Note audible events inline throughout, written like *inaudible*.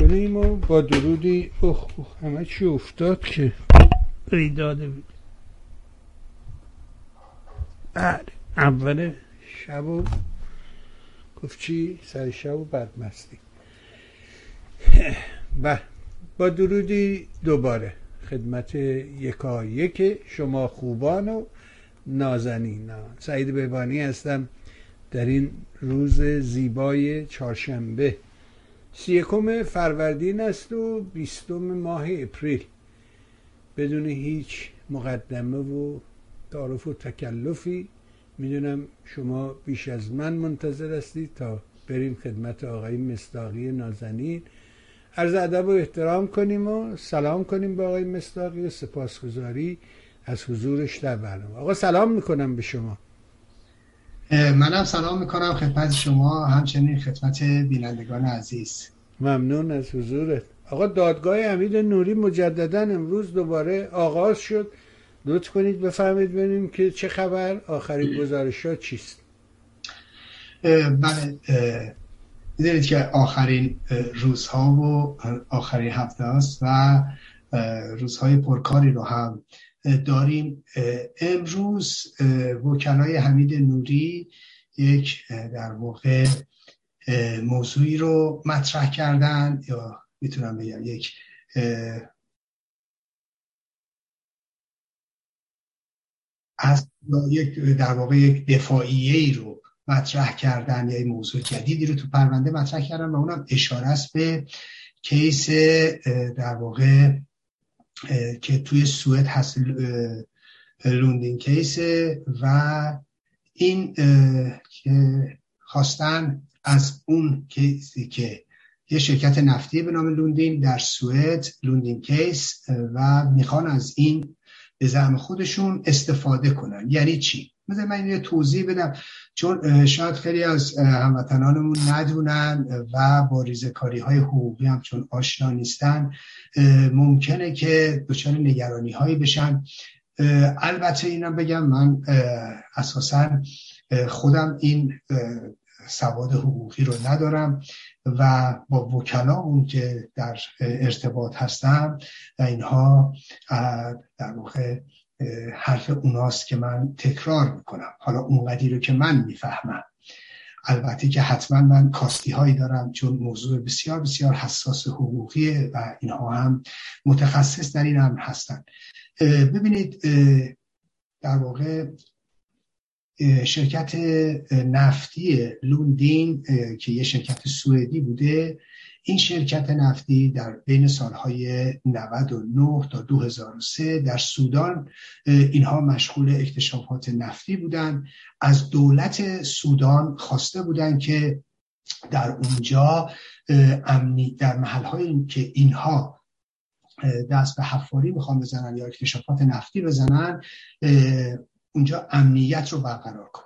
کنیم و با درودی اوه اوه همه چی افتاد که. داده بود. بله. اول شب و گفت چی؟ سر شب و بدمستی بله با درودی دوباره. خدمت یکا یک شما خوبان و نازنین سعید بهبانی هستم. در این روز زیبای چهارشنبه. سیکم فروردین است و بیستم ماه اپریل. بدون هیچ مقدمه و تعارف و تکلفی می‌دونم شما بیش از من منتظر هستید تا بریم خدمت آقای مستاقی نازنین. عرض ادب و احترام کنیم و سلام کنیم به آقای مستاقی و سپاسگزاری از حضورش در برنامه. آقا سلام می‌کنم به شما. منم سلام می‌کنم خدمت شما همچنین خدمت بینندگان عزیز. ممنون از حضورت. آقا دادگاه امید نوری مجددا امروز دوباره آغاز شد. لطف کنید بفهمید ببینیم که چه خبر آخرین گزارش ها چیست بله می‌دونید که آخرین روزها و آخرین هفته است و روزهای پرکاری رو هم داریم امروز وکلای حمید نوری یک در واقع موضوعی رو مطرح کردن یا می‌تونم بگم یک از یک در واقع یک دفاعیه ای رو مطرح کردن یا موضوع جدیدی رو تو پرونده مطرح کردن و اونم اشاره است به case در واقع که توی سوئد هست لوندین case و این که خواستن از اون case ی که یه شرکت نفتی به نام لوندین در سوئد لوندین case و می‌خوان از این به زعم خودشون استفاده کنن. یعنی چی؟ مثل من یه توضیح بدم. چون شاید خیلی از هموطنانمون ندونن و با ریزکاری های حقوقی هم چون آشنا نیستن ممکنه که دچار نگرانی هایی بشن البته اینم بگم من اساسا خودم این سواد حقوقی رو ندارم و با وکلا اون که در ارتباط هستم و اینها در واقع حرف اوناست که من تکرار می‌کنم. حالا اونقدی رو که من می‌فهمم. البته که حتما من کاستی هایی دارم چون موضوع بسیار بسیار حساس حقوقیه و اینها هم متخصص در این هم هستن. ببینید در واقع شرکت نفتی لوندین که یه شرکت سوئدی بوده این شرکت نفتی در بین سالهای 99 تا 2003 در سودان اینها مشغول اکتشافات نفتی بودند از دولت سودان خواسته بودند که در اونجا امنی در محلهایی که اینها دست به حفاری می‌خوان بزنن یا اکتشافات نفتی بزنن اونجا امنیت رو برقرار کنن.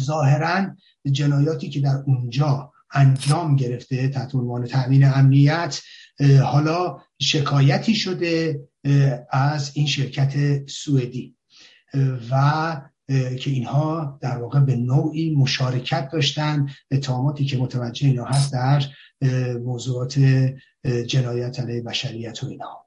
ظاهرا جنایاتی که در اونجا انجام گرفته تحت عنوان تأمین امنیت حالا شکایتی شده از این شرکت سوئدی. و که اینها در واقع به نوعی مشارکت داشتن اتهاماتی که متوجه اینا هست در موضوعات جنایت علیه بشریت و اینها.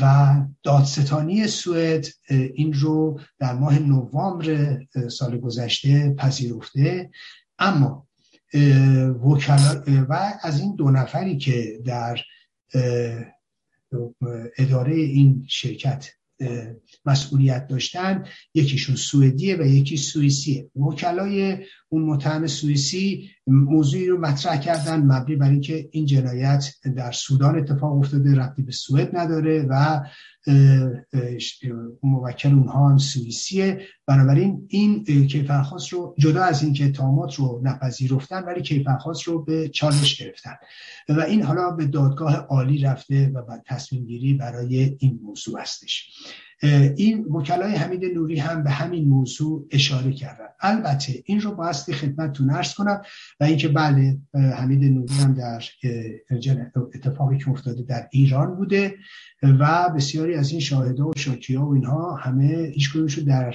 و دادستانی سوئد این رو در ماه نوامبر سال گذشته پذیرفته. اما و از این دو نفری که در اداره این شرکت مسئولیت داشتن یکیشون سوئدیه و یکی سوئیسیه. وکلای اون متهم سوئیسی موضوعی رو مطرح کردن مبنی بر اینکه این جنایت در سودان اتفاق افتاده ربطی به سوئد نداره و موکل اونها هم سوئیسیه. بنابراین این کیفرخواست رو جدا از اینکه تامات رو نپذیرفتن ولی کیفرخواست رو به چالش گرفتن. و این حالا به دادگاه عالی رفته و تصمیم گیری برای این موضوع هستش. این وکلای حمید نوری هم به همین موضوع اشاره کردن. البته این رو بایستی خدمتتون ارز کنم و اینکه بله حمید نوری هم در اتفاقی که افتاده در ایران بوده و بسیاری از این شاهده و شاکی و اینها همه هیچ در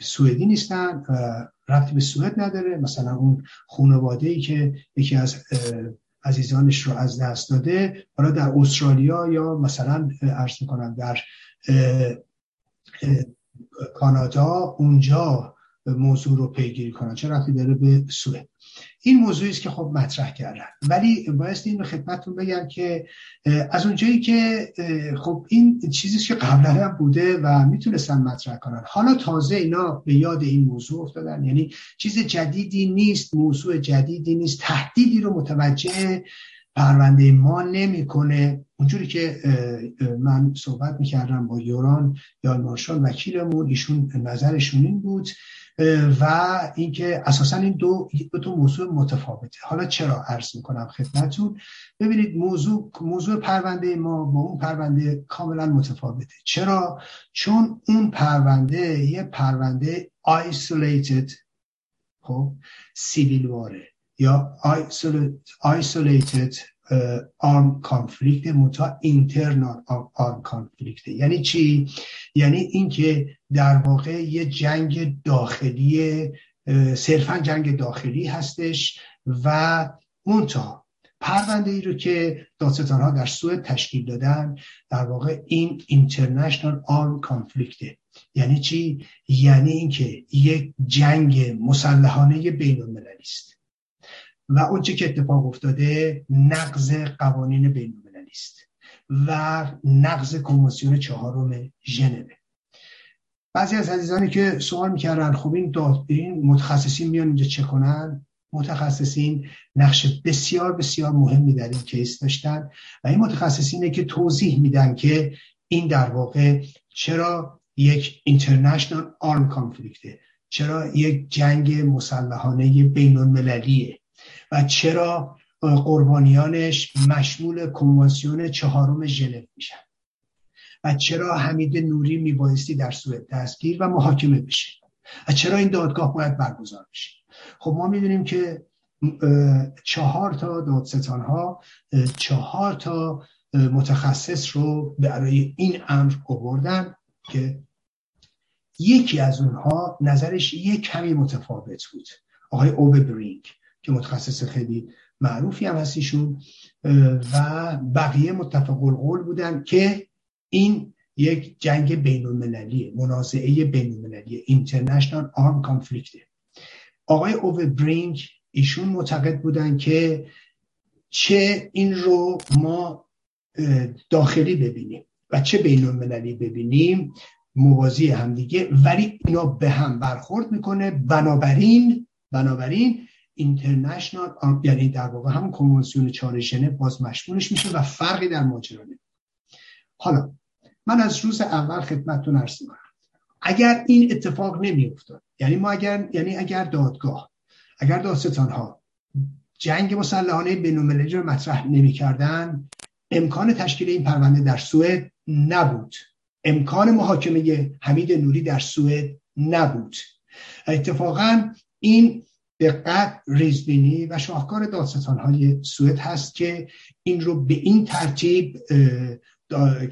سوئدی نیستن رفتی به سوئد نداره. مثلا اون خانواده ای که یکی از عزیزانش رو از دست داده حالا در استرالیا یا مثلا عرض می‌کنم در کانادا اونجا موضوع رو پیگیری کنن. چه رفتی داره به سوئد. این موضوعی است که خب مطرح کردن. ولی باید این رو خدمتتون بگم که از اونجایی که خب این چیزی که قبلا هم بوده و می‌تونستن مطرح کنن. حالا تازه اینا به یاد این موضوع افتادن. یعنی چیز جدیدی نیست موضوع جدیدی نیست. تهدیدی رو متوجه پرونده ما نمی‌کنه. اونجوری که من صحبت می‌کردم با یوران یا مارشال وکیلمون ایشون نظرشون این بود و اینکه اساسا این دو دو تا موضوع متفاوته. حالا چرا عرض می‌کنم خدمتون ببینید موضوع موضوع پرونده ما با اون پرونده کاملا متفاوته. چرا؟ چون اون پرونده یه پرونده isolated خب civil war ه یا isolated armed conflict متا internal armed conflict یعنی چی؟ یعنی اینکه در واقع یه جنگ داخلی صرفا جنگ داخلی هستش و منتها پرونده ای رو که دادستان ها در سوئد تشکیل دادن در واقع این اینترنشنال آرم کانفلیکته یعنی چی؟ یعنی اینکه یک جنگ مسلحانه بین المللی است. و اونچه که اتفاق افتاده نقض قوانین بین است و نقض کنوانسیون چهارم ژنو بعضی از عزیزانی که سوال می‌کردن خب این این متخصصین میان اینجا چه کنن؟ متخصصین نقش بسیار بسیار مهمی در این کیس داشتن و این متخصصینه که توضیح میدن که این در واقع چرا یک اینترنشنال آرم کانفلیکته چرا یک جنگ مسلحانه بین المللیه و چرا قربانیانش مشمول کنوانسیون چهارم ژنو میشن و چرا حمید نوری میبایستی در سوئد دستگیر و محاکمه بشه و چرا این دادگاه باید برگزار بشه. خب ما می‌دونیم که چهار تا دادستان ها چهار تا متخصص رو برای این امر آوردن که یکی از اونها نظرش یک کمی متفاوت بود. آقای اوبه برینگ که متخصص خیلی معروفی هم هستیشون و بقیه متفق القول بودن که این یک جنگ بین المللیه منازعه بین المللیه اینترنشنال آرم کانفلیکته آقای اوور برینگ ایشون معتقد بودن که چه این رو ما داخلی ببینیم و چه بین المللی ببینیم موازی همدیگه ولی اینا به هم برخورد می‌کنه. بنابراین بنابراین اینترنشنال یعنی در واقع هم کنوانسیون چهار باز مشمولش میشه و فرقی در ماجرا حالا من از روز اول خدمتتون عرض می‌کنم. اگر این اتفاق نمیافتاد یعنی ما اگر یعنی اگر دادگاه اگر دادستان ها جنگ مسلحانه بین‌المللی رو مطرح نمی‌کردن امکان تشکیل این پرونده در سوئد نبود. امکان محاکمه حمید نوری در سوئد نبود. اتفاقا این دقت ریزبینی و شاهکار دادستان های سوئد هست که این رو به این ترتیب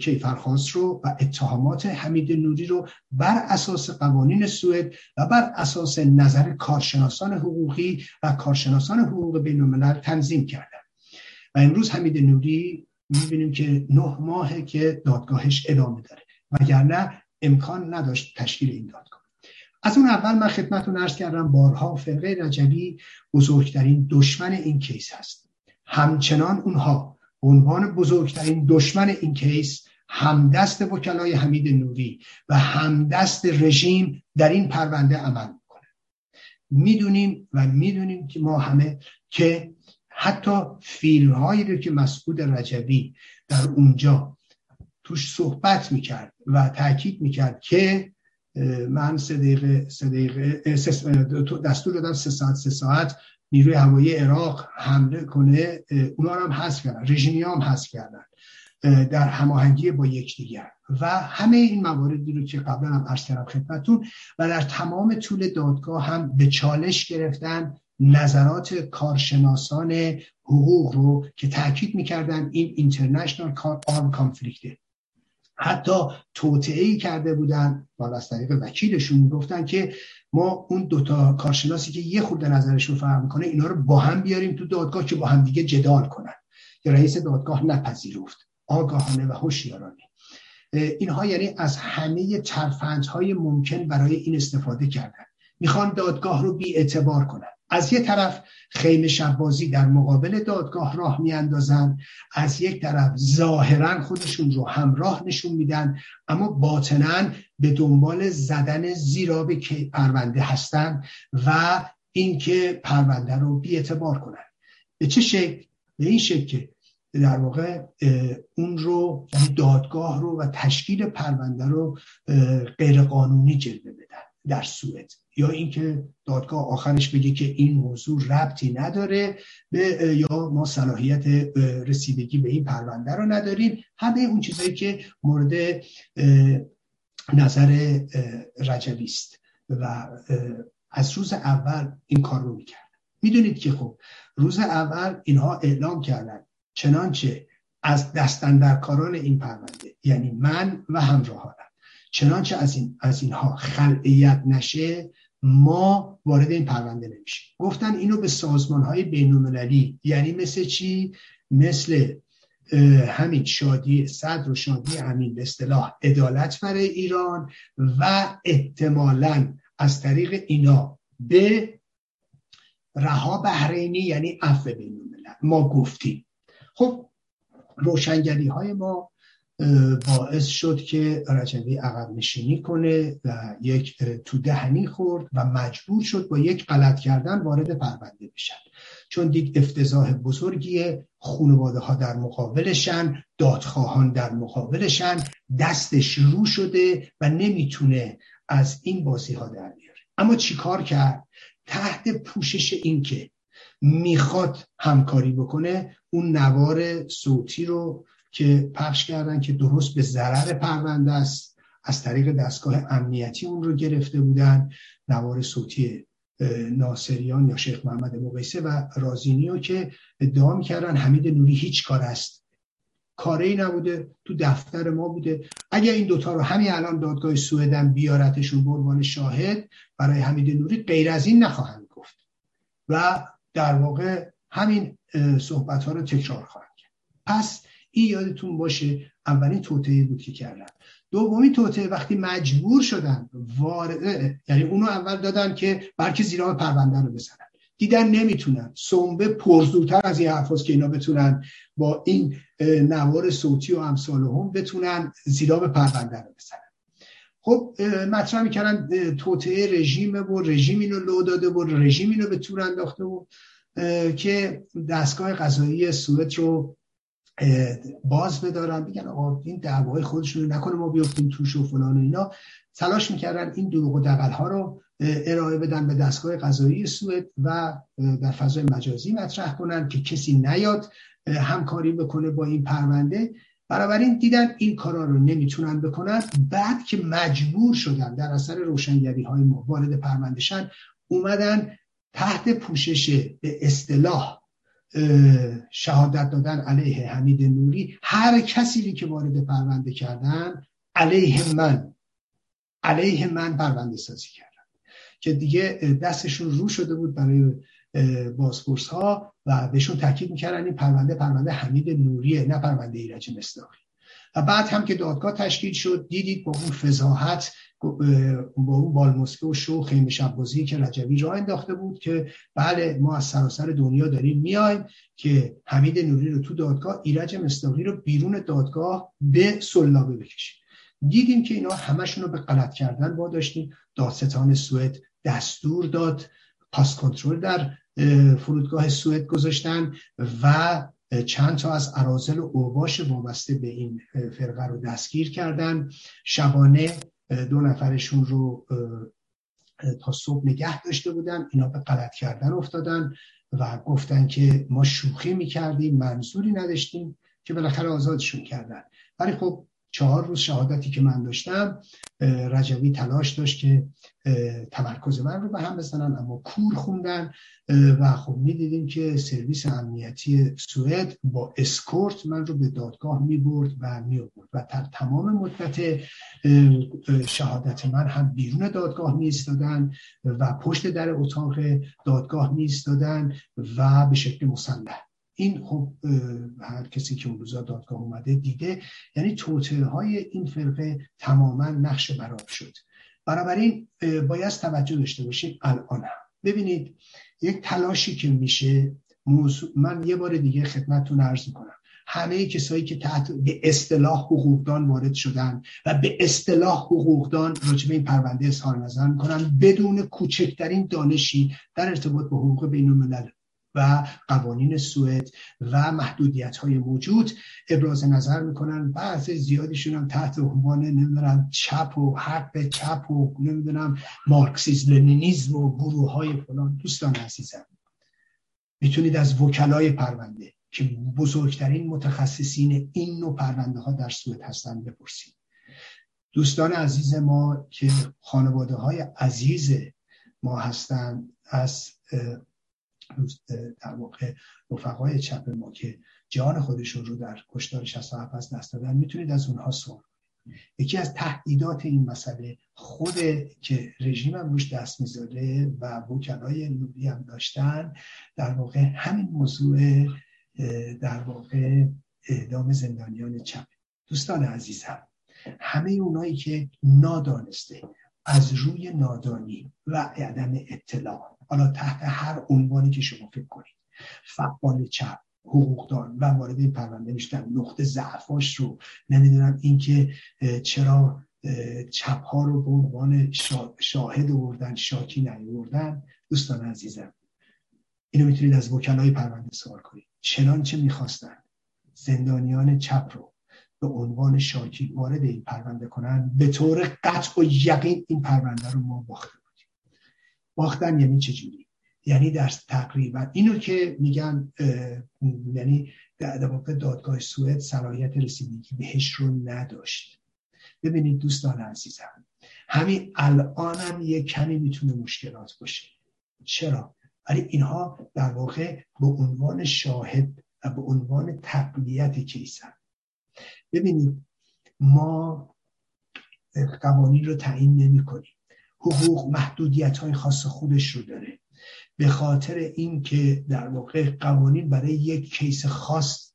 کیفرخواست رو و اتهامات حمید نوری رو بر اساس قوانین سوئد و بر اساس نظر کارشناسان حقوقی و کارشناسان حقوق بین الملل تنظیم کردن. و امروز حمید نوری می‌بینیم که نه ماهه که دادگاهش ادامه داره وگرنه امکان نداشت تشکیل این دادگاه. از اون اول من خدمتون ارز کردم بارها فرقه رجبی بزرگترین دشمن این کیس هست. همچنان اونها عنوان بزرگترین دشمن این کیس همدست وکلای حمید نوری و همدست رژیم در این پرونده عمل می‌کنه. می‌دونیم و می‌دونیم که ما همه که حتی فیلم هایی رو که مسعود رجبی در اونجا توش صحبت می‌کرد و تاکید می‌کرد که من سه دقیقه, سه دقیقه دستور دادم سه ساعت سه ساعت نیروی هوایی عراق حمله کنه اونا هم حذف کردن رژیمی هم حذف کردن در هماهنگی با یکدیگر. و همه این مواردی رو که قبلا هم عرض کردم خدمتتون و در تمام طول دادگاه هم به چالش گرفتن نظرات کارشناسان حقوق رو که تاکید می‌کردن این اینترنشنال آرم کانفلیکته حتی توطعه کرده بودن. بالا از طریق وکیلشون گفتن که ما اون دوتا کارشناسی که یه خورده نظرش رو فهم کنه اینا رو با هم بیاریم تو دادگاه که با هم دیگه جدال کنن. که رئیس دادگاه نپذیرفت. آگاهانه و هوشیارانه. اینها یعنی از همه ترفندهای ممکن برای این استفاده کردن. می‌خوان دادگاه رو بی اعتبار کنن. از یه طرف خیمه شبازی در مقابل دادگاه راه میاندازن از یک طرف ظاهرا خودشون رو همراه نشون میدن اما باطنا به دنبال زدن زیرا که پرونده هستن و اینکه پرونده رو بی اعتبار کنن. به چه شکل؟ به این شکل که در واقع اون رو دادگاه رو و تشکیل پرونده رو غیر قانونی جلوه بدن در سوئد. یا اینکه دادگاه آخرش بگه که این موضوع ربطی نداره به یا ما صلاحیت رسیدگی به این پرونده رو نداریم. همه اون چیزایی که مورد نظر رجبی است. و از روز اول این کار رو می‌کردن می‌دونید که خب روز اول اینها اعلام کردن. چنانچه از دستندرکاران این پرونده یعنی من و همراهانم. چنانچه از, این، از اینها خلعیت نشه ما وارد این پرونده نمیشیم. گفتن اینو به سازمان های بین یعنی مثل چی؟ مثل همین شادی صدر و شادی همین به اصطلاح عدالت برای ایران و احتمالا از طریق اینا به رها بحرینی یعنی عفو بین ما گفتیم. خب روشنگری های ما باعث شد که رجبی عقب نشینی کنه و یک تو دهنی خورد و مجبور شد با یک غلط کردن وارد پرونده بشن. چون دید افتضاح بزرگی خانواده ها در مقابلشن دادخواهان در مقابلشن دستش رو شده و نمی‌تونه از این بازی ها در بیاره. اما چیکار کرد؟ تحت پوشش اینکه می‌خواد همکاری بکنه اون نوار صوتی رو که پخش کردن که درست به ضرر پرونده است. از طریق دستگاه امنیتی اون رو گرفته بودن. نوار صوتی ناصریان یا شیخ محمد مقیسه و رازینیو که ادعا می‌کردن حمید نوری هیچ کار است. کاری نبوده تو دفتر ما بوده. اگر این دوتا رو همین الان دادگاه سوئدن بیارتشون به عنوان شاهد برای حمید نوری غیر از این نخواهند گفت. و در واقع همین صحبت ها رو تکرار خواهند کرد. پس این یادتون باشه اولین توطعه بود که کردن. دومی توطعه وقتی مجبور شدن وارد یعنی اونو اول دادن که بلکه زیرا پرونده رو بزنن. دیدن نمی‌تونن. سنبه پرزورتر از این حرفاست که اینا بتونن با این نوار صوتی و امثال هم بتونن زیرا پرونده رو بزنن. خب مطرح می‌کردن توطعه رژیم و رژیم اینو لو داده و رژیم اینو به تور انداخته و که دستگاه قضایی سوئد رو باز بدارن بگن آقا این دعوای خودشون رو نکنه ما بیافتیم توش و فلان و اینا. تلاش می‌کردن این دروغ و دقل ها رو ارائه بدن به دستگاه قضایی سوئد و در فضای مجازی مطرح کنن که کسی نیاد همکاری بکنه با این پرونده. بنابراین دیدن این کارا رو نمی‌تونن بکنن. بعد که مجبور شدن در اثر روشنگری های ما وارد اومدن تحت پوشش به اصطلاح شهادت دادن علیه حمید نوری. هر کسی که وارد پرونده کردن علیه من علیه من پرونده سازی کردن. که دیگه دستشون رو شده بود برای بازپرس ها و بهشون تاکید می‌کردن این پرونده پرونده حمید نوریه نه پرونده ایرج مصداقی. و بعد هم که دادگاه تشکیل شد دیدید با اون فضاحت با اون بالمسکه و شو خیمه شبازی که رجوی راه انداخته بود که بله ما از سراسر دنیا داریم میایم که حمید نوری رو تو دادگاه ایرج مصداقی رو بیرون دادگاه به سلابه بکشیم. دیدیم که اینا همشون رو به غلط کردن با داشتیم. دادستان سوئد دستور داد پاس کنترل در فرودگاه سوئد گذاشتن و چند تا از ارازل و اوباش وابسته به این فرقه رو دستگیر کردن. شبانه دو نفرشون رو تا صبح نگه داشته بودن اینا به غلط کردن افتادن و گفتن که ما شوخی می‌کردیم منظوری نداشتیم که بالاخره آزادشون کردن. ولی خب چهار روز شهادتی که من داشتم رجوی تلاش داشت که تمرکز من رو به هم بزنن اما کور خوندن. و خب می‌دیدیم که سرویس امنیتی سوئد با اسکورت من رو به دادگاه می برد و می برد و در تمام مدت شهادت من هم بیرون دادگاه می ایستادن و پشت در اتاق دادگاه می ایستادن و به شکل مسلح. این خب هر کسی که اون روزا دادگاه اومده دیده یعنی توطعه های این فرقه تماما نقش براب شد. بنابراین باید توجه داشته باشید الان هم. ببینید یک تلاشی که میشه من یه بار دیگه خدمتتون عرض می‌کنم. همه کسایی که تحت به اصطلاح حقوقدان وارد شدن و به اصطلاح حقوقدان راجع این پرونده اظهار نظر می‌کنن بدون کوچکترین دانشی در ارتباط با حقوق بین الملل و قوانین سوئد و محدودیت های موجود ابراز نظر می‌کنن. بعض زیادیشون هم تحت عنوان نمی‌دونم چپ و حق چپ و نمی‌دونم مارکسیز لنینیزم و گروه های فلان. دوستان عزیزم می‌تونید از وکلای پرونده که بزرگترین متخصصین این نوع پرونده ها در سوئد هستن بپرسید. دوستان عزیز ما که خانواده های عزیز ما هستند از در واقع رفقای چپ ما که جان خودشون رو در کشتار 67 از دست دادن می‌تونید از اونها سوال یکی از تهدیدات این مسئله خود که رژیم هم روش دست می‌ذاره و وکلای نوری هم داشتن در واقع همین موضوع در واقع اعدام زندانیان چپ. دوستان عزیزم همه اونایی که نادانسته از روی نادانی و عدم اطلاع حالا تحت هر عنوانی که شما فکر کنید. فعال چپ حقوقدان و وارد این پرونده می‌شدن. نقطه ضعفاش رو نمی‌دونم اینکه چرا چپ ها رو به عنوان شاهد آوردن شاکی نیوردن دوستان عزیزم اینو می‌تونید از وکلای پرونده سوال کنید. چنانچه می‌خواستن زندانیان چپ رو به عنوان شاکی وارد این پرونده کنن؟ به طور قطع و یقین این پرونده رو ما باخته بودیم باختن یعنی چجوری یعنی در تقریبا اینو که میگن یعنی در واقع دادگاه سوئد صلاحیت رسیدگی بهش رو نداشت. ببینید دوستان عزیزم همین الان هم یه کمی می‌تونه مشکلات باشه. چرا؟ ولی اینها در واقع به عنوان شاهد و به عنوان تقویت کیسن ببینید ما قوانین رو تعیین نمی کنیم حقوق محدودیت های خاص خودش رو داره. به خاطر اینکه در واقع قوانین برای یک کیس خاص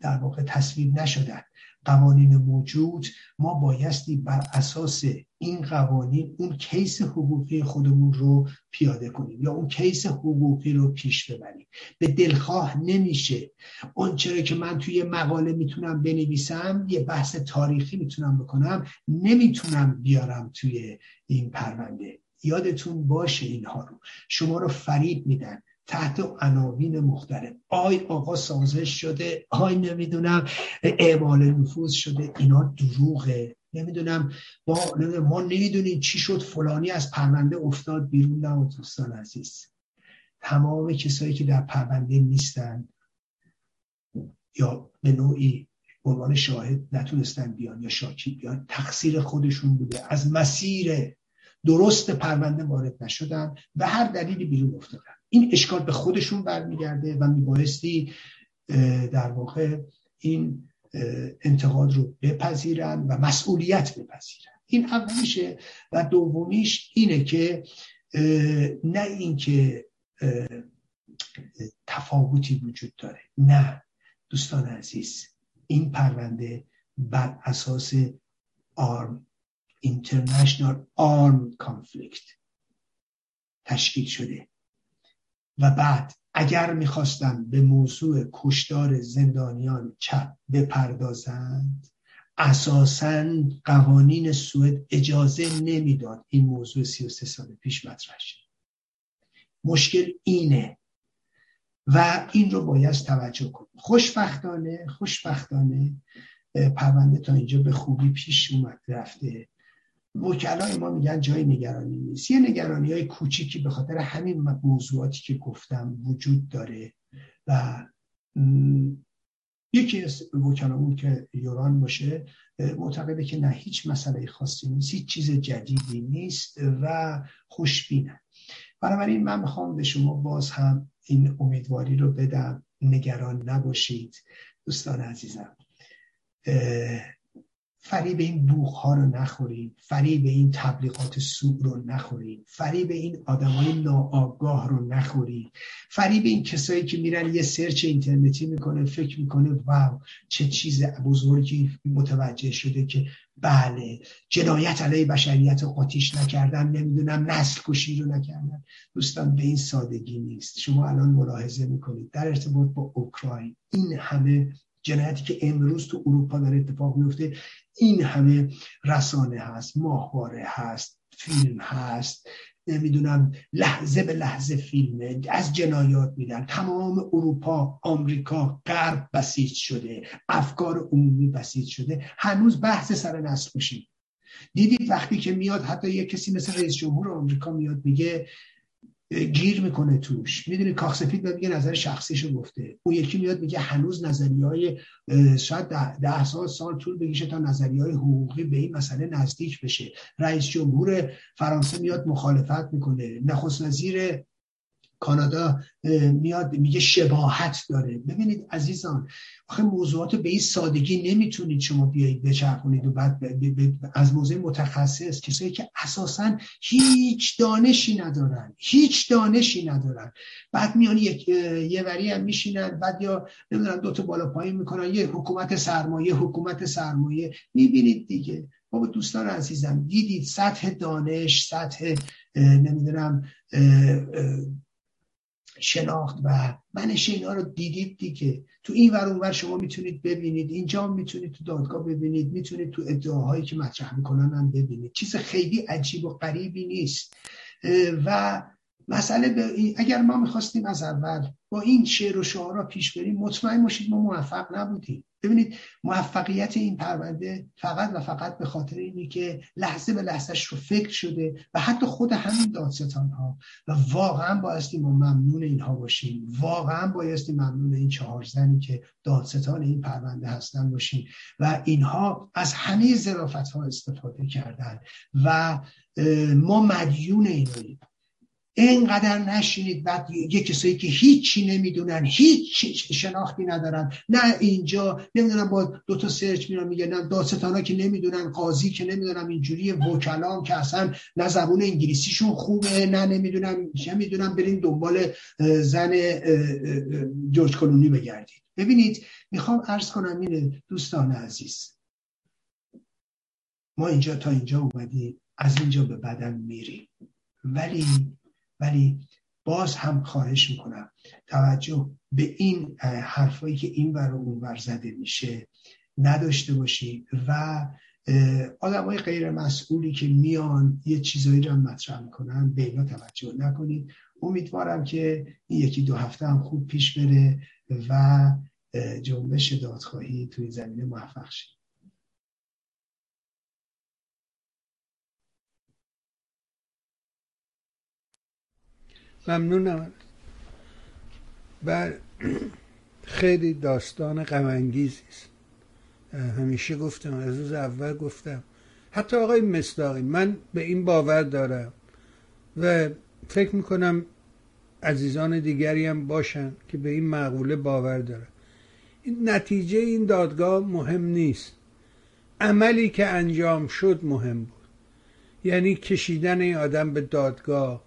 در واقع تصویب نشدن. قوانین موجود ما بایستی بر اساس این قوانین اون case حقوقی خودمون رو پیاده کنیم یا اون case حقوقی رو پیش ببریم. به دلخواه نمیشه. اون چه را که من توی مقاله می‌تونم بنویسم یه بحث تاریخی می‌تونم بکنم نمی‌تونم بیارم توی این پرونده. یادتون باشه اینها رو. شما رو فریب میدن. تحت عناوین مختلف. آی آقا سازش شده آی نمی‌دونم اعمال نفوذ شده. اینا دروغه. نمی‌دونم ما ما نمی‌دونیم چی شد فلانی از پرونده افتاد بیرون. نه دوستان عزیز تمام کسایی که در پرونده نیستن یا به نوعی عنوان شاهد نتونستن بیان یا شاکی بیان تقصیر خودشون بوده. از مسیر درست پرونده وارد نشدن و هر دلیلی بیرون افتادن. این اشکال به خودشون برمیگرده و میبایستی در واقع این انتقاد رو بپذیرن و مسئولیت بپذیرن. این اولیشه و دومیش اینه که نه اینکه تفاوتی وجود داره. نه دوستان عزیز این پرونده بر اساس آرم International Armed Conflict تشکیل شده. و بعد اگر می‌خواستن به موضوع کشتار زندانیان چپ بپردازند اساسا قوانین سوئد اجازه نمی‌داد این موضوع 33 سال پیش مطرح شد مشکل اینه و این رو باید توجه کنیم. خوشبختانه خوشبختانه پرونده تا اینجا به خوبی پیش اومد رفته. وکلای ما میگن جای نگرانی نیست. یه نگرانی های کوچیکی به خاطر همین موضوعاتی که گفتم وجود داره و یکی از وکلامون که یوران باشه معتقده که نه هیچ مسئله خاصی نیست هیچ چیز جدیدی نیست و خوشبینه. بنابراین من می‌خوام به شما باز هم این امیدواری رو بدم. نگران نباشید دوستان عزیزم. فریب این بوخ ها رو نخورید فریب این تبلیغات سوء رو نخورید فریب این آدمای ناآگاه رو نخورید فریب این کسایی که میرن یه سرچ اینترنتی می‌کنه فکر می‌کنه واو چه چیز بزرگی متوجه شده که بله جنایت علیه بشریت رو قاتیش نکردن نمی‌دونم نسل کشی رو نکردن. دوستان به این سادگی نیست. شما الان ملاحظه می‌کنید. در ارتباط با اوکراین این همه جنایتی که امروز تو اروپا در اتفاق میفته این همه رسانه هست ماهواره هست فیلم هست نمی‌دونم لحظه به لحظه فیلمه از جنایات میدن. تمام اروپا آمریکا غرب بسیج شده افکار عمومی بسیج شده. هنوز بحث سر نسل دیدید وقتی که میاد حتی یه کسی مثل رئیس جمهور آمریکا میاد میگه گیر می‌کنه توش. می‌دونی کاخ سفید میگه نظر شخصیشو گفته. اون یکی میاد میگه هنوز نظریه های شاید ده, ده سال سال طول بکشه تا نظریه های حقوقی به این مسئله نزدیک بشه. رئیس جمهور فرانسه میاد مخالفت می‌کنه. نخست وزیر کانادا میاد میگه شباهت داره. ببینید عزیزان آخه موضوعات به این سادگی نمی‌تونید شما بیایید بچرخونید و بعد از موضوع متخصص کسایی که اساسا هیچ دانشی ندارن. هیچ دانشی ندارن. بعد میان یک یه وری هم میشینن بعد یا نمی‌دونم دو تا بالا پایین می‌کنن یه حکومت سرمایه حکومت سرمایه. می‌بینید دیگه. بابا دوستان عزیزم دیدید سطح دانش سطح نمی‌دونم شناخت و منش اینا رو دیدید دیگه. تو این ور اونور شما می‌تونید ببینید. اینجا می‌تونید تو دادگاه ببینید. می‌تونید تو ادعاهایی که مطرح می‌کنن هم ببینید. چیز خیلی عجیب و غریبی نیست. و مسئله به اگر ما می‌خواستیم از اول با این شعر و شعارا پیش بریم مطمئن باشید ما موفق نبودیم. ببینید موفقیت این پرونده فقط و فقط به خاطر اینه که لحظه به لحظهش رو فکر شده و حتی خود همین دادستان ها و واقعا بایستی ما ممنون اینها باشیم. واقعا بایستی ممنون این چهار زنی که دادستان این پرونده هستن باشیم. و اینها از همه ظرافت ها استفاده کردن. و ما مدیون ایناییم اینقدر نشینید بعد یه کسایی که هیچی نمی‌دونن هیچ شناختی ندارن. نه اینجا نمی‌دونم با دو تا سرچ میرن میگن نه داستانا که نمی‌دونن قاضی که نمی‌دونم اینجوری وکلام که اصلا نه زبون انگلیسیشون خوبه نه نمی‌دونم چه می‌دونم برین دنبال زن جورج کلونی بگردید. ببینید می‌خوام عرض کنم اینه دوستان عزیز. ما اینجا تا اینجا اومدیم از اینجا به بدن میریم. ولی ولی باز هم خواهش می‌کنم توجه به این حرفایی که این ور و اون ور زده میشه نداشته باشید و آدم های غیر مسئولی که میان یه چیزایی رو مطرح می‌کنن به اینا توجه نکنید. امیدوارم که این یکی دو هفته هم خوب پیش بره و جنبش دادخواهی توی زمینه موفق شد ممنونم. و خیلی داستان غمانگیزی است. همیشه گفتم از روز اول گفتم. حتی آقای مصداقی من به این باور دارم و فکر می‌کنم عزیزان دیگری هم باشن که به این معقوله باور دارن. این نتیجه این دادگاه مهم نیست. عملی که انجام شد مهم بود. یعنی کشیدن این آدم به دادگاه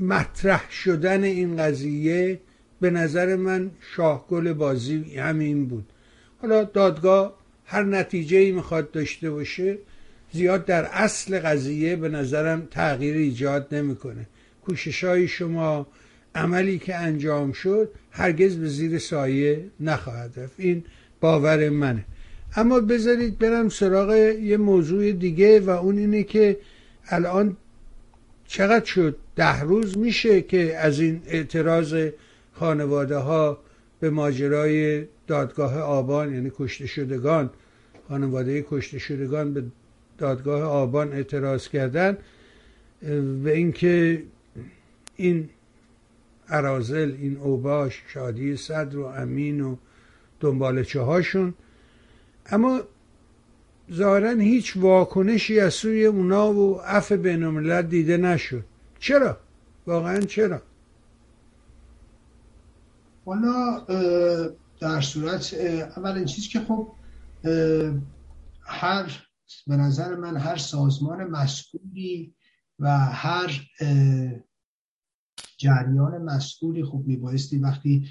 مطرح شدن این قضیه به نظر من شاهگل بازی همین بود. حالا دادگاه هر نتیجه ای می‌خواد داشته باشه زیاد در اصل قضیه به نظرم تغییر ایجاد نمی‌کنه. کوشش های شما عملی که انجام شد هرگز به زیر سایه نخواهد رفت. این باور منه. اما بذارید برم سراغ یه موضوع دیگه و اون اینه که الان چقدر شد ده روز میشه که از این اعتراض خانواده ها به ماجرای دادگاه آبان یعنی کشته شدگان خانواده کشته شدگان به دادگاه آبان اعتراض کردن و اینکه این ارازل این اوباش شادی صدر و امین و دنبالچه هاشون اما ظاهرا هیچ واکنشی از سوی اونا و عف بین دیده نشد. چرا؟ واقعا چرا؟ والا در صورت اول این چیز که خب هر به نظر من هر سازمان مسئولی و هر جریان مسئولی خب میبایستی وقتی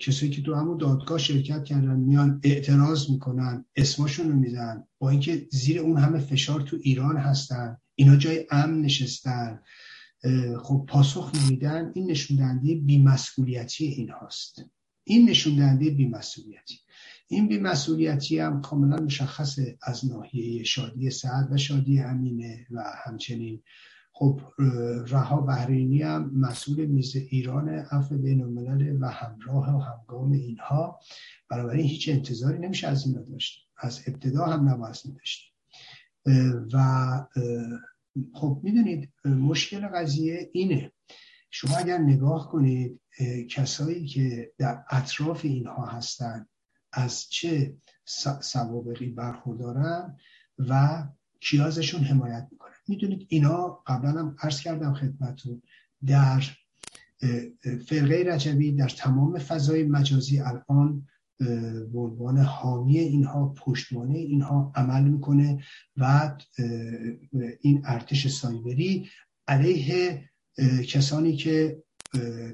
کسایی که تو همون دادگاه شرکت کردن میان اعتراض می‌کنن اسمشون رو میدن با اینکه زیر اون همه فشار تو ایران هستن اینا جای امن نشستن. خب پاسخ نمیدن. این نشون دهنده بیمسئولیتی این هاست. این نشون دهنده بیمسئولیتی. این بیمسئولیتی هم کاملا مشخصه از ناحیه شادی سعد و شادی امینه و همچنین خب رها بحرینی هم مسئول میز ایران عفو بین و همراه و همگام اینها. بنابراین هیچ انتظاری نمیشه از اینا داشت. از ابتدا هم نباید داشت. و خب می‌دونید مشکل قضیه اینه. شما اگر نگاه کنید کسایی که در اطراف اینها هستن از چه سوابقی برخوردارن و کیازشون حمایت می‌کنن. می‌دونید اینا قبلا هم عرض کردم خدمتون در فرقه رجبی در تمام فضای مجازی الان به عنوان حامی اینها پشتوانه اینها عمل می‌کنه و این ارتش سایبری علیه کسانی که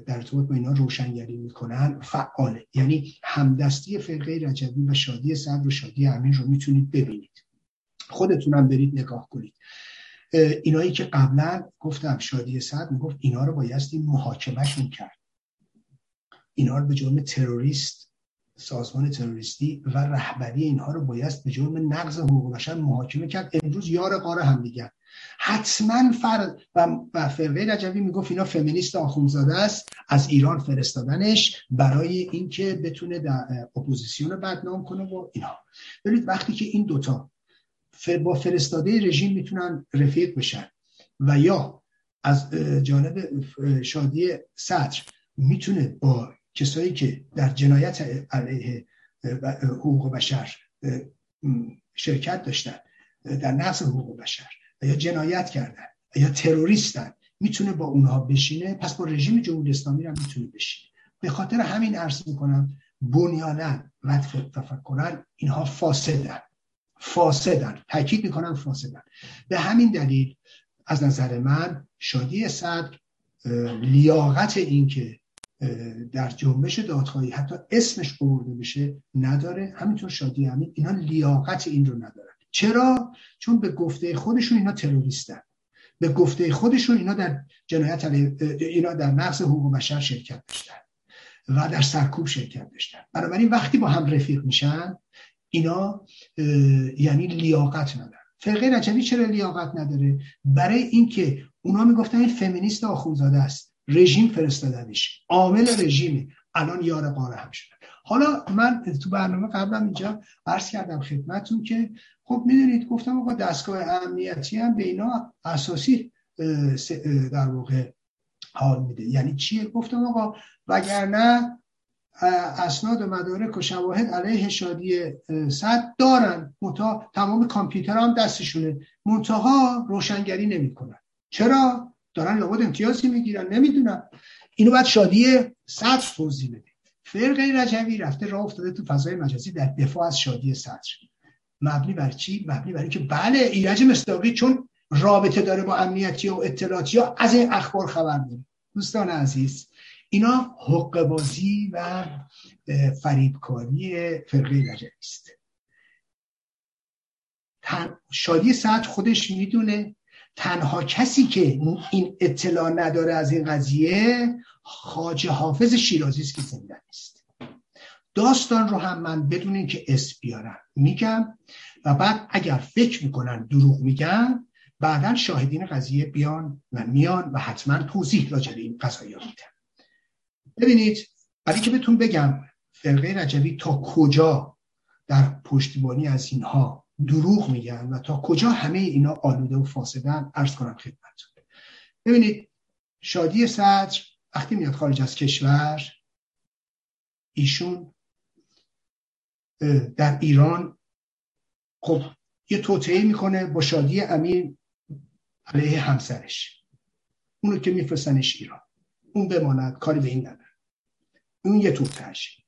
در ارتباط با اینا روشنگری می‌کنن فعاله. یعنی همدستی فرقه رجبی و شادی صدر و شادی امین رو می‌تونید ببینید. خودتونم برید نگاه کنید. اینایی که قبلا گفتم شادی صدر می‌گفت اینا رو بایستی محاکمهشون کرد. اینا رو به جرم تروریست سازمان تروریستی و رهبری اینها رو بایست به جرم نقض حقوق بشر محاکمه کرد. امروز یار قاره هم دیگر. حتما فر و فرقه رجوی می‌گفت اینا فمینیست آخونزاده است از ایران فرستادنش برای اینکه بتونه در اپوزیسیون رو بدنام کنه و اینها ببینید وقتی که این دوتا با فرستاده رژیم می‌تونن رفیق بشن و یا از جانب شادی صدر می‌تونه با کسایی که در جنایت علیه حقوق بشر شرکت داشتن در نقض حقوق بشر یا جنایت کردن یا تروریستن می‌تونه با اونها بشینه. پس با رژیم جمهوری اسلامی هم می‌تونه بشینه. به خاطر همین عرض می‌کنم بنیانا و تفکرن اینها فاسدن. فاسدن. تاکید می‌کنم فاسدن. به همین دلیل از نظر من شادی صدر لیاقت این که در جنبش دادخواهی حتی اسمش برده بشه نداره. همینطور شادی همین اینا لیاقت این رو ندارن. چرا؟ چون به گفته خودشون اینا تروریستن. به گفته خودشون اینا در جنایت اینا در نقض حقوق بشر شرکت داشتن و در سرکوب شرکت داشتن. بنابراین وقتی با هم رفیق میشن اینا یعنی لیاقت ندارن. فرقه رجبی چرا لیاقت نداره؟ برای اینکه اونا می‌گفتن این فمینیست آخونزاده است. رژیم فرستادنش. عامل رژیمه. الان یار قاره هم شدن حالا من تو برنامه قبلا اینجا عرض کردم خدمتتون که خب می‌دونید گفتم آقا دستگاه امنیتی هم به اینا اساسی در واقع حال میده. یعنی چیه؟ گفتم آقا وگرنه اسناد و مدارک و شواهد علیه شادی صد دارن. منتها تمام کامپیوتر هم دستشونه. منتها روشنگری نمی‌کنن. چرا؟ دارن لابد امتیازی می‌گیرن نمی‌دونم. اینو باید شادی صدر توضیح بده. فرقه رجوی رفته راه افتاده تو فضای مجازی در دفاع از شادی صدر. مبنی بر چی؟ مبنی بر اینکه بله ایرج مستاقی چون رابطه داره با امنیتی و اطلاعاتی ها از این اخبار خبر داره. دوستان عزیز اینا حق بازی و فریبکاری فرقه رجوی است. شادی صدر خودش می‌دونه تنها کسی که این اطلاع نداره از این قضیه خاجه حافظ شیرازی است که زنده نیست. داستان رو هم من بدون اینکه اسم بیارم میگم و بعد اگر فکر می‌کنن دروغ میگن بعدا شاهدین قضیه بیان و میان و حتما توضیح راجع به این قضايا میدن. ببینید برای که بهتون بگم فرقه رجوی تا کجا در پشتیبانی از اینها دروغ میگن و تا کجا همه اینا آلوده و فاسدن ارز کنم خدمتتون. ببینید شادی صدر وقتی میاد خارج از کشور ایشون در ایران خب یه توطعه می‌کنه با شادی امین علیه همسرش. اونو که میفرستنش ایران. اون بماند کاری به این نداره. اون یه توطعهش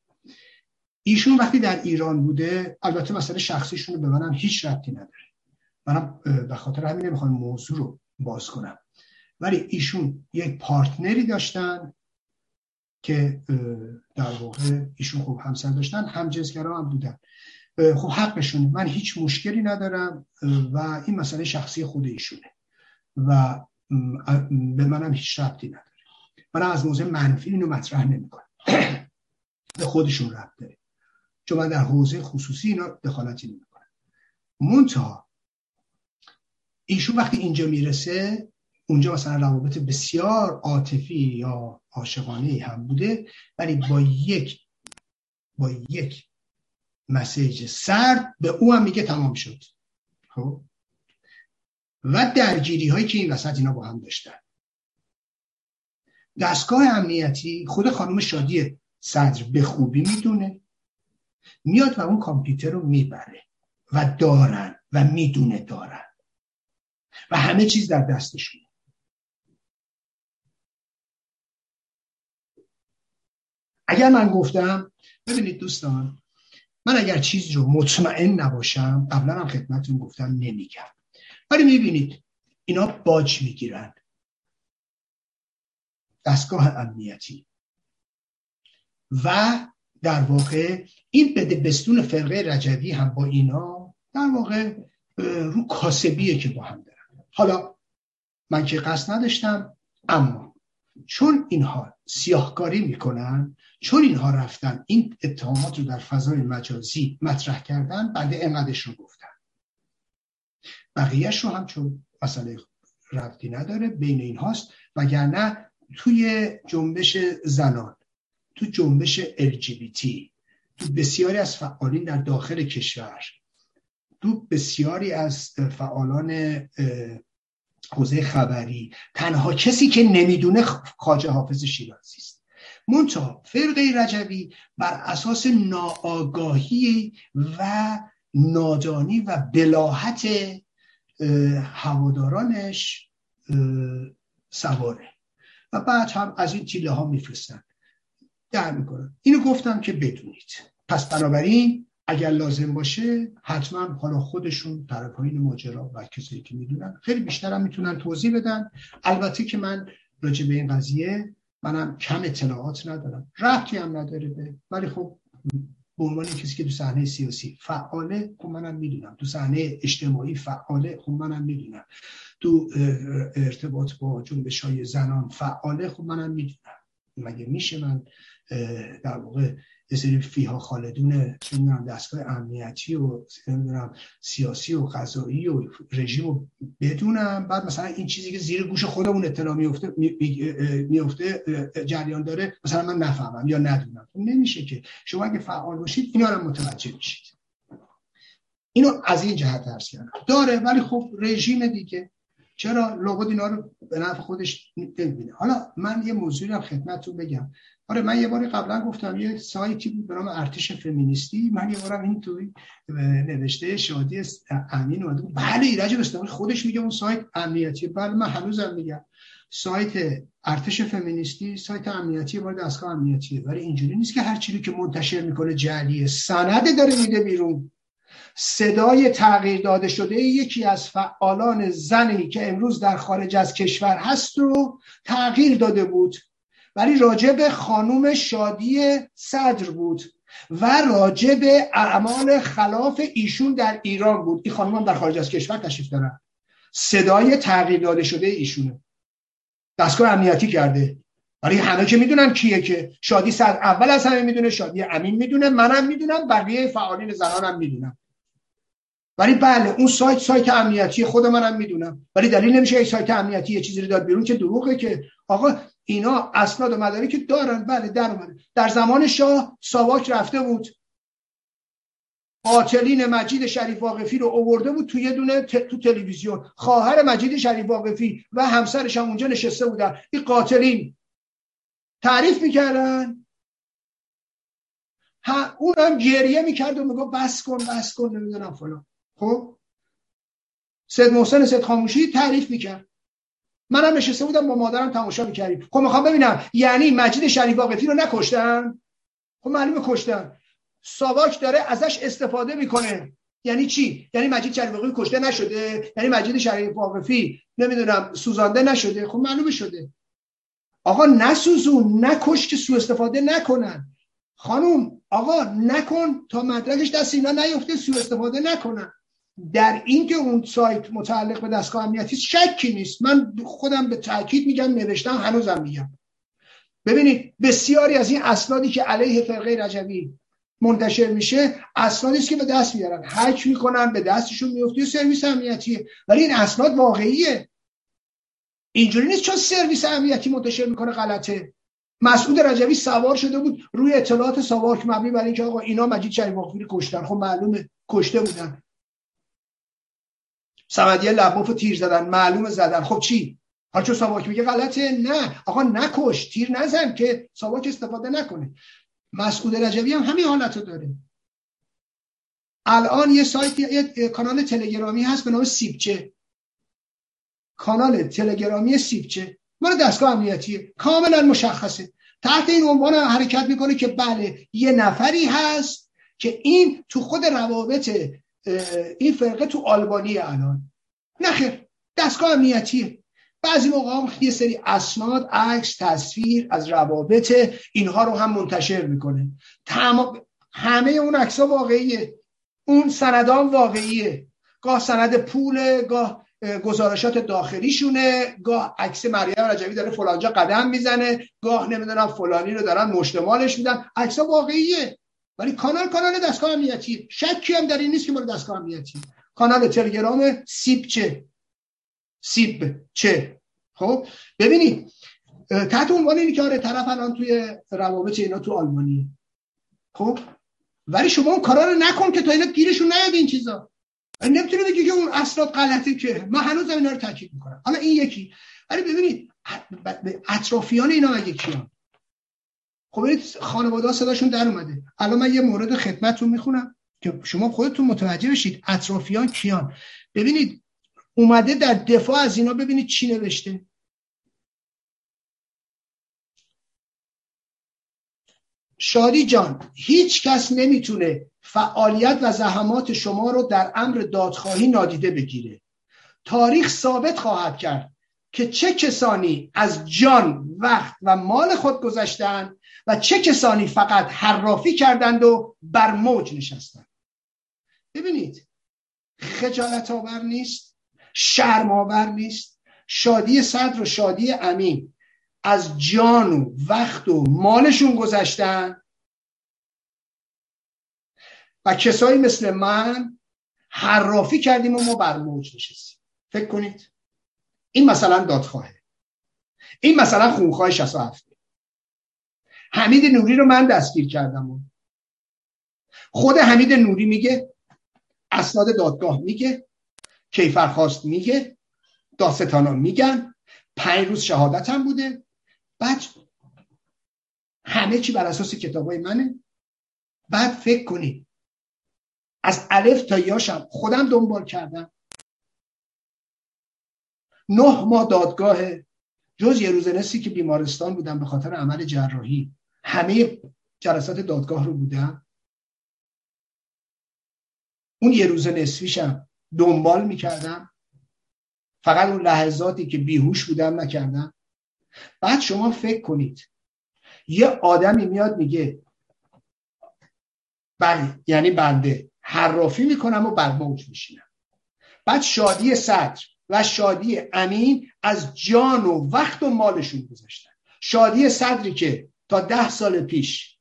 ایشون وقتی در ایران بوده البته مسئله شخصیشون رو به منم هیچ ربطی نداره. منم به خاطر همین نمی‌خوام موضوع رو باز کنم. ولی ایشون یک پارتنری داشتن که در واقع ایشون خوب همسر داشتن هم جنسگرا هم بودن. خب حقشونه من هیچ مشکلی ندارم و این مسئله شخصی خود ایشونه. و به منم هیچ ربطی نداره. من از موضوع منفی اینو مطرح نمی‌کنم. *clears throat* به خودشون ربط داره. چون من در حوزه خصوصی اینا دخالتی نمی‌کنم. منتها ایشون وقتی اینجا می‌رسه اونجا مثلا روابط بسیار عاطفی یا عاشقانه هم بوده ولی با یک با یک مسیج سرد به او هم میگه تمام شد. خب؟ و درگیری هایی که این وسط اینا با هم داشتن. دستگاه امنیتی خود خانم شادی صدر به خوبی می‌دونه. میاد و اون کامپیوتر رو می‌بره و دارن و می‌دونه دارن. و همه چیز در دستشون. اگر من گفتم ببینید دوستان من اگر چیزی رو مطمئن نباشم قبلا هم خدمتتون گفتم نمیگم. ولی می‌بینید اینا باج می‌گیرن. دستگاه امنیتی. و در واقع این بده بستون فرقه رجوی هم با اینا در واقع رو کاسبیه که با هم دارن. حالا من که قصد نداشتم اما چون اینها سیاهکاری می‌کنن چون اینها رفتن این اتهامات رو در فضای مجازی مطرح کردن بعد انقدرش رو گفتن. بقیهش رو هم چون مسئله رفتی نداره بین این هاست وگرنه توی جنبش زنان. تو جنبش LGBT تو بسیاری از فعالین در داخل کشور تو بسیاری از فعالان حوزه خبری. تنها کسی که نمی‌دونه خاجه حافظ شیرازی است. منتها فرقه رجوی بر اساس ناآگاهی و نادانی و بلاحت هوادارانش سواره. و بعد هم از این تیله ها میفرستن. در می‌کنن اینو گفتم که بدونید پس بنابراین اگر لازم باشه حتما حالا خودشون طرفین ماجرا و کسایی که می‌دونن خیلی بیشتر هم می‌تونن توضیح بدن. البته که من راجع به این قضیه منم کم اطلاعات ندارم. ربطی هم نداره به ولی خب به عنوان کسی که تو صحنه سیاسی فعاله خب منم می‌دونم. تو صحنه اجتماعی فعاله خب منم می‌دونم. تو ارتباط با جنبش های زنان فعاله خب منم می‌دونم. مگه میشه من در واقع یه سری فیها خالدون نمی‌دونم دستگاه امنیتی و نمی‌دونم سیاسی و قضایی و رژیم رو بدونم. بعد مثلا این چیزی که زیر گوش خودمون اطلاع میفته میفته جریان داره مثلا من نفهمم یا ندونم. خب نمیشه که. شما اگه فعال باشید اینا رو متوجه میشید. اینو از این جهت درس کردم. داره ولی خب رژیم دیگه. چرا؟ لابد اینا رو به نفع خودش نمی‌بینه. حالا من یه موضوعی رو خدمتتون بگم. آره من یه باری قبلا گفتم یه سایتی بود به نام ارتش فمینیستی. من یه بارم این توی نوشته شادی امین اومده بود. بله ایرج بستانی خودش میگه اون سایت امنیتی. بله من هنوزم میگم. سایت ارتش فمینیستی سایت امنیتی بار دستگاه امنیتیه. ولی اینجوری نیست که هر چیزی که منتشر می‌کنه جعلیه سنده داره میده بیرون. صدای تغییر داده شده یکی از فعالان زنی که امروز در خارج از کشور هست رو تغییر داده بود. ولی راجع به خانوم شادی صدر بود و راجع به اعمال خلاف ایشون در ایران بود. این خانوم هم در خارج از کشور تشریف دارن. صدای تغییر داده شده ایشونه. دستگاه امنیتی کرده. ولی همه که می‌دونن کیه که شادی سر اول از همه می‌دونه شادی امین می‌دونه منم می‌دونم بقیه فعالین زنانم می‌دونم ولی بله اون سایت سایت امنیتی خود منم می‌دونم. ولی دلیل نمیشه یک سایت امنیتی یه چیزی رو داد بیرون که دروغه که آقا اینا اسناد و مداری که دارن. بله در اومده. در زمان شاه ساواک رفته بود. قاتلین مجید شریف واقفی رو اوورده بود توی دونه تو تلویزیون. خواهر مجید شریف واقفی و همسرش هم اونجا نشسته بودن. این قاتلین. تعریف می‌کردن. اون هم گریه می‌کرد و میگو بس کن بس کن نمی‌دونم فلان. خب؟ سید محسن سید خاموشی تعریف می‌کرد. منم نشسته بودم با مادرم تماشا می‌کردیم. خب می‌خوام ببینم یعنی مجید شریف واقفی رو نکشتن؟ خب معلومه کشتن. ساواک داره ازش استفاده می‌کنه. یعنی چی؟ یعنی مجید شریف واقفی کشته نشده؟ یعنی مجید شریف واقفی نمی‌دونم سوزانده نشده؟ خب معلومه شده. آقا نسوزون نکش که سو استفاده نکنن. خانوم آقا نکن تا مدرکش دست اینا نیفته سو استفاده نکنن. در اینکه اون سایت متعلق به دستگاه امنیتی شکی نیست. من خودم به تاکید میگم نوشتم هنوزم میگم. ببینید بسیاری از این اسنادی که علیه فرقه رجوی منتشر میشه اسنادی است که به دست میارن. هک می‌کنن به دستشون میفته سرویس امنیتیه ولی این اسناد واقعیه. اینجوری نیست چون سرویس امنیتی منتشر می‌کنه غلطه. مسعود رجوی سوار شده بود روی اطلاعات ساواک مبنی بر اینکه آقا اینا مجید شریف کشتن. خب معلومه کشته بودن. سمدیه لباف تیر زدن معلومه زدن. خب چی؟ حالا چون ساواک میگه غلطه نه. آقا نکش تیر نزن که ساواک استفاده نکنه. مسعود رجوی هم همین حالت رو داره. الان یه سایت یه کانال تلگرامی هست به نام سیبچه. کانال تلگرامی سیبچه. مال دستگاه امنیتیه کاملا مشخصه. تحت این عنوان حرکت می‌کنه که بله یه نفری هست که این تو خود روابط این فرقه تو آلبانی الان. نخیر دستگاه امنیتیه. بعضی موقع هم یه سری اسناد عکس تصویر از روابط اینها رو هم منتشر می‌کنه. تمام همه اون عکس واقعیه. اون سندان واقعیه. گاه سند پول گاه گزارشات داخلیشونه گاه عکس مریم رجوی داره فلانجا قدم می‌زنه گاه نمی‌دونم فلانی رو دارن مشتمالش میدن. عکس واقعیه. ولی کانال کانال دستگاه امنیتی شکی هم در این نیست که مال دستگاه امنیتی کانال تلگرام سیب چه؟ سیب چه؟ خب ببینید تحت عنوان اینی که آره طرف الان توی روابط اینا تو آلمانی. خب ولی شما اون کارا رو نکن که تا اینا گیرشون نیاد این چیزا. نمی‌تونه بگی که اون اسناد غلطه که. من هنوز اینا رو تاکید می‌کنم. حالا این یکی. ولی ببینید اطرافیان اینا مگه کیان؟ خب خانواده صداشون در اومده. الان من یه مورد خدمتتون می‌خونم که شما خودتون متوجه بشید اطرافیان کیان. ببینید اومده در دفاع از اینا ببینید چی نوشته. شادی جان هیچ کس نمی‌تونه فعالیت و زحمات شما رو در امر دادخواهی نادیده بگیره. تاریخ ثابت خواهد کرد که چه کسانی از جان وقت و مال خود گذشتند و چه کسانی فقط حرافی کردند و بر موج نشستند. ببینید خجالت آور نیست شرم آور نیست شادی صدر و شادی امین از جان و وقت و مالشون گذشتن. و کسایی مثل من حرافی کردیم و ما بر موج نشستیم. فکر کنید این مثلا دادخواهه. این مثلا خونخواه 67 حمید نوری رو من دستگیر کردم. خود حمید نوری میگه اسناد دادگاه میگه کیفرخواست میگه داستانان میگن. پنج روز شهادتم بوده. بعد همه چی بر اساس کتابای منه. بعد فکر کنید از الف تا یاشم خودم دنبال کردم. نه ماه دادگاه جز یه روز که بیمارستان بودم به خاطر عمل جراحی. همه جلسات دادگاه رو بودم. اون یه روز نصفیشم دنبال می‌کردم. فقط اون لحظاتی که بیهوش بودم نکردم. بعد شما فکر کنید. یه آدمی میاد میگه بله یعنی بنده. حرافی می‌کنم و بر موج میشینم. بعد شادی صدر و شادی امین از جان و وقت و مالشون گذاشتن. شادی صدری که تا ده سال پیش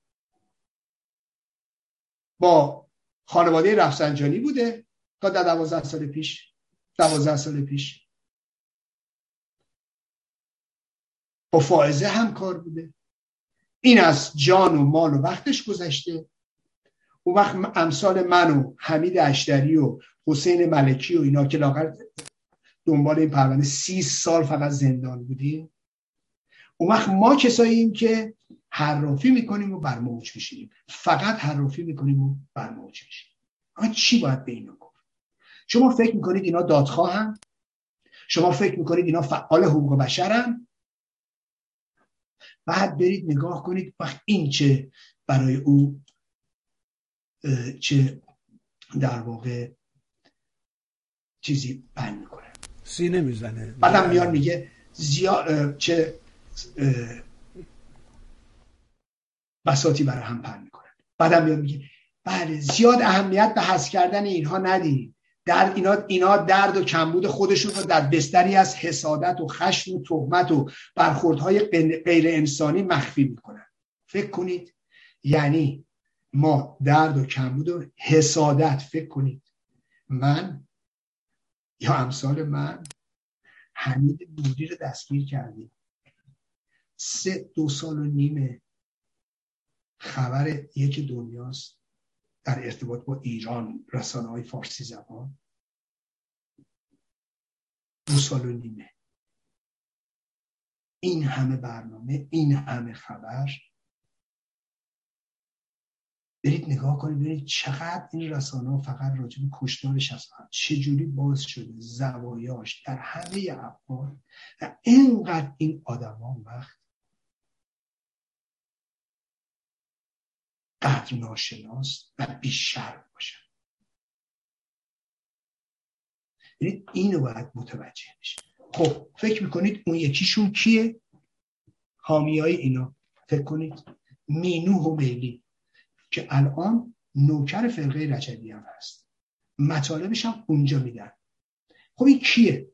با خانواده رفسنجانی بوده تا در دوازده سال پیش. دوازده سال پیش. با فائزه هم کار بوده. این از جان و مال و وقتش گذشته. اون وقت امثال من و حمید اشتری و حسین ملکی و اینا که لاغر دنبال این پرونده سی سال فقط زندان بودیم. اون وقت ما کساییم که حرافی می‌کنیم و بر موج میشیم فقط حرافی می‌کنیم و بر موج میشیم اما چی باید به اینا گفت؟ شما فکر می‌کنید اینا دادخواهن؟ شما فکر می‌کنید اینا فعال حقوق بشرن؟ بعد برید نگاه کنید وقت این چه برای او چه در واقع چیزی بند می‌کنه. سینه می‌زنه. بعدم میان میگه زیاد چه بساتی برای هم پن می‌کنن. بعدم میاد میگه بله زیاد اهمیت به حذف کردن اینها ندید در اینا, اینا درد و کمبود خودشون رو در بستری از حسادت و خشم و تهمت و برخوردهای غیر انسانی مخفی می‌کنن. فکر کنید یعنی ما درد و کمبود و حسادت فکر کنید. من یا امثال من حمید نوری رو دستگیر کردیم. سه دو سال و نیمه خبر یک دنیاست در ارتباط با ایران رسانه های فارسی زبان. دو سال و نیمه. این همه برنامه این همه خبر. برید نگاه کنید ببینید چقدر این رسانه فقط راجع به کشتارش هستن. چجوری باز شده زوایاش در همه ابعاد و اینقدر این آدمان وقت قدر ناشناس و بیشرم باشن. ببینید اینو باید متوجه بشه خب فکر می‌کنید اون یکیشون کیه؟ حامی های اینا. فکر کنید مینو و میلی که الان نوکر فرقه رجبی هم هست. مطالبش هم اونجا میدن. خب این کیه؟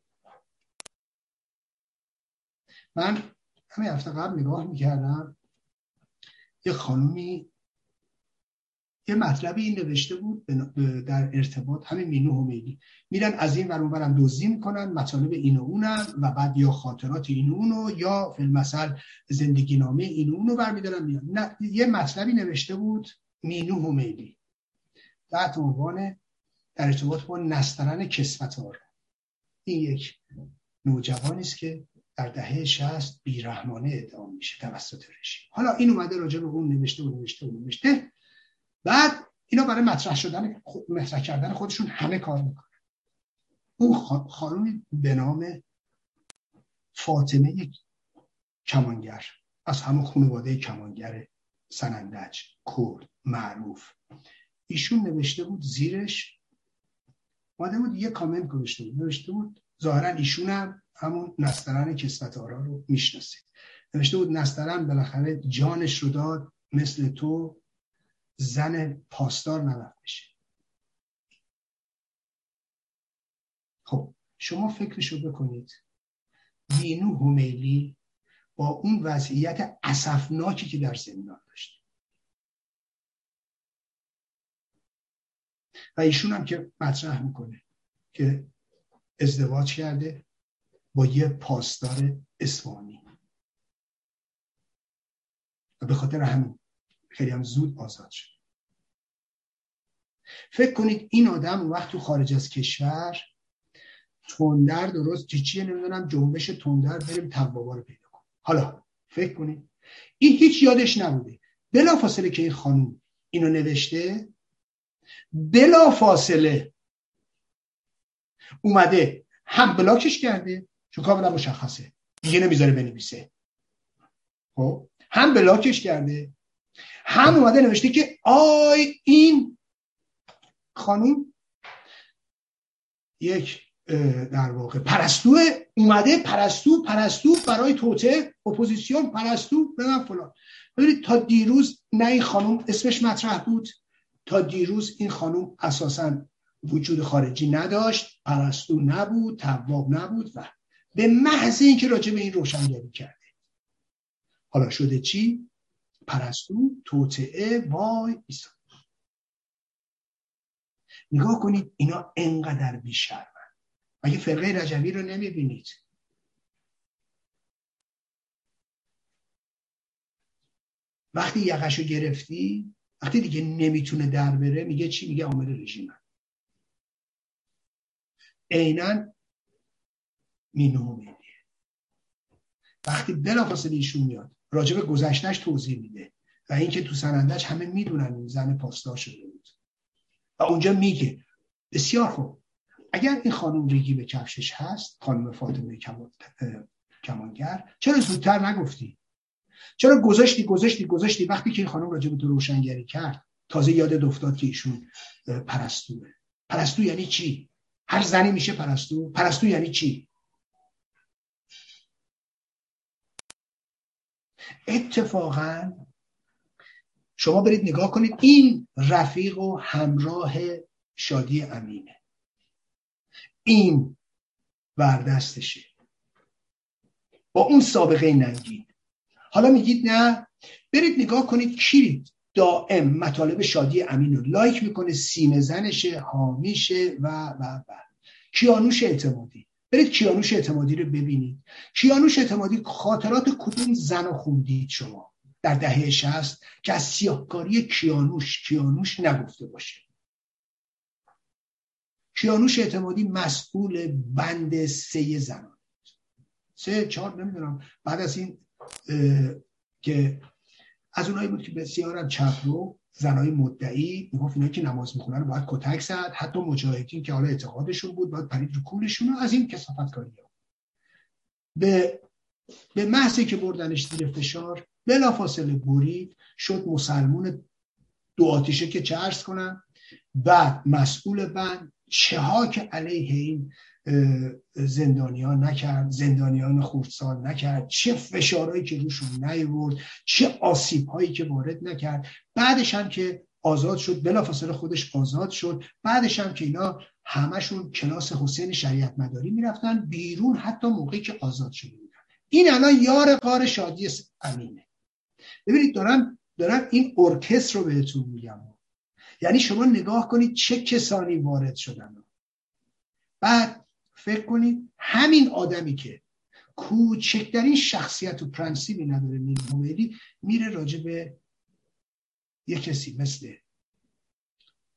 من همین هفته قبل نگاه می‌کردم یه خانومی یه مطلبی نوشته بود در ارتباط همین مینو همیدی میرن از این ور اونورم دزدی می‌کنن مطالب این و اونم و بعد یا خاطرات این و اونو یا فیلمسل زندگی نامه این و اونو برمیدارن میان نه یه مطلبی نوشته بود مینو همیدی تحت عنوان در ارتباط با نسترن کسفتار این یک نوجوانی است که در دهه 60 بیرحمانه ادعا میشه توسط رژیم. حالا این اومده راجع به اون نوشته و نوشته و نوشته. بعد اینا برای مطرح شدن مطرح کردن خودشون همه کار می‌کنن. اون خانومی به نام فاطمه کمانگر. از همه خانواده کمانگر سنندج کرد معروف. ایشون نوشته بود زیرش ماده بود یه کامنت گذاشته بود. نوشته بود ظاهرا ایشون هم همون نسترن کسفت آرا رو می‌شناسید. نوشته بود نسترن بالاخره جانش رو داد مثل تو زن پاسدار نباید بشه. خب شما فکرشو بکنید. دینو همیلی با اون وضعیت اصفناکی که در زندان داشت و ایشون هم که مطرح می‌کنه که ازدواج کرده با یه پاسدار اسوانی و به خاطر همین خیلی هم زود آزاد شد. فکر کنید این آدم وقت تو خارج از کشور تندر درست چیه نمی‌دونم جنبش تندر بریم توابا رو پیدا کن حالا فکر کنید. این هیچ یادش نبوده. بلا فاصله که این خانوم اینو نوشته بلا فاصله اومده هم بلاکش کرده چون کاملا مشخصه. دیگه نمی‌ذاره بنویسه. خب؟ هم بلاکش کرده هم اومده نوشته که آی این خانوم یک در واقع پرستو اومده پرستو پرستو برای توته اپوزیسیون پرستو بدن فلان. ببینید تا دیروز نه این خانوم اسمش مطرح بود. تا دیروز این خانوم اساسا وجود خارجی نداشت پرستو نبود تواب نبود و به محض اینکه راجع به این روشنگری کرده. حالا شده چی؟ پرستو توطعه وای ایسا. نگاه کنید اینا انقدر بیشرمن. مگه فرقه رجوی رو نمی‌بینید؟ وقتی یقشو گرفتی وقتی دیگه نمی‌تونه در بره میگه چی؟ میگه عامل رژیم. عینا مینو وقتی بلافاصله ایشون میاد. راجب گذشتهش توضیح میده و اینکه تو سنندش همه می‌دونن این زن پاسدار شده بود. و اونجا میگه بسیار خوب. اگر این خانم ریگی به کفشش هست خانم فاطمه کمانگر چرا زودتر نگفتی؟ چرا گذاشتی گذاشتی گذاشتی وقتی که این خانم راجع به تو روشنگری کرد؟ تازه یاد افتاد که ایشون پرستوه. پرستو یعنی چی؟ هر زنی میشه پرستو. پرستو یعنی چی؟ اتفاقا شما برید نگاه کنید این رفیق و همراه شادی امینه. این وردستشه. با اون سابقه ننگین. حالا میگید نه برید نگاه کنید کی دائم مطالب شادی امین رو لایک می‌کنه سینه زنشه حامیشه و و و. کیانوش اعتمادی. برید کیانوش اعتمادی رو ببینید. کیانوش اعتمادی خاطرات کدوم زن رو خوندید شما؟ در دهه شست که از سیاهکاری کیانوش کیانوش نگفته باشه. کیانوش اعتمادی مسئول بند سه زنان سه چهار نمی‌دونم. بعد از این که از اونایی بود که بسیار چپ رو زنای مدعی می‌گفت اینایی که نماز می‌خونن باید کتک زد. حتی مجاهدین که حالا اعتقادشون بود باید پرید رو کولشون از این کسافت کاری ها به به محضی که بردنش زیر فشار بلافاصله برید شد مسلمون دو آتیشه که چرس کنن بعد مسئول بند چه ها که علیه این زندانیان نکرد زندانیان خردسال نکرد. چه فشارهایی که روشون نیورد چه آسیب هایی که وارد نکرد. بعدش هم که آزاد شد بلافاصله خودش آزاد شد. بعدش هم که اینا همشون کلاس حسین شریعت مداری می‌رفتن. بیرون حتی موقعی که آزاد شده بودن. این الان یار قار شادی امینه. ببینید دارم دارم این ارکستر رو بهتون میگم. یعنی شما نگاه کنید چه کسانی وارد شدن. بعد فکر کنید همین آدمی که کوچکترین شخصیت و پرنسیبی نداره نیم میره راجع به یه کسی مثل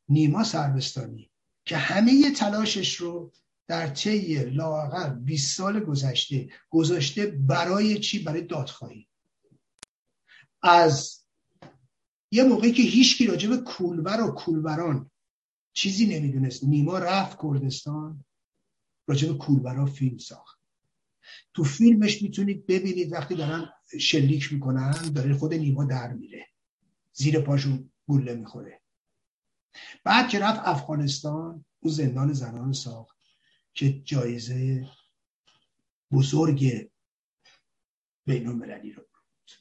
نیما سربستانی که همه تلاشش رو در طی لاغر 20 سال گذشته گذاشته برای چی؟ برای دادخواهی. از یه موقعی که هیچکی راجع به کولبر و کولبران چیزی نمی‌دونست. نیما رفت کردستان. راجع به کولبرا فیلم ساخت. تو فیلمش می‌تونید ببینید وقتی دارن شلیک می‌کنن داره خود نیما در میره. زیر پاشون گوله می‌خوره. بعد که رفت افغانستان او زندان زنان ساخت که جایزه بزرگ بین المللی رو بود.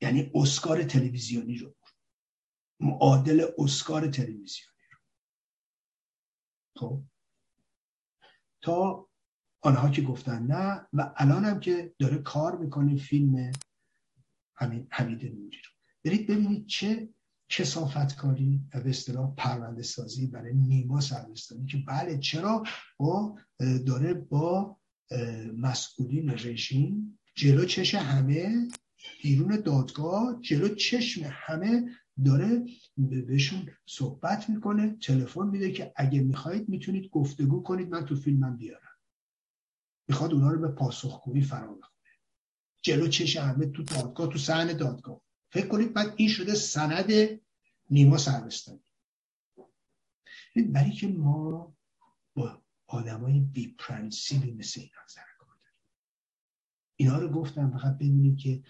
یعنی اسکار تلویزیونی رو بود. معادل اسکار تلویزیونی رو. خب؟ تا آنها که گفتن نه و الان هم که داره کار می‌کنه فیلم همین حمید نوری رو. برید ببینید چه کسافتکاری و به اصطلاح پرونده سازی برای نیما سربستانی که بله چرا با داره با مسئولین رژیم جلو چش همه بیرون دادگاه جلو چشم همه داره بهشون صحبت می‌کنه تلفن میده که اگه می‌خواهید می‌تونید گفتگو کنید من تو فیلمم بیارم. می‌خواد اونا رو به پاسخگویی فرا بخونه. جلو چش همه تو دادگاه تو صحن دادگاه. فکر کنید بعد این شده سند نیما سربستانی برای که ما با آدمای بی پرنسیبی مثل کار اینا رو گفتم فقط ببینید که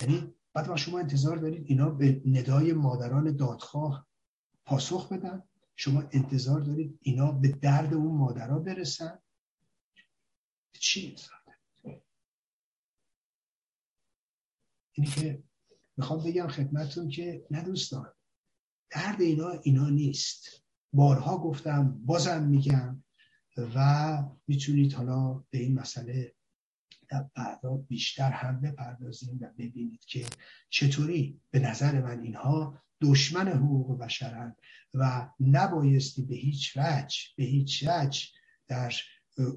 یعنی بعد شما انتظار دارید اینا به ندای مادران دادخواه پاسخ بدن. شما انتظار دارید اینا به درد اون مادرها برسن. چی انتظار دارید؟ اینی که می‌خوام بگم خدمتون که نه دوستان درد اینا اینا نیست. بارها گفتم بازم میگم و می‌تونید حالا به این مسئله در بعدا بیشتر هم بپردازیم و ببینید که چطوری به نظر من اینها دشمن حقوق بشرن و نبایستی به هیچ وجه به هیچ وجه در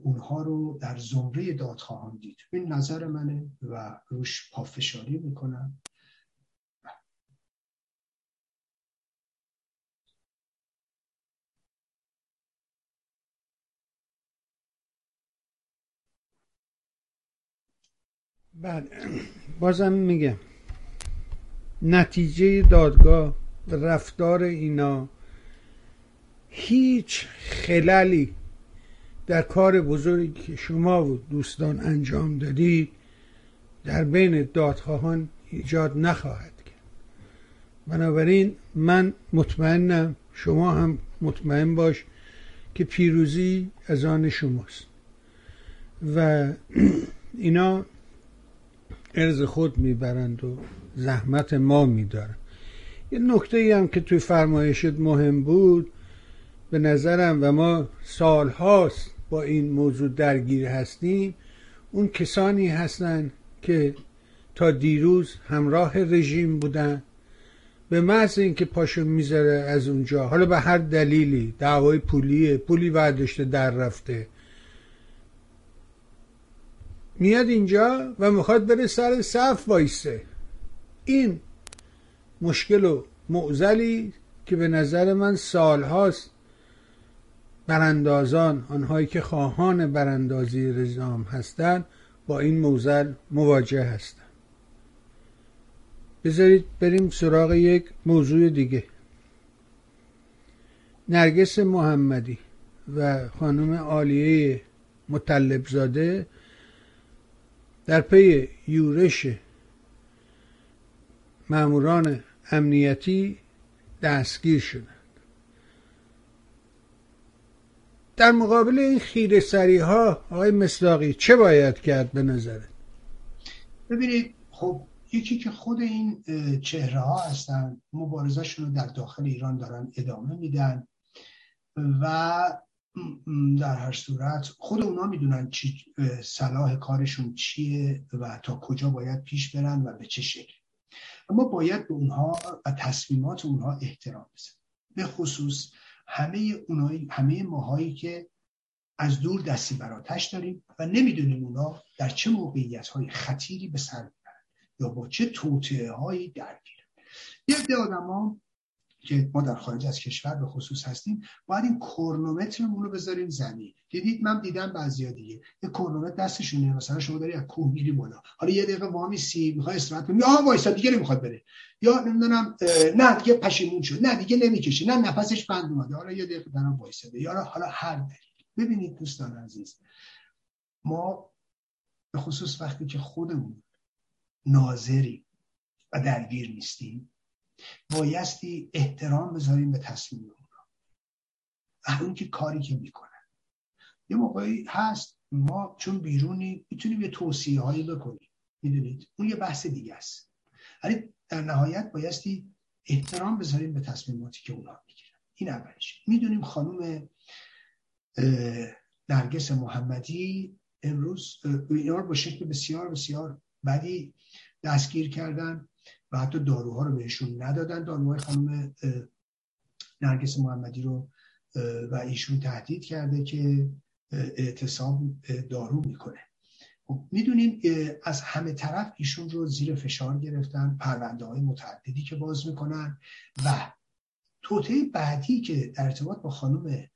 اونها رو در زمره دادخواهان دید. این نظر منه و روش پافشاری می‌کنم. بله. *clears throat* بازم میگم. نتیجه دادگاه رفتار اینا هیچ خلالی در کار بزرگی که شما و دوستان انجام دادی در بین دادخواهان ایجاد نخواهد کرد. بنابراین من مطمئنم شما هم مطمئن باش که پیروزی از آن شماست. و *clears throat* اینا ارز خود می‌برند و زحمت ما میدارن. یه نکته ای هم که توی فرمایشت مهم بود به نظرم و ما سالهاست با این موضوع درگیر هستیم اون کسانی هستند که تا دیروز همراه رژیم بودن. به محض اینکه پاشو می‌ذاره از اونجا حالا به هر دلیلی دعوای پولیه پولی برداشته در رفته. میاد اینجا و می‌خواد بره سر صف وایسه. این مشکل و معزلی که به نظر من سالهاست براندازان آنهایی که خواهان براندازی رزام هستند با این موزل مواجه هستند. بذارید بریم سراغ یک موضوع دیگه. نرگس محمدی و خانم عالیه مطلبزاده در پی یورش ماموران امنیتی دستگیر شدند. در مقابل این خیره سری ها آقای مصداقی چه باید کرد به نظره ببینید خب یکی که خود این چهره ها هستن مبارزشون رو در داخل ایران دارن ادامه میدن و در هر صورت خود اونا می‌دونن چی صلاح کارشون چیه و تا کجا باید پیش برن و به چه شکل. اما باید به اونها و تصمیمات اونها احترام بزن. به خصوص همه اونایی همه ماهایی که از دور دستی براتش داریم و نمی‌دونیم اونا در چه موقعیت های خطیری به سر می‌برن یا با چه توطعه هایی درگیرن. یه عده که ما در خارج از کشور به خصوص هستیم باید این کرونومترمون رو بذاریم زمین. دیدید من دیدم بعضیا دیگه. یه کرونومتر دستشونه مثلا شما داری از کوه میری بالا. حالا یه دقیقه وامی سی می‌خوای استراحت کنی. آها وایسا دیگه نمی‌خواد بره. یا نمی‌دونم نه دیگه پشیمون شد. نه دیگه نمی‌کشه. نه نفسش بند اومده. حالا یه دقیقه دارم وایساده یا حالا هر دلیل ببینید دوستان عزیز ما به خصوص وقتی که خودمون ناظری و درگیر نیستیم بایستی احترام بذاریم به تصمیم اونا اون که کاری که می‌کنن یه موقعی هست ما چون بیرونی می‌تونیم یه توصیه هایی بکنیم. می‌دونید؟ اون یه بحث دیگه است. ولی در نهایت بایستی احترام بذاریم به تصمیماتی که اونا می‌گیرن. این اولش. می‌دونیم خانم نرگس محمدی امروز اینا با شکل بسیار بسیار بدی دستگیر کردن. و حتی داروها رو بهشون ندادن. داروهای خانم نرگس محمدی رو و ایشون تهدید کرده که اعتصاب دارو می‌کنه. خب می‌دونیم از همه طرف ایشون رو زیر فشار گرفتن پرونده های متعددی که باز می‌کنن و توطعه بعدی که در ارتباط با خانم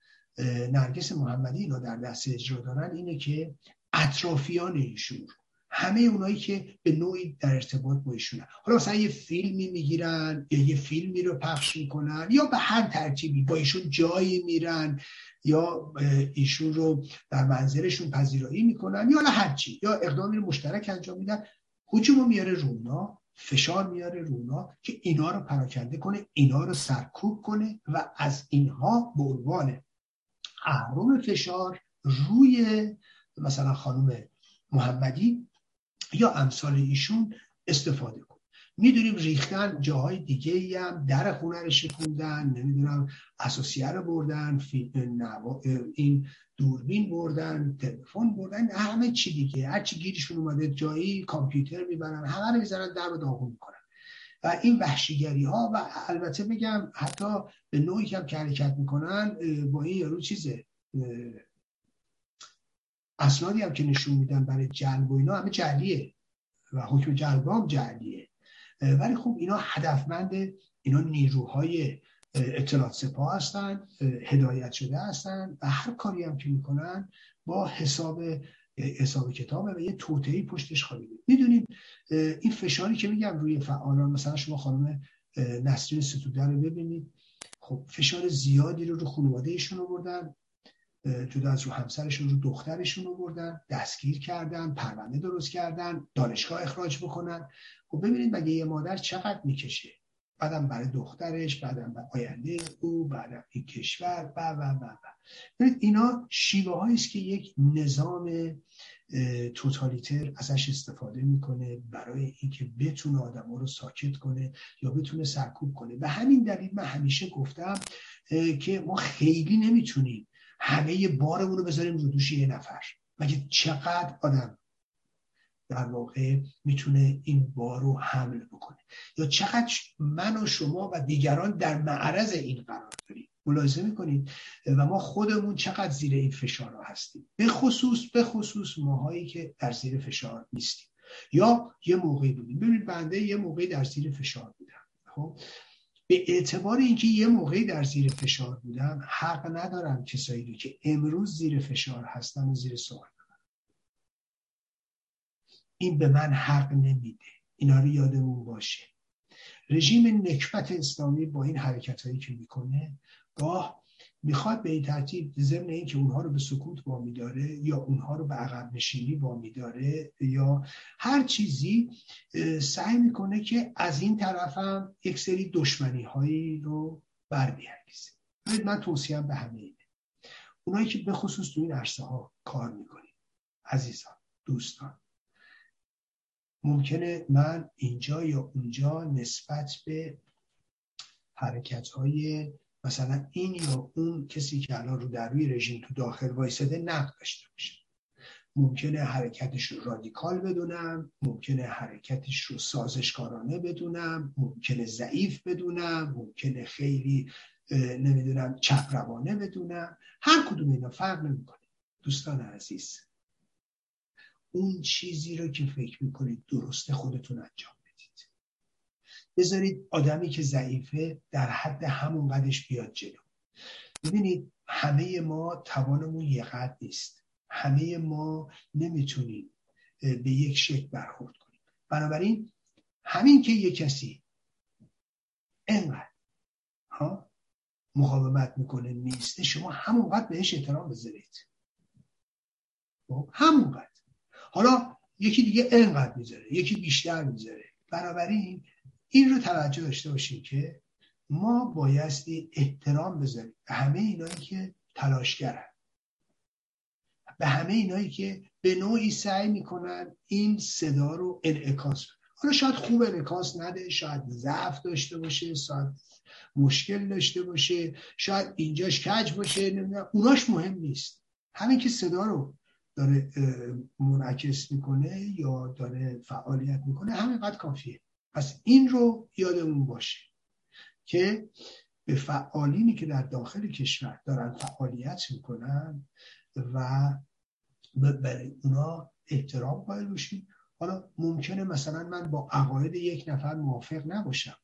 نرگس محمدی اینا در دست اجرا دارن اینه که اطرافیان ایشون همه اونایی که به نوعی در ارتباط با ایشونن حالا مثلا یه فیلمی می‌گیرن یا یه فیلمی رو پخش می‌کنن یا به هر ترتیبی با ایشون جایی میرن یا ایشون رو در منظرشون پذیرایی می‌کنن یا هرچی یا اقدامی رو مشترک انجام میدن. حجوم میاره رونا فشار میاره رونا که اینا رو پراکنده کنه اینا رو سرکوب کنه و از اینها به عنوان فشار روی مثلا خانم محمدی یا امثال ایشون استفاده کن. می‌دونیم ریختن جاهای دیگه ای هم در خونه رو شکوندن نمی‌دونم اساسیه رو بردن این دوربین بردن تلفن بردن همه چی دیگه. هر چی گیرشون اومده جایی کامپیوتر می‌برن همه رو می‌زنن در رو داغون می‌کنن. و این وحشیگری ها و البته بگم حتی به نوعی که حرکت می‌کنن با این یارو چیزه اسنادی هم که نشون میدن برای جلب و اینا همه جلیه و حکم جلب هم جلیه ولی خب اینا هدفمند اینا نیروهای اطلاعات سپاه هستن هدایت شده هستن و هر کاری هم که می‌کنن با حساب حساب کتابه و یه توطئه‌ای پشتش خوابیده. می‌دونید این فشاری که میگم روی فعالان مثلا شما خانم نسرین ستوده رو ببینید خب فشار زیادی رو رو خانواده ایشون آوردن. جدا از رو همسرشون رو دخترشون آوردن دستگیر کردن پرونده درست کردن دانشگاه اخراج بکنن. خب ببینید مگه یه مادر چقدر می‌کشه؟ بعدم برای دخترش بعدم برای آینده او بعدم این کشور و و و و. اینا شیوه است که یک نظام توتالیتر ازش استفاده می‌کنه برای اینکه بتونه آدم رو ساکت کنه یا بتونه سرکوب کنه. به همین دلیل من همیشه گفتم که ما خیلی نمی‌تونیم همه بارمون رو بذاریم رو دوش یه نفر. مگه چقدر آدم در واقع می‌تونه این بار رو حمل بکنه؟ یا چقدر من و شما و دیگران در معرض این قرار داریم؟ ملاحظه می‌کنید؟ و ما خودمون چقدر زیر این فشار هستیم؟ به خصوص به خصوص ماهایی که در زیر فشار نیستیم. یا یه موقعی بودیم. ببینید بنده یه موقعی در زیر فشار بودم. خب؟ به اعتبار اینکه یه موقعی در زیر فشار بودم حق ندارم کسایی رو که امروز زیر فشار هستن و زیر سوال این به من حق نمیده. اینا رو یادمون باشه. رژیم نکبت اسلامی با این حرکت هایی که می‌کنه گاه می‌خواد به این ترتیب ضمن اینکه اونها رو به سکوت با داره یا اونها رو به عقب نشینی با داره یا هر چیزی سعی می‌کنه که از این طرف هم یک سری دشمنی هایی رو بر بیانگیزه من توصیه به همه اینه. اونایی که به خصوص تو این عرصه ها کار می‌کنید عزیزان دوستان ممکنه من اینجا یا اونجا نسبت به حرکت های مثلا این یا اون کسی که الان رو در روی رژیم تو داخل وایساده نقد داشته باشه. ممکنه حرکتش رو رادیکال بدونم ممکنه حرکتش رو سازشکارانه بدونم ممکنه ضعیف بدونم ممکنه خیلی نمی‌دونم چپ روانه بدونم. هر کدوم اینا فرق نمی‌کنه. دوستان عزیز اون چیزی رو که فکر می‌کنید درسته خودتون انجام بذارید آدمی که ضعیفه در حد همون قدش بیاد جلو. ببینید همه ما توانمون یه قد نیست. همه ما نمی‌تونیم به یک شکل برخورد کنیم. بنابراین همین که یه کسی انقدر ها مقاومت می‌کنه نیسته شما همونقدر بهش احترام بذارید. خب؟ همونقدر حالا یکی دیگه انقدر می‌ذاره یکی بیشتر می‌ذاره. بنابراین این رو توجه داشته باشیم که ما بایستی احترام بذاریم. به همه اینایی که تلاشگرن. به همه اینایی که به نوعی سعی می‌کنن این صدا رو انعکاس بدن. حالا شاید خوب انعکاس نده شاید ضعف داشته باشه شاید مشکل داشته باشه شاید اینجاش کج باشه نمی‌دونم. اوناش مهم نیست. همین که صدا رو داره منعکس می‌کنه یا داره فعالیت می‌کنه همینقدر کافیه. پس این رو یادمون باشه که به فعالینی که در داخل کشور دارن فعالیت می‌کنن و برای اونا احترام قائل باشیم. حالا ممکنه مثلا من با عقاید یک نفر موافق نباشم.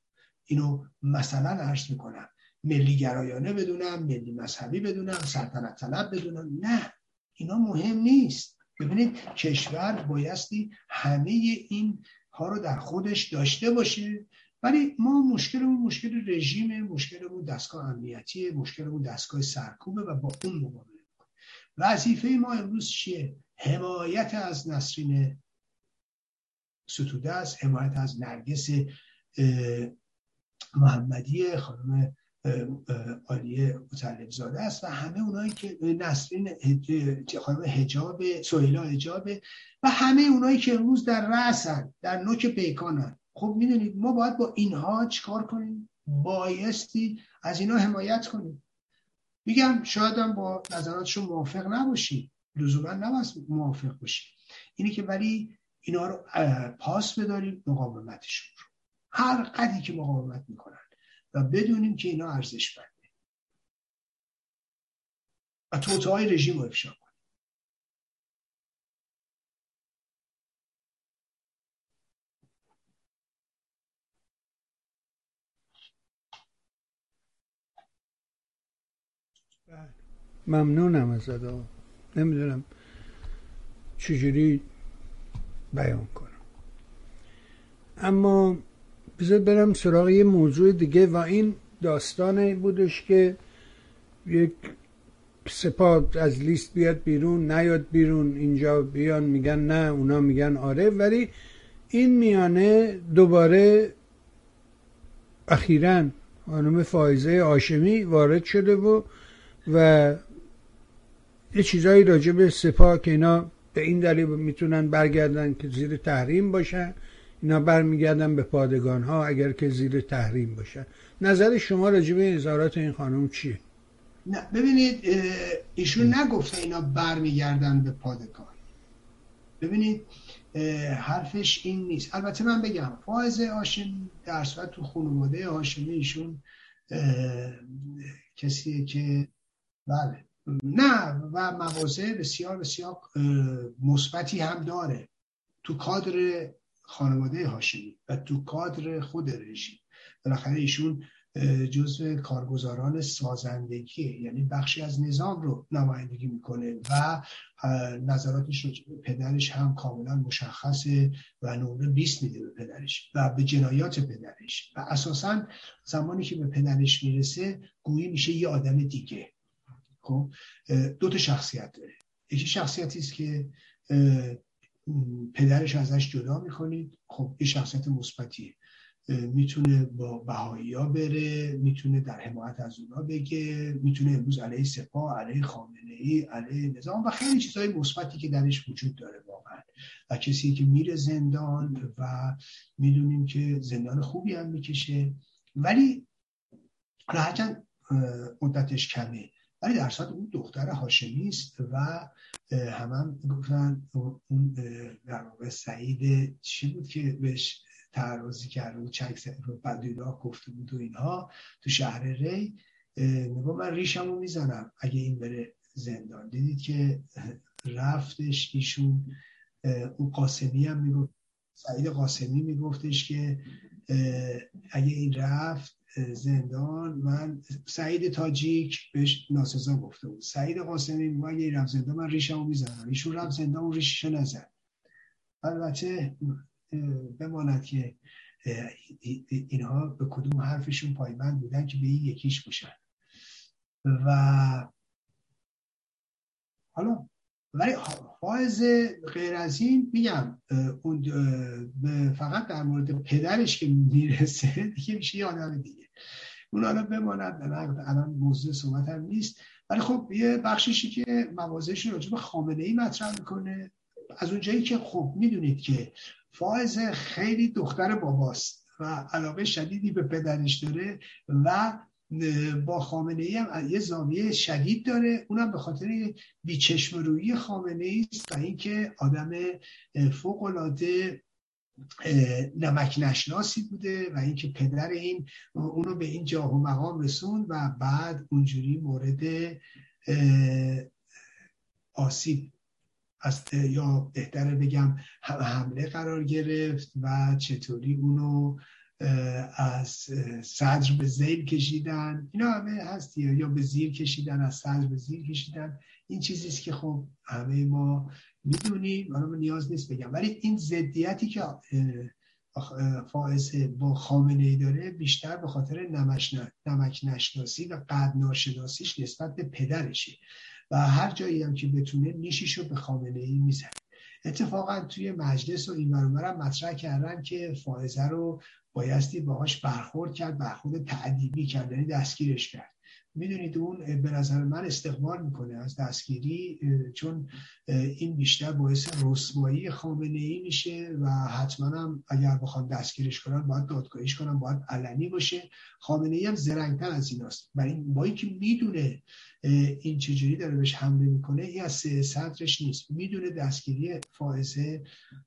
اینو مثلا عرض می‌کنم. ملی گرایانه بدونم ملی مذهبی بدونم سلطنت طلب بدونم. نه اینا مهم نیست. ببینید کشور بایستی همه این ها رو در خودش داشته باشه. ولی ما مشکلمون مشکل رژیم مشکلمون دستگاه امنیتی مشکلمون دستگاه سرکوبه و با اون مقابله. وظیفه ما امروز چیه؟ حمایت از نسرین ستوده است حمایت از نرگس محمدی خانم عالیه مطلب زاده است و همه اونایی که نسرین خانم حجاب سویلا حجابه و همه اونایی که امروز در رأسن در نوک پیکانن خب می‌دونید ما باید با اینها چیکار کنیم؟ بایستی از اینا حمایت کنیم. میگم شاید با نظراتشون موافق نباشی لزوما نباید موافق باشی اینه که ولی اینا رو پاس بداریم مقاومتشون رو. هر قدی که مقاومت می‌کنن. و بدونیم که اینا ارزش بنده. و توتهای رژیم رو افشا کنیم. ممنونم از نمی‌دونم چجوری بیان کنم. اما بذار برم سراغ یه موضوع دیگه و این داستان بودش که یک سپاه از لیست بیاد بیرون نیاد بیرون اینجا بیان میگن نه اونا میگن آره ولی این میانه دوباره اخیرا خانم فایزه آشمی وارد شده و و یه چیزایی راجع به سپاه که اینا به این دلیل می‌تونن برگردن که زیر تحریم باشن. اینا برمیگردن به پادگان ها اگر که زیر تحریم باشن. نظر شما راجع به اظهارات این خانم چیه؟ نه ببینید ایشون نگفته اینا برمیگردن به پادگان. ببینید حرفش این نیست. البته من بگم فائز هاشمی در صورت تو خانواده هاشمی ایشون کسیه که بله. نه و مواضع بسیار بسیار مثبتی هم داره. تو کادر خانواده هاشمی و تو کادر خود رژیم. بالاخره ایشون جزء کارگزاران سازندگی یعنی بخشی از نظام رو نمایندگی می‌کنه و نظراتش رو پدرش هم کاملا مشخصه و نمره 20 میده به پدرش و به جنایات پدرش. و اساسا زمانی که به پدرش می‌رسه گویی میشه یه آدم دیگه. خب؟ دو تا شخصیت داره. یکی شخصیتی است که پدرش ازش جدا می‌کنید خب یه شخصیت مثبتیه. می‌تونه با بهایی ها بره می‌تونه در حمایت از اونا بگه می‌تونه امروز علیه سپاه علیه خامنه ای علیه نظام و خیلی چیزهای مثبتی که درش وجود داره واقعا. و کسی که میره زندان و می‌دونیم که زندان خوبی هم می‌کشه. ولی راحتا مدتش کمه. ولی در صورت اون دختر هاشمی است و هم هم گفتن اون در واقع سعید چی بود که بهش تعرضی کرده بود چک بدیداه گفته بود و اینها تو شهر ری. میگو من ریشمو می‌زنم اگه این بره زندان. دیدید که رفتش ایشون اون قاسمی هم می‌گفت سعید قاسمی میگفتش که اگه این رفت زندان من سعید تاجیک بهش ناسزا گفته بود. سعید قاسمی میگه اگه رفت زندان من ریشمو می‌زنم. ایشون رفت زندان اون ریششو نزد. البته بماند که اینها به کدوم حرفشون پایبند بودن که به این یکیش باشن و حالا ولی فائز غیر از این میگم اون فقط در مورد پدرش که می‌رسه دیگه میشه یه آدم دیگه. اون حالا بماند الان موضوع صحبت هم نیست. ولی خب یه بخششی که موازهش راجع به خامنه ای مطرح می‌کنه. از اونجایی که خب می‌دونید که فائز خیلی دختر باباست و علاقه شدیدی به پدرش داره و با خامنه ای هم یه زاویه شدید داره. اونم به خاطر بیچشم روی خامنه است و اینکه آدم فوق العاده نمک نشناسی بوده و اینکه پدر این اونو به این جاه و مقام رسون و بعد اونجوری مورد آسیب از یا بهتره بگم حمله قرار گرفت و چطوری اونو از صدر به زیر کشیدن. اینا همه هست یا به زیر کشیدن از صدر به زیر کشیدن. این چیزیست که خب همه ما می‌دونیم. حالا نیاز نیست بگم. ولی این ضدیتی که فائز با خامنه ای داره بیشتر به خاطر نمک نشناسی و قد ناشناسیش نسبت به پدرشه. و هر جایی هم که بتونه نیشیشو به خامنه ای می‌زنه. اتفاقا توی مجلس و این مطرح کردن که فائزه رو بایستی باهاش برخورد کرد برخورد تعدیبی کرد یعنی دستگیرش کرد. می‌دونید اون به نظر من استقبال می‌کنه از دستگیری چون این بیشتر باعث رسوایی خامنه ای میشه و حتما هم اگر بخوام دستگیرش کنن باید دادگاهیش کنن باید علنی باشه. خامنه ای هم زرنگتر از ایناست. برای با اینکه می‌دونه این چجوری داره بهش حمله می‌کنه این از صدرش نیست. می‌دونه دستگیری فائزه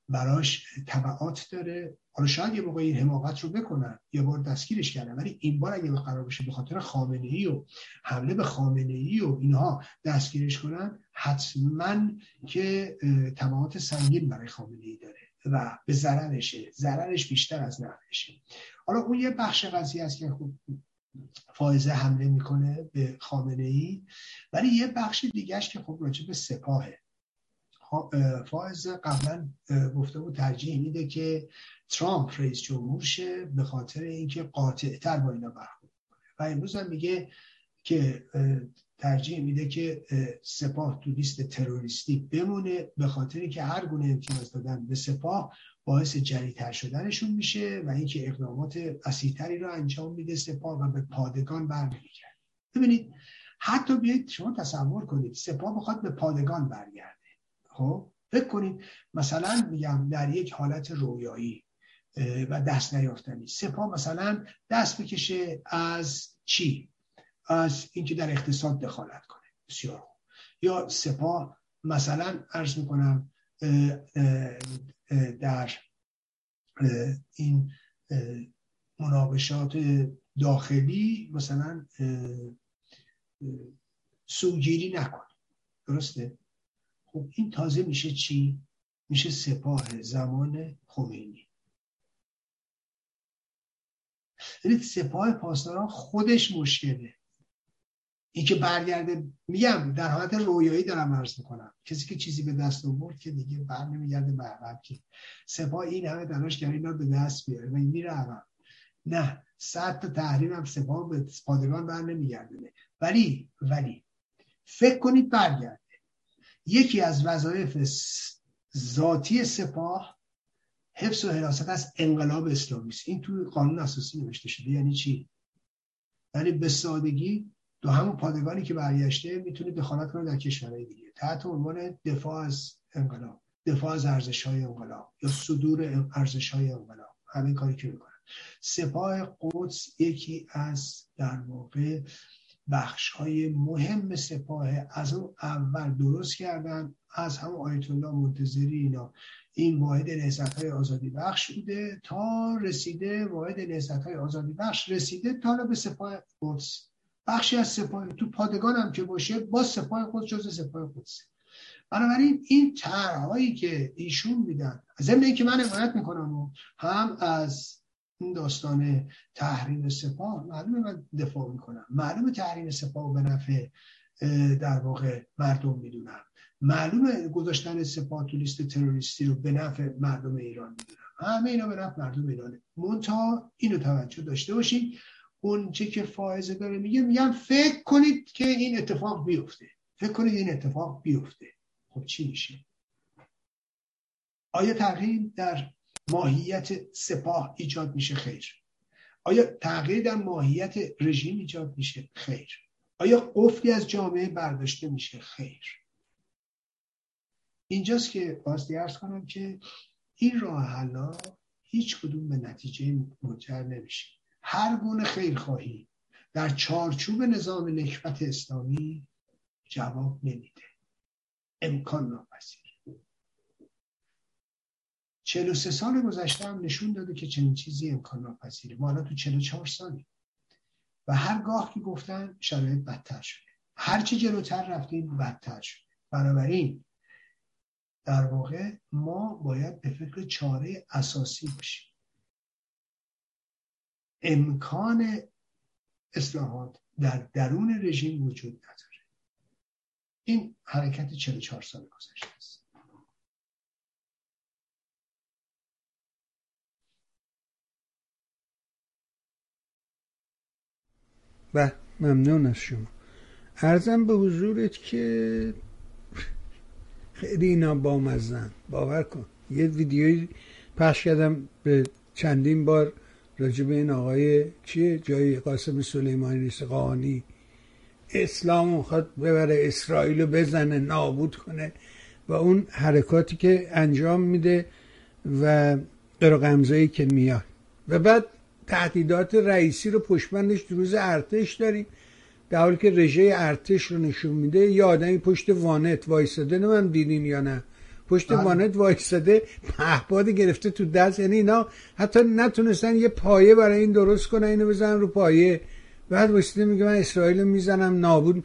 براش طبعات داره. حالا شاید یه موقع این حماقت رو بکنن یه بار دستگیرش کردن ولی این بار اگه قرار بشه به خاطر خامنه ای و حمله به خامنه ای و اینها دستگیرش کنن حتما که تبعات سنگین برای خامنه ای داره و به ضررشه. ضررش بیشتر از نفعشه. حالا اون یه بخش قضیه است که خوب فائزه حمله می‌کنه به خامنه ای ولی یه بخش دیگهش که خب راجع به سپاهه. فائز قبلا گفته بود ترجیح میده که ترامپ رئیس جمهور شه به خاطر اینکه قاطع تر با اینا برخورد کنه. و امروز هم میگه که ترجیح میده که سپاه تو لیست تروریستی بمونه به خاطر اینکه هر گونه امتیاز دادن به سپاه باعث جریتر شدنشون میشه و اینکه اقدامات اسیرتری رو انجام میده سپاه و به پادگان برمیگرده. ببینید حتی بیایید شما تصور کنید سپاه بخواد به پادگان برگرده. خب فکر کنید مثلا میگم در یک حالت رویایی و دست نیافتنی. سپاه مثلا دست بکشه از چی؟ از اینکه در اقتصاد دخالت کنه. بسیار خوب. یا سپاه مثلا عرض می‌کنم در این مناقشات داخلی مثلا سوگیری نکنه درسته؟ خب این تازه میشه چی؟ میشه سپاه زمان خمینی. یعنی سپاه پاسداران خودش مشکله. این که برگرده میگم در حالت رویایی دارم عرض می‌کنم. کسی که چیزی به دست آورد که دیگه بر نمیگرده به عقب که سپاه این همه تلاش کرد اینا به دست بیاره و این میره عقب. نه صد تا تحریم هم سپاه به پادگان بر نمیگرده. ولی ولی فکر کنید برگرده. یکی از وظایف ذاتی سپاه حفظ و حراست از انقلاب اسلامی است. این توی قانون اساسی نوشته شده. یعنی چی؟ یعنی به سادگی دو همون پادگانی که برگشته می‌تونه دخالت کنه در کشورهای دیگه. تحت عنوان دفاع از انقلاب دفاع از ارزش های انقلاب یا صدور ارزش های انقلاب. همین کاری که می‌کنن. سپاه قدس یکی از در واقع بخش های مهم سپاه از اون اول درست کردن. از هم آیت الله منتظری اینا. این واحد نهضت های آزادی بخش بوده تا رسیده واحد نهضت های آزادی بخش رسیده تا به سپاه قدس بخشی از سپاه تو پادگان هم که باشه با سپاه خود جز سپاه قدس بنابراین این طرحهایی که ایشون میدن ضمن اینکه من حمایت می‌کنم و هم از این داستان تحریم سپاه معلومه من دفاع می‌کنم. معلومه تحریم سپاه به نفع در واقع مردم می‌دونم. معلومه گذاشتن سپاه تو لیست تروریستی رو به نفع مردم ایران می‌دونم. همه اینا به نفع مردم ایرانه. منتها اینو توجه داشته باشید. اون چه که فائزه داره میگه میگم فکر کنید که این اتفاق بیفته. فکر کنید این اتفاق بیفته. خب چی میشه؟ آیا تغییر در ماهیت سپاه ایجاد میشه؟ خیر. آیا تغییر در ماهیت رژیم ایجاد میشه؟ خیر. آیا قفلی از جامعه برداشته میشه؟ خیر. اینجاست که باز ارز کنم که این راه حلا هیچ کدوم به نتیجه منجر نمیشه. هر گونه خیرخواهی در چارچوب نظام نکبت اسلامی جواب نمیده. امکان ناپذیر. 43 سال گذشته هم نشون داده که چنین چیزی امکان ناپذیره. ما الان تو 44 سالی و هرگاه که گفتن شرایط بدتر شده. هرچی جلوتر رفتیم بدتر شده. بنابراین در واقع ما باید به فکر چاره اساسی باشیم. امکان اصلاحات در درون رژیم وجود نداره. این حرکت 44 سال گذشته است. به ممنون از شما. ارزم به حضورت که خیلی اینا بامزن باور کن. یه ویدیوی پخش کردم به چندین بار. راجع به این آقای چیه جای قاسم سلیمانی نیست قانی اسلام می‌خواد ببره اسرائیل رو بزنه نابود کنه. و اون حرکاتی که انجام میده و قرقمزایی که میاد. و بعد تهدیدات رئیسی رو پشتبندش روز ارتش داریم. در حالی که رژه ارتش رو نشون میده یه آدمی پشت وانت وایساده من دیدین یا نه. پشت بله. وانت وایساده پهباد گرفته تو دست. یعنی اینا حتی نتونستن یه پایه برای این درست کنن اینو بزنن رو پایه. بعد وایساده میگه من اسرائیل می‌زنم نابود.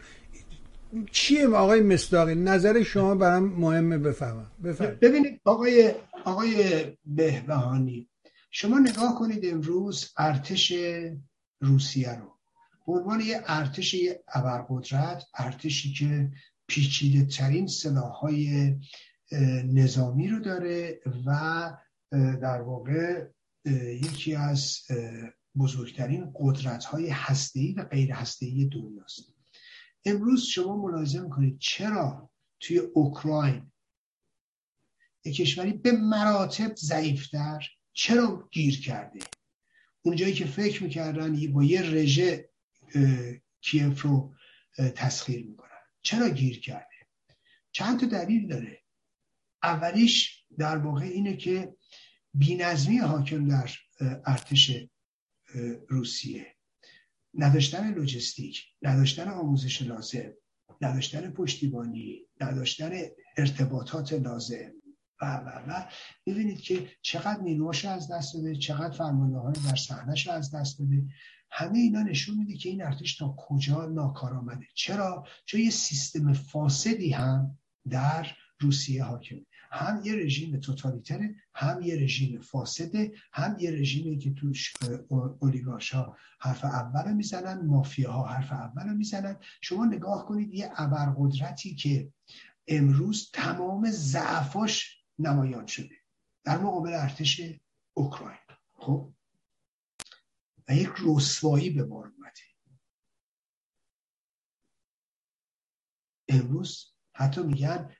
چیه آقای مصداقی؟ نظر شما برام مهمه بفهمم. ببینید آقای آقای بهبهانی شما نگاه کنید امروز ارتش روسیه رو. به عنوان یه ارتش ابرقدرت ارتشی که پیچیده ترین سلاح های نظامی رو داره و در واقع یکی از بزرگترین قدرت های هسته‌ای و غیر هسته‌ای دنیاست. امروز شما ملاحظه می‌کنید چرا توی اوکراین یک کشوری به مراتب ضعیفتر چرا گیر کرده؟ اونجایی که فکر می‌کردن با یه رژه کیف رو تسخیر می‌کنن. چرا گیر کرده؟ چند تا دلیل داره. اولیش در واقع اینه که بینظمی حاکم در ارتش روسیه. نداشتن لوجستیک نداشتن آموزش لازم نداشتن پشتیبانی نداشتن ارتباطات لازم. و و و. ببینید که چقدر نیروهاش از دست داده چقدر فرمانده های در صحنهش از دست داده. همه اینا نشون میده که این ارتش تا کجا ناکارآمده. چرا؟ چون یه سیستم فاسدی هم در روسیه حاکمه هم یه رژیم توتالیتره هم یه رژیم فاسده هم یه رژیمی که توش اولیگارش ها حرف اول می‌زنن مافیا ها حرف اول می‌زنن. شما نگاه کنید یه ابرقدرتی که امروز تمام ضعفاش نمایان شده در مقابل ارتش اوکراین. خب؟ و یک رسوایی به بار اومده. امروز حتی میگن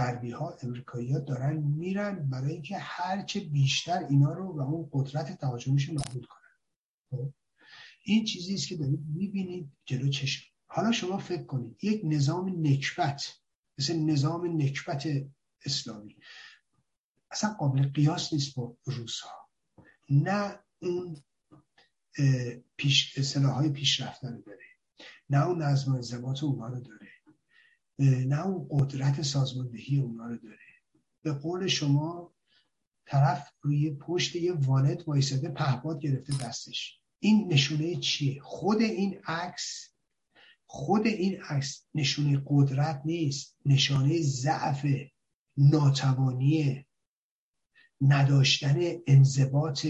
غربی ها امریکایی ها دارن میرن برای اینکه هرچه بیشتر اینا رو و اون قدرت تهاجمیش محدود کنن. خب؟ این چیزی است که دارید می‌بینید جلو چشم. حالا شما فکر کنید یک نظام نکبت مثل نظام نکبت اسلامی اصلا قابل قیاس نیست با روس ها نه اون پیش اصطلاح های داره. نه اون نظم انضباط اونها رو داره. نه اون قدرت سازماندهی اونها رو داره. به قول شما طرف روی پشت یه وانت وایساده پهباد گرفته دستش. این نشونه چیه؟ خود این عکس خود این عکس نشونه قدرت نیست. نشانه ضعف ناتوانی نداشتن انضباط.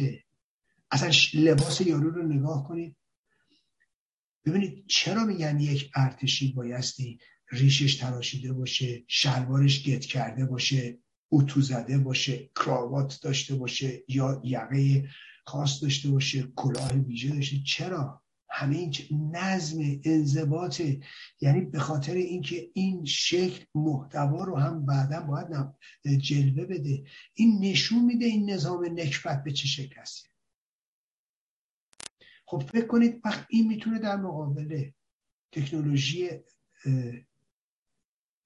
اصلا لباس یارو رو نگاه کنید. ببینید چرا میگن یک ارتشی بایستی ریشش تراشیده باشه شلوارش گت کرده باشه اتو زده باشه کراوات داشته باشه یا یقه خاص داشته باشه کلاه ویژه داشته. چرا؟ همه این نظم انضباط. یعنی به خاطر اینکه این شکل محتوا رو هم بعدا باید جلوه بده. این نشون میده این نظام نکبت به چه شکل خب فکر کنید وقت این می‌تونه در مقابل تکنولوژی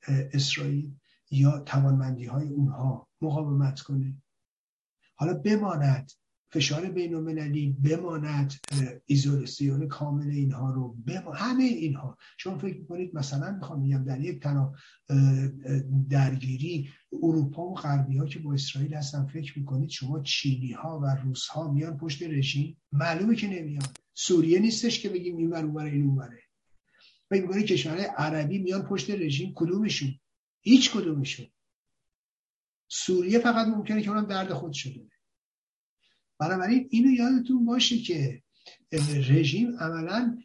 اسرائیل یا توانمندی های اونها مقاومت کنه. حالا بماند فشار بین المللی بماند ایزولاسیون کامل اینها رو همه اینها. شما فکر کنید مثلا می‌خوام میگم در یک تنها درگیری اروپا و غربی ها که با اسرائیل هستن فکر می‌کنید شما چینی ها و روس ها میان پشت رژیم؟ معلومه که نمیان. سوریه نیستش که بگیم این ور این اون فکر می‌کنید کشورهای عربی میان پشت رژیم کدومشون؟ هیچ کدومشون. سوریه فقط ممکنه که اونم درد خود شده. بنابراین اینو یادتون باشه که رژیم عملا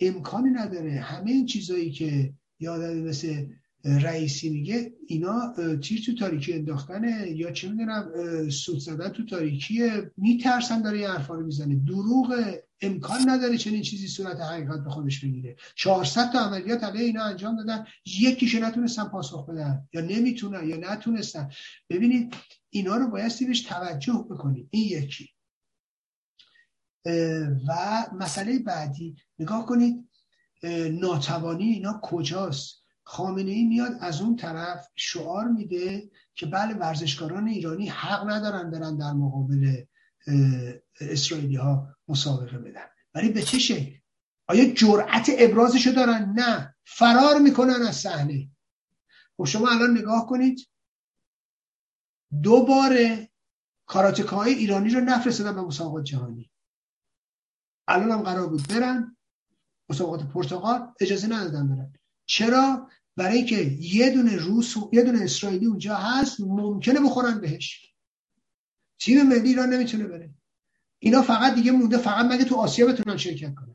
امکانی نداره. همه این چیزایی که یادت مثل رئیسی میگه اینا تیر تو تاریکی انداختن یا چه می‌دونم سود زدن تو تاریکی میترسن داره یه حرفا رو می‌زنه. دروغ امکان نداره چنین چیزی صورت حقیقت به خودش بگیره. 400 تا عملیات علیه اینا انجام دادن یکیش نتونستن پاسخ بدن یا نمی‌تونن یا نتونستن. ببینید اینا رو بایستی بهش توجه بکنید. این یکی. و مسئله بعدی نگاه کنید ناتوانی اینا کجاست؟ خامنه ای میاد از اون طرف شعار میده که بله ورزشکاران ایرانی حق ندارن برن در مقابل اسرائیلی ها مسابقه بدن. ولی به چه شکل؟ آیا جرأت ابرازشو دارن؟ نه. فرار می‌کنن از صحنه. خب شما الان نگاه کنید. دوباره کاراتکای ایرانی رو نفرستادن به مسابقات جهانی. الان هم قرار بود برن. مسابقات پرتغال اجازه ندادن برن. چرا؟ برای اینکه یه دونه روس و یه دونه اسرائیلی اونجا هست ممکنه بخورن بهش. تیم ملی ایران نمی‌تونه بره. اینا فقط دیگه مونده فقط مگه تو آسیا بتونن شرکت کنن؟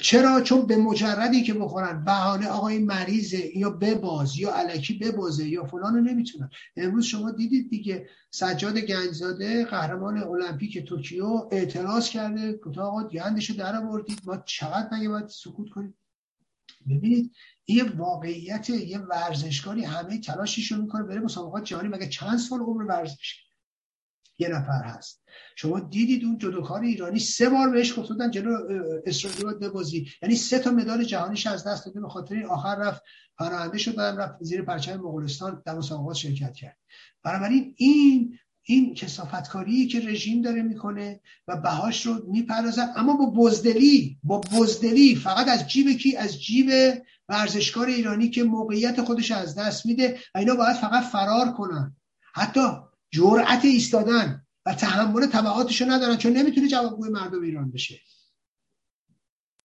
چرا؟ چون به مجردی که بخورن. بهانه آقا این مریضه یا بباز یا علکی ببازه یا فلان نمی‌تونن. امروز شما دیدید دیگه سجاد گنجزاده قهرمان المپیک توکیو اعتراض کرده. گفت آقا گندشو در آوردید. ما چقدر مگه باید سکوت کنیم؟ ببینید یه واقعیت یه ورزشکاری همه تلاشش رو می‌کنه بره مسابقات جهانی. مگه چند سال عمر ورزش؟ یه نفر هست. شما دیدید اون جدوکار ایرانی سه بار بهش گفتن جلو اسرائیل باید ببازی یعنی سه تا مدال جهانیش از دست داده به خاطر آخر رفت پناهنده شد رفت زیر پرچم مغولستان در مسابقات شرکت کرد. بنابراین این این کسافتکاری که رژیم داره می‌کنه و بهاش رو می‌پردازن. اما با بزدلی با بزدلی فقط از جیب کی؟ از جیب ورزشکار ایرانی که موقعیت خودش از دست میده و اینا باید فقط فرار کنن. حتی جرأت ایستادن و تحمل تبعاتش رو ندارن چون نمی‌تونه جوابگوی مردم ایران بشه.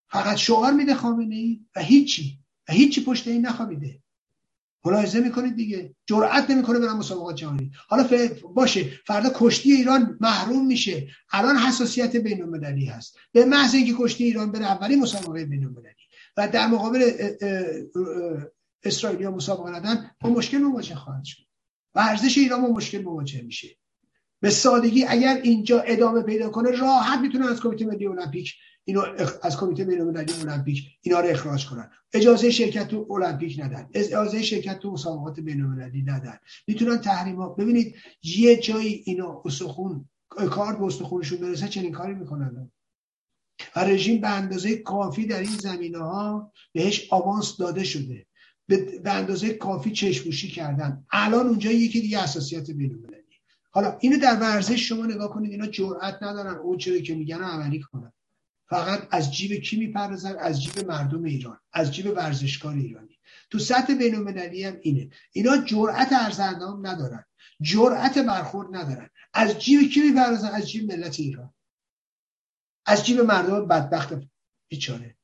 فقط شعار میده خامنه ای و هیچی و هیچی پشت این نخوابیده. ملاحظه می‌کنید دیگه؟ جرأت نمی‌کنه برن مسابقات جهانی. حالا باشه فردا کشتی ایران محروم میشه. الان حساسیت بین المللی هست. به محض اینکه کشتی ایران بره اولی مسابقه بین المللی و در مقابل اسرائیلی ها مسابقه ندن با مشکل مواجه خواهد شد. ورزش ایران با مشکل مواجه میشه. به سادگی اگر اینجا ادامه پیدا کنه راحت می‌تونه از کمیته ملی المپیک اینو از کمیته بین‌المللی المپیک اینا رو اخراج کنن. اجازه شرکت تو المپیک ندن. اجازه شرکت تو مسابقات بین‌المللی ندن. می‌تونن تحریمات ببینید یه جایی اینا استخون کار به استخونشون برسه چنین کاری می‌کنن. و رژیم به اندازه کافی در این زمینه ها بهش آوانس داده شده. به اندازه کافی چشموشی کردن. الان اونجا یکی دیگه اساسیت بین‌المللی. حالا اینو در ورزش شما نگاه کنید اینا جرئت ندارن. اون چیزی که میگن عملی کنن. فقط از جیب کی می‌پردازن؟ از جیب مردم ایران. از جیب ورزشکار ایرانی. تو سطح بین المللی هم اینه. اینا جرأت ارزندام ندارن. جرأت برخورد ندارن. از جیب کی می‌پردازن؟ از جیب ملت ایران. از جیب مردم بدبخت بیچاره.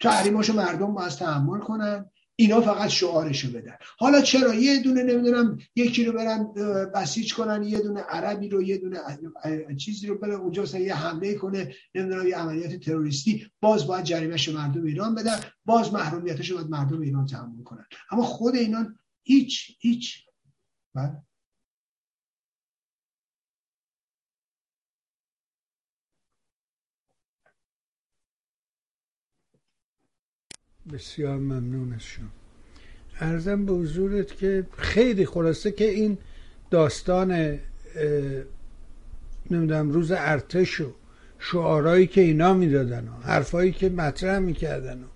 تحریماشو مردم باید تحمل کنن. اینا فقط شعارشو بدن. حالا چرا؟ یه دونه نمی‌دونم یکی رو برن بسیج کنن یه دونه عربی رو یه دونه چیزی رو برن اونجا مثلا یه حمله کنه نمی‌دونم یه عملیات تروریستی باز باید جریمهش مردم ایران بدن باز محرومیتش باید مردم ایران تحمل کنن. اما خود اینا هیچ هیچ. بله. بسیار ممنون از شما ارزم به حضورت که خیلی خلاصه که این داستان نمی‌دونم روز ارتش و شعارهایی که اینا می‌دادن و حرفایی که مطرح می‌کردن و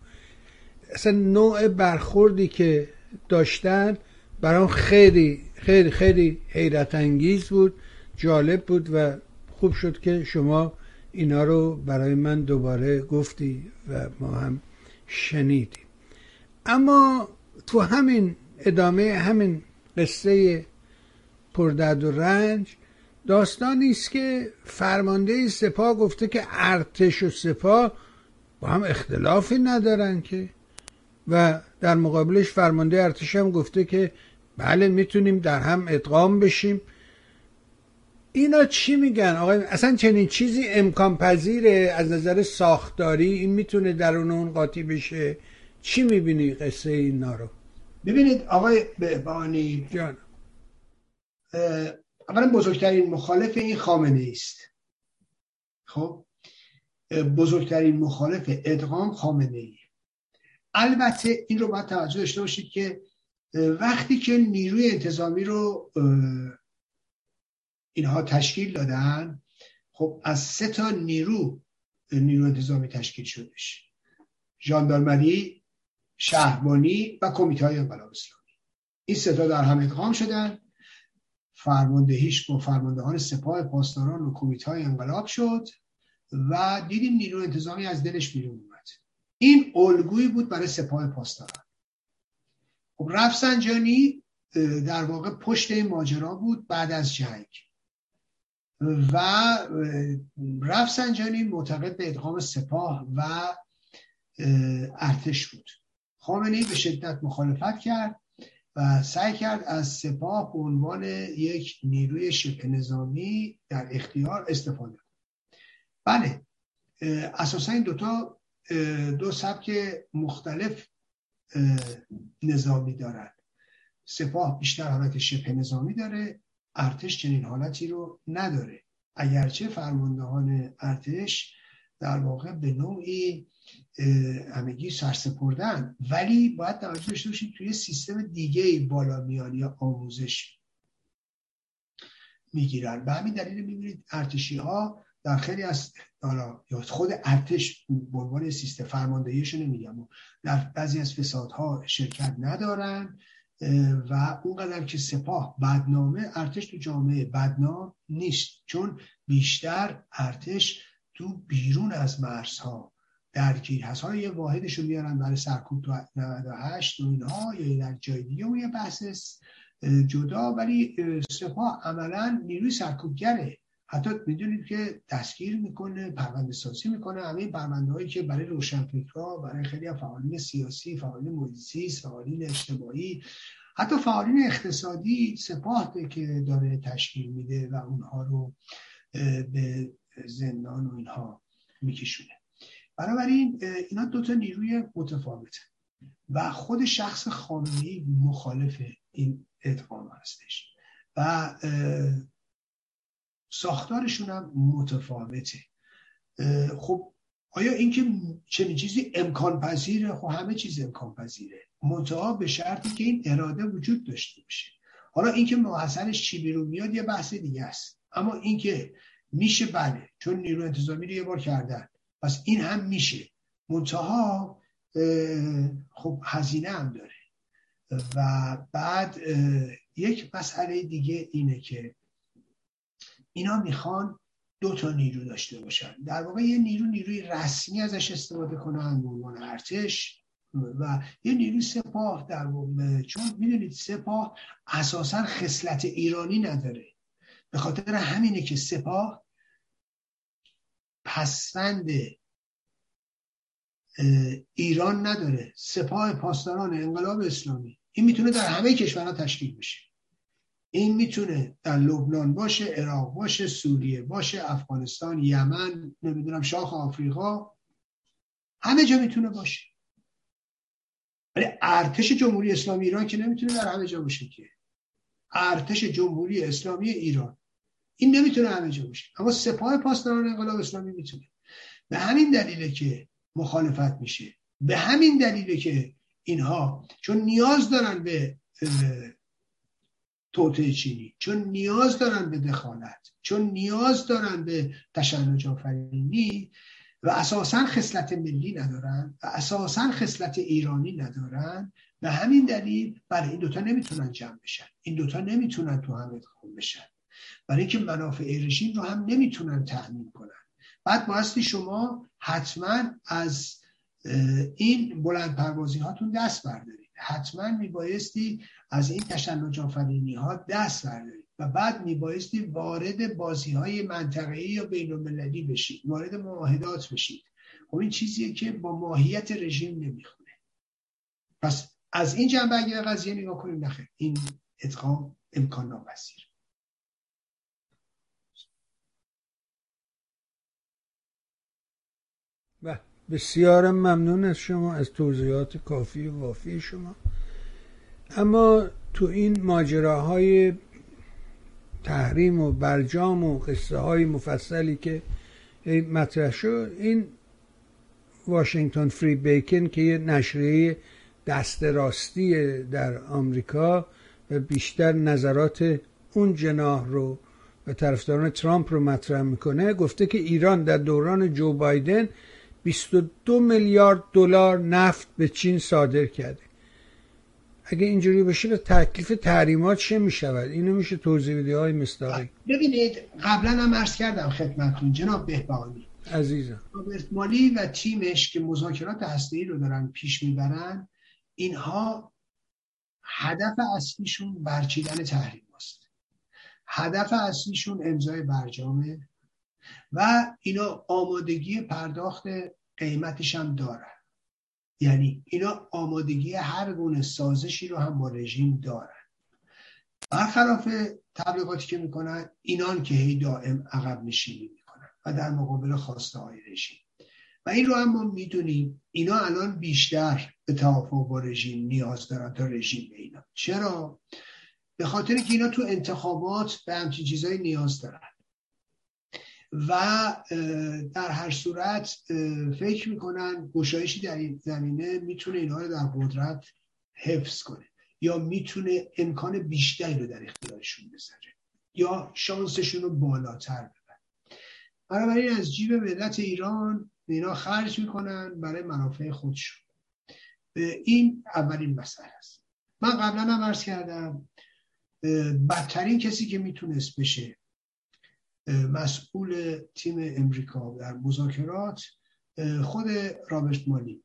اصلا نوع برخوردی که داشتن برام خیلی خیلی خیلی حیرت انگیز بود جالب بود و خوب شد که شما اینا رو برای من دوباره گفتی و ما هم شنیدیم. اما تو همین ادامه همین قصه پردرد و رنج داستانی است که فرمانده سپاه گفته که ارتش و سپاه با هم اختلافی ندارن که. و در مقابلش فرمانده ارتش هم گفته که بله می‌تونیم در هم ادغام بشیم. اینا چی میگن؟ آقای اصلا چنین چیزی امکان پذیره؟ از نظر ساختاری این می‌تونه درون اون قاطی بشه؟ چی می‌بینی قصه اینا رو؟ ببینید آقای بهبانی جان. اولا بزرگترین مخالف این خامنه است خب؟ بزرگترین مخالف ادغام خامنه ای البته این رو باید توجه داشته باشید که وقتی که نیروی انتظامی رو اینها تشکیل دادن. خب از سه تا نیرو نیرو انتظامی تشکیل شدش ژاندارمری شهربانی و کمیته های انقلاب اسلامی این ستا در هم ادغام شدن. فرماندهیش با فرماندهان سپاه پاسداران و کمیته های انقلاب شد و دیدیم نیرو انتظامی از دلش بیرون اومد. این الگویی بود برای سپاه پاسداران. خب رفسنجانی در واقع پشت این ماجرا بود بعد از جنگ. و رفسنجانی معتقد به ادغام سپاه و ارتش بود. خامنه به شدت مخالفت کرد و سعی کرد از سپاه به عنوان یک نیروی شبه نظامی در اختیار استفاده کنه. بله اساسا این دوتا دو سبک مختلف نظامی دارد سپاه بیشتر حالت شبه نظامی داره. ارتش چنین حالتی رو نداره. اگرچه فرماندهان ارتش در واقع به نوعی همگی سرسپردن ولی باید توجه داشته باشید توی سیستم دیگه بالا میان یا آموزش می‌گیرن. به همین دلیل می‌بینید ارتشی ها در خیلی از یا خود ارتش به عنوان سیستم فرماندهیش نمیگم در بعضی از فسادها شرکت ندارن. و اونقدر که سپاه بدنامه ارتش تو جامعه بدنام نیست. چون بیشتر ارتش تو بیرون از مرزها درگیر هست. حالا یه واحدش رو میارن برای سرکوب تو 98 و اینها یا در جای دیگه و یه بحث جدا. ولی سپاه عملا نیروی سرکوبگره. حتی می‌دونید که دستگیر می‌کنه پرونده سازی می‌کنه. همه پرونده هایی که برای روشنفکرها برای خیلی فعالین سیاسی فعالین محیطی فعالین اجتماعی حتی فعالین اقتصادی سپاه که داره تشکیل میده و اونها رو به زندان و اینها میکشونه. بنابراین اینا دوتا نیروی متفاوته و خود شخص خامنه‌ای مخالف این ادغام هستش. و ساختارشون هم متفاوته. خب آیا اینکه چنین چیزی امکان پذیره خب همه چیز امکان پذیره منتها به شرطی که این اراده وجود داشته باشه. حالا اینکه محصلش چی بیرون میاد یه بحث دیگه است. اما اینکه میشه بله چون نیرو انتظامی رو یه بار کردن. پس این هم میشه. منتها خب هزینه هم داره. و بعد یک مسئله دیگه اینه که اینا می‌خوان دو تا نیرو داشته باشن. در واقع یه نیرو نیروی رسمی ازش استفاده کنن به عنوان ارتش و یه نیروی سپاه در واقع چون می‌دونید سپاه اساسا خصلت ایرانی نداره. به خاطر همینه که سپاه پسفند ایران نداره. سپاه پاسداران انقلاب اسلامی. این می‌تونه در همه کشورها تشکیل بشه. این می‌تونه در لبنان باشه عراق باشه سوریه باشه افغانستان یمن نمی‌دونم شاخ آفریقا همه جا می‌تونه باشه. ولی ارتش جمهوری اسلامی ایران که نمی‌تونه در همه جا باشه که. ارتش جمهوری اسلامی ایران. این نمی‌تونه همه جا باشه. اما سپاه پاسداران انقلاب اسلامی می‌تونه. به همین دلیله که مخالفت میشه. به همین دلیله که اینها چون نیاز دارن به توطعه چینی. چون نیاز دارن به دخالت چون نیاز دارن به تشنج آفرینی و اساسا خصلت ملی ندارن و اساسا خصلت ایرانی ندارن به همین دلیل برای این دوتا نمی‌تونن جمع بشن. این دوتا نمی‌تونن تو هم ادخال بشن. برای اینکه منافع رژیم رو هم نمی‌تونن تأمین کنن. بعد بایستی شما حتما از این بلند پروازی هاتون دست بردارید. حتما میبایستی از این تشنج آفرینی ها دست بردارید و بعد میبایستی وارد بازی های منطقه‌ای یا بین المللی بشید وارد معاهدات بشید خب این چیزیه که با ماهیت رژیم نمی‌خونه. پس از این جنبه اگر قضیه نگاه کنیم نخیر این ادغام امکان ناپذیر. بسیار ممنون از شما از توضیحات کافی و وافی شما. اما تو این ماجراهای تحریم و برجام و قصه های مفصلی که مطرح شد این واشنگتن فری بیکن که یه نشریه دست راستی در آمریکا و بیشتر نظرات اون جناح رو و طرفداران ترامپ رو مطرح می‌کنه گفته که ایران در دوران جو بایدن 22 میلیارد دلار نفت به چین صادر کرده. اگه اینجوری باشه به تکلیف تحریمات چه می‌شود؟ اینو میشه توضیح بدی های مستاقی. ببینید قبلا هم عرض کردم خدمتتون جناب بهبانی. عزیزم. رابرت مالی و تیمش که مذاکرات هسته‌ای رو دارن پیش می‌برن اینها هدف اصلیشون برچیدن تحریم است هدف اصلیشون امضای برجامه و اینا آمادگی پرداخت قیمتش هم دارن یعنی اینا آمادگی هر گونه سازشی رو هم با رژیم دارن برخلاف تبلیغاتی که می‌کنن اینان که هی دائم عقب نشینی می‌کنن و در مقابل خواسته های رژیم. و این رو هم ما می‌دونیم اینا الان بیشتر به توافق با رژیم نیاز دارن تا رژیم به اینا. چرا؟ به خاطر که اینا تو انتخابات به همچین چیزایی نیاز دارن. و در هر صورت فکر می‌کنن گشایشی در این زمینه می‌تونه اینها رو در قدرت حفظ کنه یا می‌تونه امکان بیشتری رو در اختیارشون بذاره یا شانسشون رو بالاتر ببر بنابراین از جیب ملت ایران اینا خرج می‌کنن برای منافع خودشون. این اولین مسئله است. من قبلا هم عرض کردم بدترین کسی که می‌تونست بشه مسئول تیم امریکا در مذاکرات خود رابرت مالی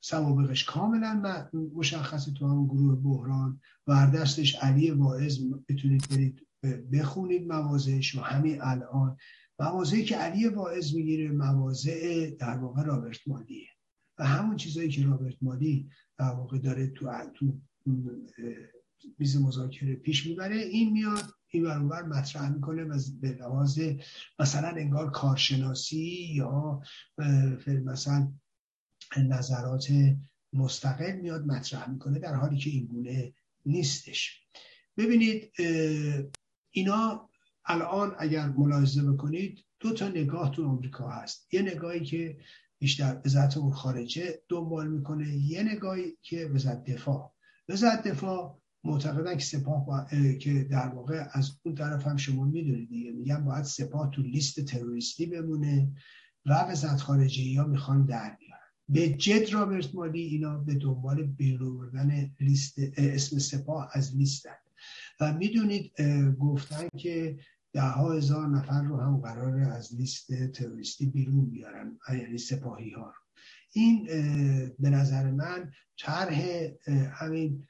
سوابقش کاملا مشخصه تو هم گروه بحران وردستش علی واعظ بتونید برید بخونید موازهش و همین الان. موازهی که علی واعظ می‌گیره موازه در واقع رابرت مالیه. و همون چیزایی که رابرت مالی در واقع داره تو تو میز مذاکره پیش می‌بره این میاد این برانور مطرح می‌کنه و به لحاظ مثلا انگار کارشناسی یا مثلا نظرات مستقل میاد مطرح می‌کنه در حالی که این گونه نیستش. ببینید اینا الان اگر ملاحظه بکنید دو تا نگاه تو آمریکا هست. یه نگاهی که بیشتر وزارت اون خارجه دنبال می‌کنه یه نگاهی که وزارت دفاع. وزارت دفاع معتقدن که سپاه با... که در واقع از اون طرف هم شما می‌دونید دیگه. میگن باید سپاه تو لیست تروریستی بمونه و وزارت خارجه ها می‌خوان در بیارن. به جد رابرت مالی اینا به دنبال بیرون لیست اسم سپاه از لیستن. و می‌دونید گفتن که ده ها هزار نفر رو هم قرار از لیست تروریستی بیرون بیارن یعنی سپاهی ها رو. این به نظر من طرح همین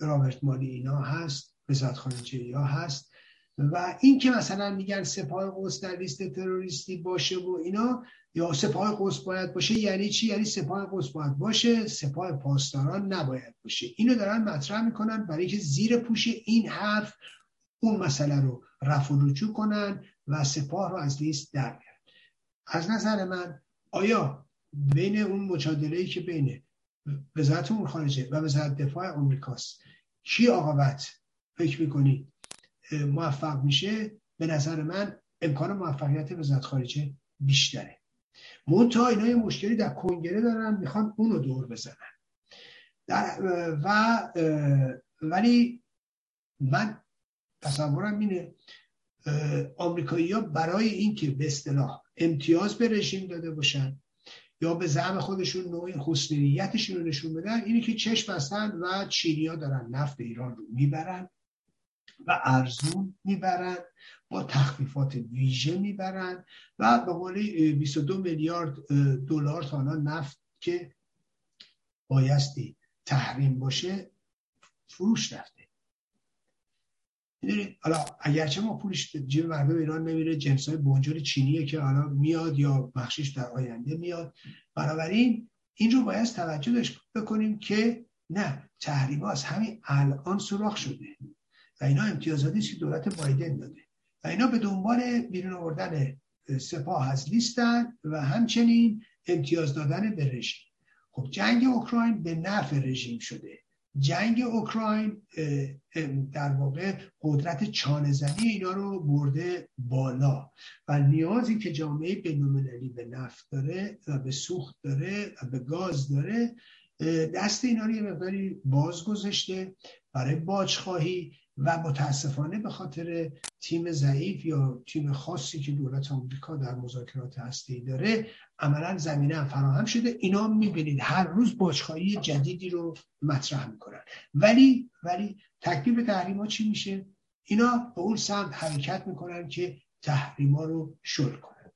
رابرت مالی اینا هست وزارت خارجه ها هست. و این که مثلا میگن سپاه قدس در لیست تروریستی باشه و اینا یا سپاه قدس باید باشه یعنی چی؟ یعنی سپاه قدس باید باشه سپاه پاسداران نباید باشه. اینو دارن مطرح می‌کنن برای که زیر پوش این حرف اون مسئله رو رفع و رجوع کنن و سپاه رو از لیست در بیارن. از نظر من آیا بین اون مجادله که بین وزارت امور خارجه و وزارت دفاع آمریکاست. کی آقابت فکر می‌کنی؟ موفق میشه؟ به نظر من امکان موفقیت وزارت خارجه بیشتره. منتها اینا یه مشکلی در کنگره دارن می‌خوان اونو دور بزنن. در و ولی من تصورم اینه آمریکایی ها برای اینکه به اصطلاح امتیاز به رژیم داده باشن یا به زعم خودشون نوع حسنیتشون رو نشون بدن اینه که چشم بستن و چینیا دارن نفت ایران رو می‌برن و ارزون می‌برن با تخفیفات ویژه می‌برن و به قولی 22 میلیارد دلار تا نفت که بایستی تحریم باشه فروش رفته. می‌دونید حالا اگرچه ما پولش جیب مردم ایران نمیره جنس های بنجل چینیه که حالا میاد یا بخشش در آینده میاد. بنابراین این رو باید توجه داشت بکنیم که نه تحریم از همین الان سراخ شده و اینا امتیازاتی که دولت بایدن داده. و اینا به دنبال بیرون آوردن سپاه از لیستن و همچنین امتیاز دادن به رژیم. خب جنگ اوکراین به نفع رژیم شده. جنگ اوکراین در واقع قدرت چانهزنی اینا رو برده بالا. و نیازی که جامعه بینالمللی به نفت داره و به سوخت داره و به گاز داره دست اینا رو یه مقداری باز گذاشته برای باجخواهی و متاسفانه به خاطر تیم ضعیف یا تیم خاصی که دولت آمریکا در مذاکرات هسته داره عملا زمینه هم فراهم شده. اینا می‌بینید هر روز باشخواهی جدیدی رو مطرح می‌کنن. ولی ولی تکلیف تحریما چی میشه؟ اینا به اون سمت حرکت می‌کنن که تحریما رو شل کنن.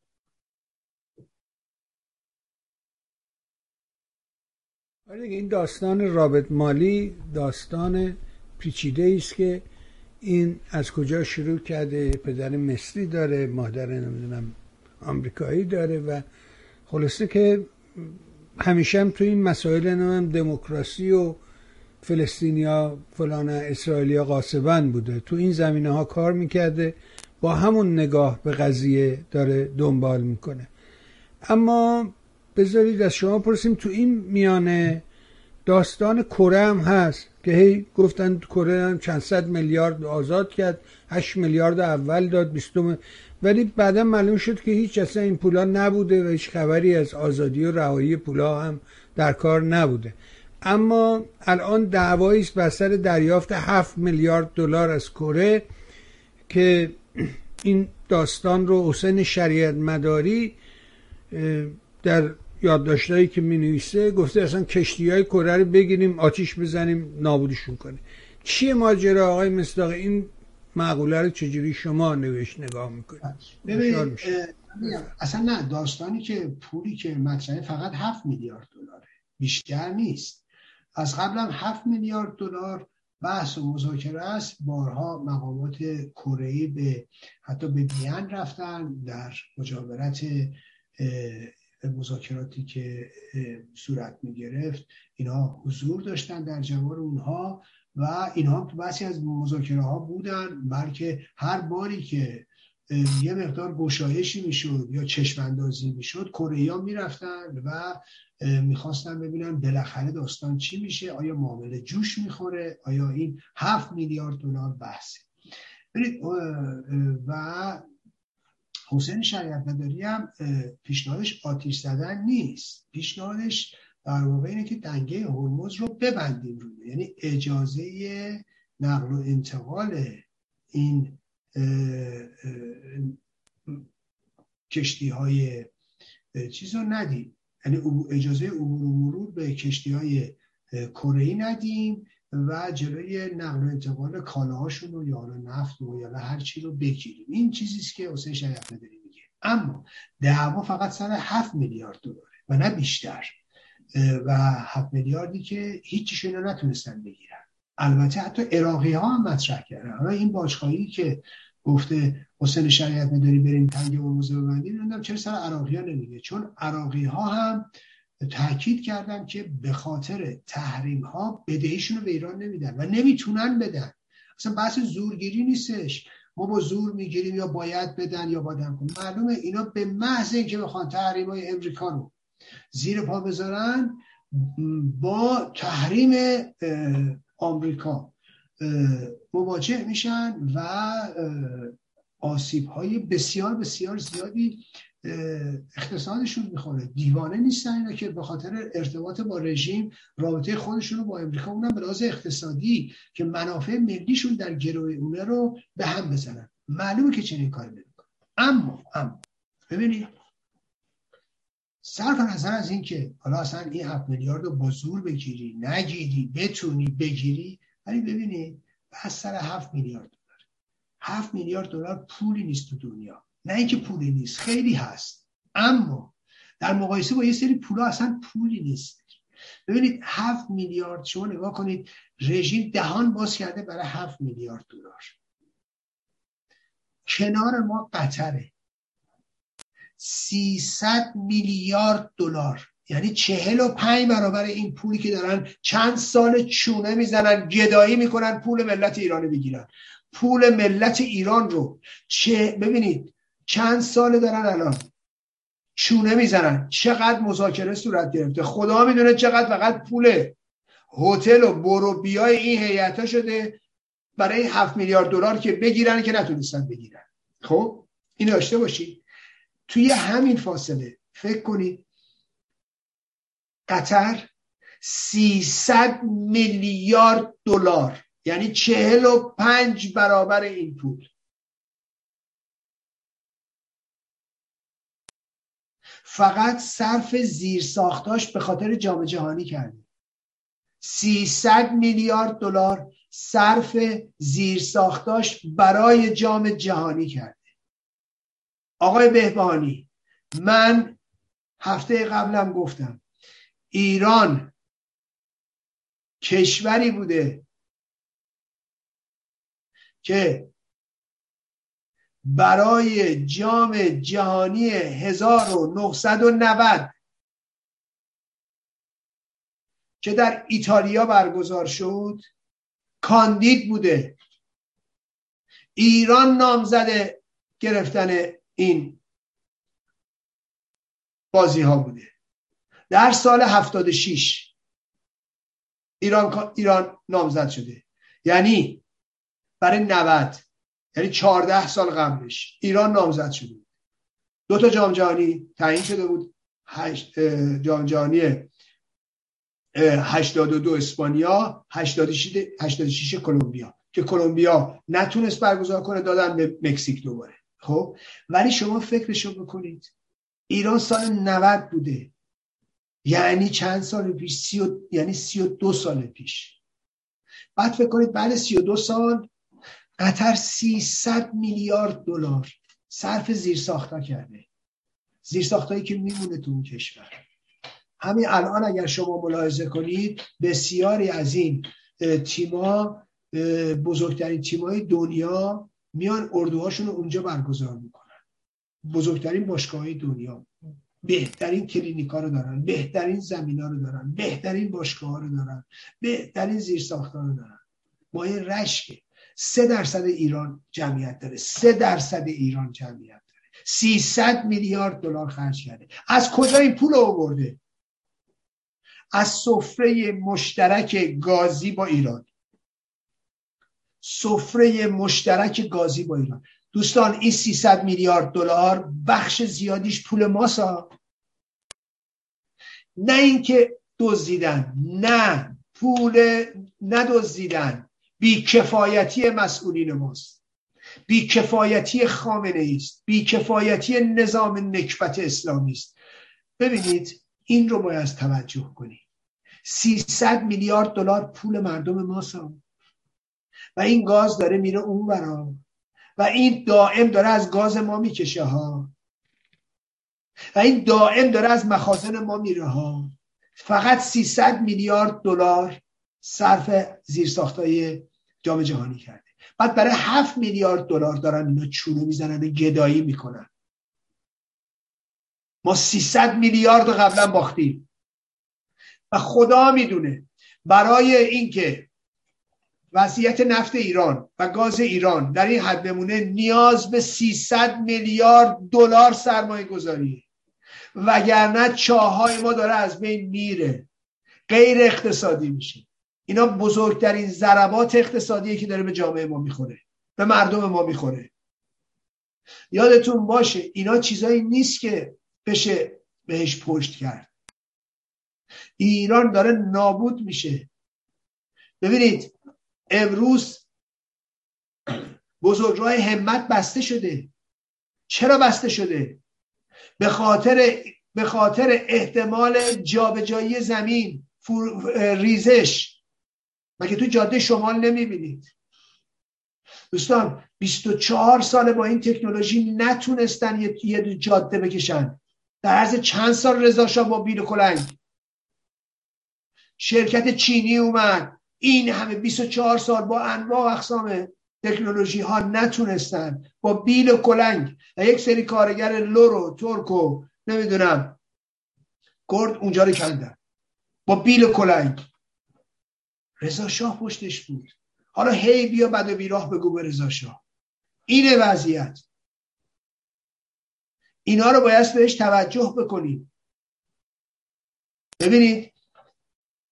آره این داستان رابط مالی داستان پیچیده است که این از کجا شروع کرده؟ پدر مصری داره مادر نمی‌دونم آمریکایی داره و خلاصه که همیشه هم تو این مسائل هم دموکراسی و فلسطینیا فلان اسرائیلیا قاسبن بوده. تو این زمینه ها کار می‌کرده با همون نگاه به قضیه داره دنبال می‌کنه. اما بذارید از شما پرسیم تو این میانه داستان کره هم هست که هی گفتن کره هم چند صد میلیارد آزاد کرد 8 میلیارد اول داد بیستم ولی بعدا معلوم شد که هیچ اصلا این پولا نبوده و هیچ خبری از آزادی و رهایی پولا هم در کار نبوده. اما الان دعوایی است بر سر دریافت 7 میلیارد دلار از کره که این داستان رو حسین شریعت مداری در یادداشتهایی که می نویسه گفته اصلا کشتی های کره رو بگیریم آتیش بزنیم نابودشون کنیم. چیه ماجرا؟ آقای مصداق این معقوله رو چجوری شما نوشت نگاه می‌کنید؟ اصلا نه داستانی که پولی که مطرحه فقط 7 میلیارد دلاره. بیشتر نیست. از قبل هم 7 میلیارد دلار بحث و مذاکره است. بارها مقامات کره به حتی به بیان رفتن در مجاورت مذاکراتی که صورت می گرفت اینها حضور داشتن در جوار اونها و اینها تو از مذاکره ها بودن بلکه هر باری که یه مقدار گشایشی می‌شد یا چشم اندازی می‌شد کره می‌رفتن و می‌خواستن ببینن بالاخره داستان چی میشه آیا معامله جوش می‌خوره آیا این هفت میلیارد دلار بحثه. و حسین شریعت مداری هم پیشنهادش آتیش زدن نیست. پیشنهادش در واقع اینه که دنگه هرمز رو ببندیم روی. یعنی اجازه نقل و انتقال این کشتی های چیز رو ندیم. یعنی اجازه عبور و مرور به کشتی های کره ندیم. و جلوی نقل و انتقال کالاهاشون رو یا نفت و یا هر چی رو بگیریم. این چیزیست که حسین شریعت مداری میگه. اما دعوا فقط سر 7 میلیارد دلاره و نه بیشتر. و 7 میلیاردی که هیچیش اینا نتونستن بگیرن. البته حتی عراقی ها هم مطرح کردن. حالا این باشخواهی که گفته حسین شریعت مداری بریم تنگ موزه ببندیم چرا سر عراقی ها نمیگه. چون عراقی ها هم تاکید کردن که به خاطر تحریم ها بدهیشون رو به ایران نمیدن و نمی‌تونن بدن. اصلا بحث زورگیری نیستش. ما با زور می‌گیریم یا باید بدن یا بادن کن معلومه اینا به محض اینکه بخوان تحریم های امریکا رو زیر پا بذارن با تحریم آمریکا مواجه میشن و آسیب های بسیار بسیار زیادی اقتصادشون می‌خوره. دیوانه نیستن اینا که به خاطر ارتباط با رژیم رابطه خودشون رو با امریکا اونم به لحاظ اقتصادی که منافع ملیشون در گروه اونه رو به هم بزنن. معلومه که چنین کاری نمی‌کنه اما اما ببینید صرف نظر از این که حالا اصلا این 7 میلیارد رو با زور بگیری نگیری بتونی بگیری ولی ببینید بس سر 7 میلیارد دلار. 7 میلیارد دلار پولی نیست تو دنیا. نه اینکه پولی نیست خیلی هست. اما در مقایسه با یه سری پولا اصلا پولی نیست. ببینید هفت میلیارد شما نگاه کنید رژیم دهان باز کرده برای هفت میلیارد دلار. کنار ما قطره. 300 میلیارد دلار. یعنی چهل و پنج برابر این پولی که دارن چند سال چونه می‌زنن گدایی می‌کنن پول ملت ایران بگیرن. پول ملت ایران رو چه ببینید چند ساله دارن الان. چونه می‌زنن. چقدر مذاکره صورت گرفته. خدا می‌دونه چقدر فقط پول هتل و برو بیای این هیئت شده برای هفت میلیارد دلار که بگیرن که نتونستن بگیرن. خب؟ این داشته باشید توی همین فاصله فکر کنید قطر 300 میلیارد دلار یعنی چهل و پنج برابر این پول. فقط صرف زیر ساختاش به خاطر جام جهانی کرده. 300 میلیارد دلار صرف زیر ساختاش برای جام جهانی کرده. آقای بهبانی من هفته قبلم گفتم ایران کشوری بوده که برای جام جهانی 1990 که در ایتالیا برگزار شد کاندید بوده. ایران نامزد گرفتن این بازی ها بوده. در سال 76 ایران ایران نامزد شده. یعنی برای 90 یعنی 14 سال قبلش. ایران نامزد شده دو تا جام جهانی تعیین شده بود. جام جهانی 82 اسپانیا 86 86 کلمبیا. که کلمبیا نتونست برگزار کنه دادن به مکزیک دوباره. خب؟ ولی شما فکرشو بکنید. ایران سال 90 بوده. یعنی چند سال پیش؟ سی و... یعنی 32 سال پیش. بعد فکر کنید بعد 32 سال قطر 300 میلیارد دلار صرف زیر ساختا کرده. زیر ساختایی که میمونه تو اون کشور. همین الان اگر شما ملاحظه کنید بسیاری از این تیما بزرگترین تیمای دنیا میان اردوهاشون رو اونجا برگزار می‌کنن. بزرگترین باشگاه دنیا. بهترین کلینیکا رو دارن بهترین زمین ها رو دارن بهترین باشگاه رو دارن بهترین زیر رو دارن. مایه رشکه سه درصد ایران جمعیت داره. سه درصد ایران جمعیت داره. 300 میلیارد دلار خرج کرده. از کجا این پول آورده؟ از سفره مشترک گازی با ایران. سفره مشترک گازی با ایران. دوستان این 300 میلیارد دلار بخش زیادیش پول ماسا نه اینکه دزدیدن نه. پول ندزدیدن. بیکفایتی مسئولین ماست. بیکفایتی خامنه است بیکفایتی نظام نکبت اسلامی است. ببینید این رو باید توجه کنید 300 میلیارد دلار پول مردم ماست. و این گاز داره میره اون برا و این دائم داره از گاز ما می‌کشه ها. و این دائم داره از مخازن ما میره ها. فقط 300 میلیارد دلار صرف زیرساختای جام جهانی کرده. بعد برای 7 میلیارد دلار دارن اینا چونه می‌زنن و گدایی می‌کنن. ما 300 میلیارد قبلا باختیم. و خدا می‌دونه برای اینکه وضعیت نفت ایران و گاز ایران در این حد بمونه نیاز به 300 میلیارد دلار سرمایه گذاری وگرنه چاهای ما داره از بین میره. غیر اقتصادی میشه. اینا بزرگترین ضربات اقتصادیه که داره به جامعه ما می‌خوره به مردم ما می‌خوره. یادتون باشه اینا چیزایی نیست که بشه بهش پشت کرد. ایران داره نابود میشه. ببینید امروز بزرگراه همت بسته شده. چرا بسته شده؟ به خاطر به خاطر احتمال جابجایی زمین ریزش. مگه تو جاده شمال نمی‌بینید دوستان 24 سال با این تکنولوژی نتونستن یه جاده بکشن. در عرض چند سال رضا با بیل کلنگ. شرکت چینی اومد. این همه 24 سال با انواع اقسام تکنولوژی ها نتونستن. با بیل و کلنگ. و یک سری کارگر لور و ترک و نمی‌دونم. کرد اونجا رو کندن. با بیل و کلنگ. رضا شاه پشتش بود. حالا هی بیا بد و بیراه بگو به رضا شاه. اینه وضعیت. اینا رو باید بهش توجه بکنیم. ببینید؟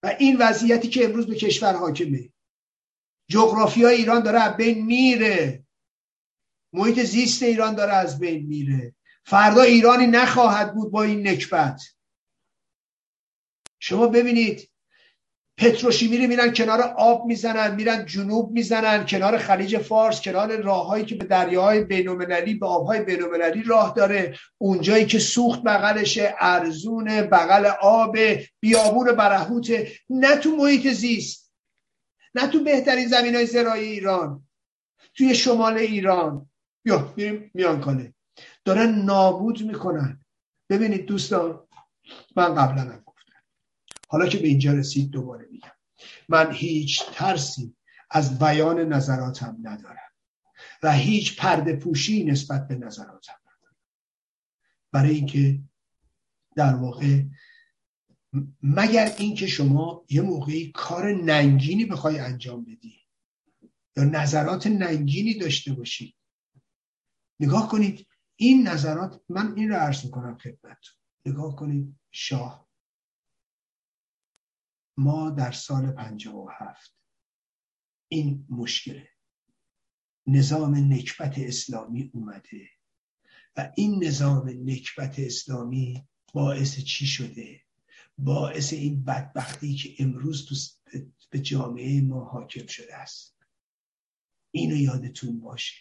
و این وضعیتی که امروز به کشور حاکمه. جغرافی های ایران داره از بین میره. محیط زیست ایران داره از بین میره. فردا ایرانی نخواهد بود با این نکبت. شما ببینید پتروشیمی میرن کنار آب می‌زنن میرن جنوب می‌زنن کنار خلیج فارس کنار راههایی که به دریاهای بینالمللی به آبهای بینالمللی راه داره. اونجایی که سوخت بغلشه ارزون بغل آب بیابون برهوت نه تو محیط زیست نه تو بهترین زمین های زراعی ایران توی شمال ایران. یا میریم میان کنه دارن نابود می‌کنن. ببینید دوستان من قبلا حالا که به اینجا رسید دوباره میگم. من هیچ ترسی از بیان نظراتم ندارم و هیچ پرده پوشی نسبت به نظراتم ندارم. برای اینکه در واقع مگر اینکه شما یه موقعی کار ننگینی بخوای انجام بدی یا نظرات ننگینی داشته باشید نگاه کنید این نظرات من این رو عرض می‌کنم خدمت نگاه کنید شاه ما در سال هفت این مشکله. نظام نکبت اسلامی اومده و این نظام نکبت اسلامی باعث چی شده؟ باعث این بدبختی که امروز تو به جامعه ما حاکم شده است. اینو یادتون باشه.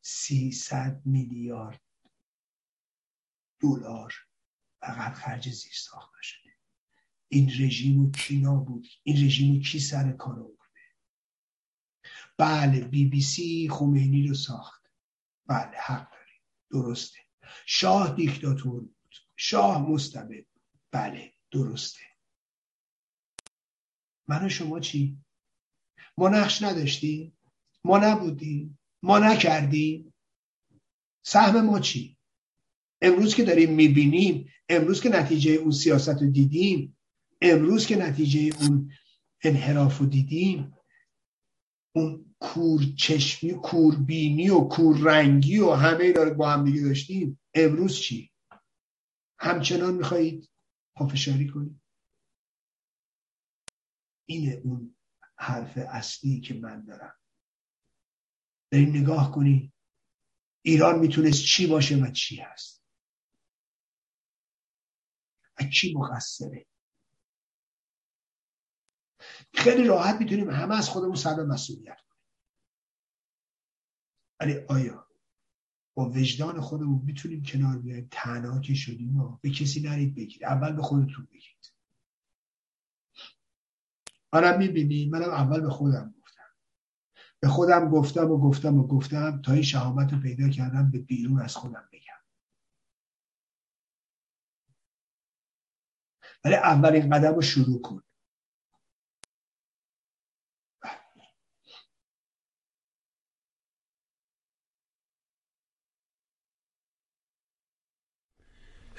سیصد میلیارد دلار فقط خرج زیر ساخت شده. این رژیم کی نابود این رژیم کی سر کار آورده بله بی بی سی خمینی رو ساخت. بله حق داری درسته. شاه دیکتاتور بود. شاه مستبد. بله درسته. من و شما چی؟ ما نقش نداشتیم؟ ما نبودیم؟ ما نکردیم؟ سهم ما چی؟ امروز که داریم می‌بینیم امروز که نتیجه اون سیاست رو دیدیم امروز که نتیجه اون انحراف رو دیدیم اون کور چشمی کوربینی و کور رنگی و همه اینا رو با هم دیگه داشتیم. امروز چی؟ همچنان می‌خواهید پافشاری کنید. اینه اون حرف اصلی که من دارم. بریم نگاه کنی ایران می‌تونست چی باشه و چی هست؟ و کی مقصره؟ خیلی راحت می‌تونیم همه از خودمون سر مسئولیت کنیم. ولی آیا با وجدان خودمون می‌تونیم کنار بیایم؟ تنها که شدیم و به کسی نرید بگید. اول به خودتون بگید. منم می‌بینی منم اول به خودم به خودم گفتم و گفتم و گفتم تا این شهامت رو پیدا کردم به بیرون از خودم بگم. ولی اولین قدم رو شروع کن.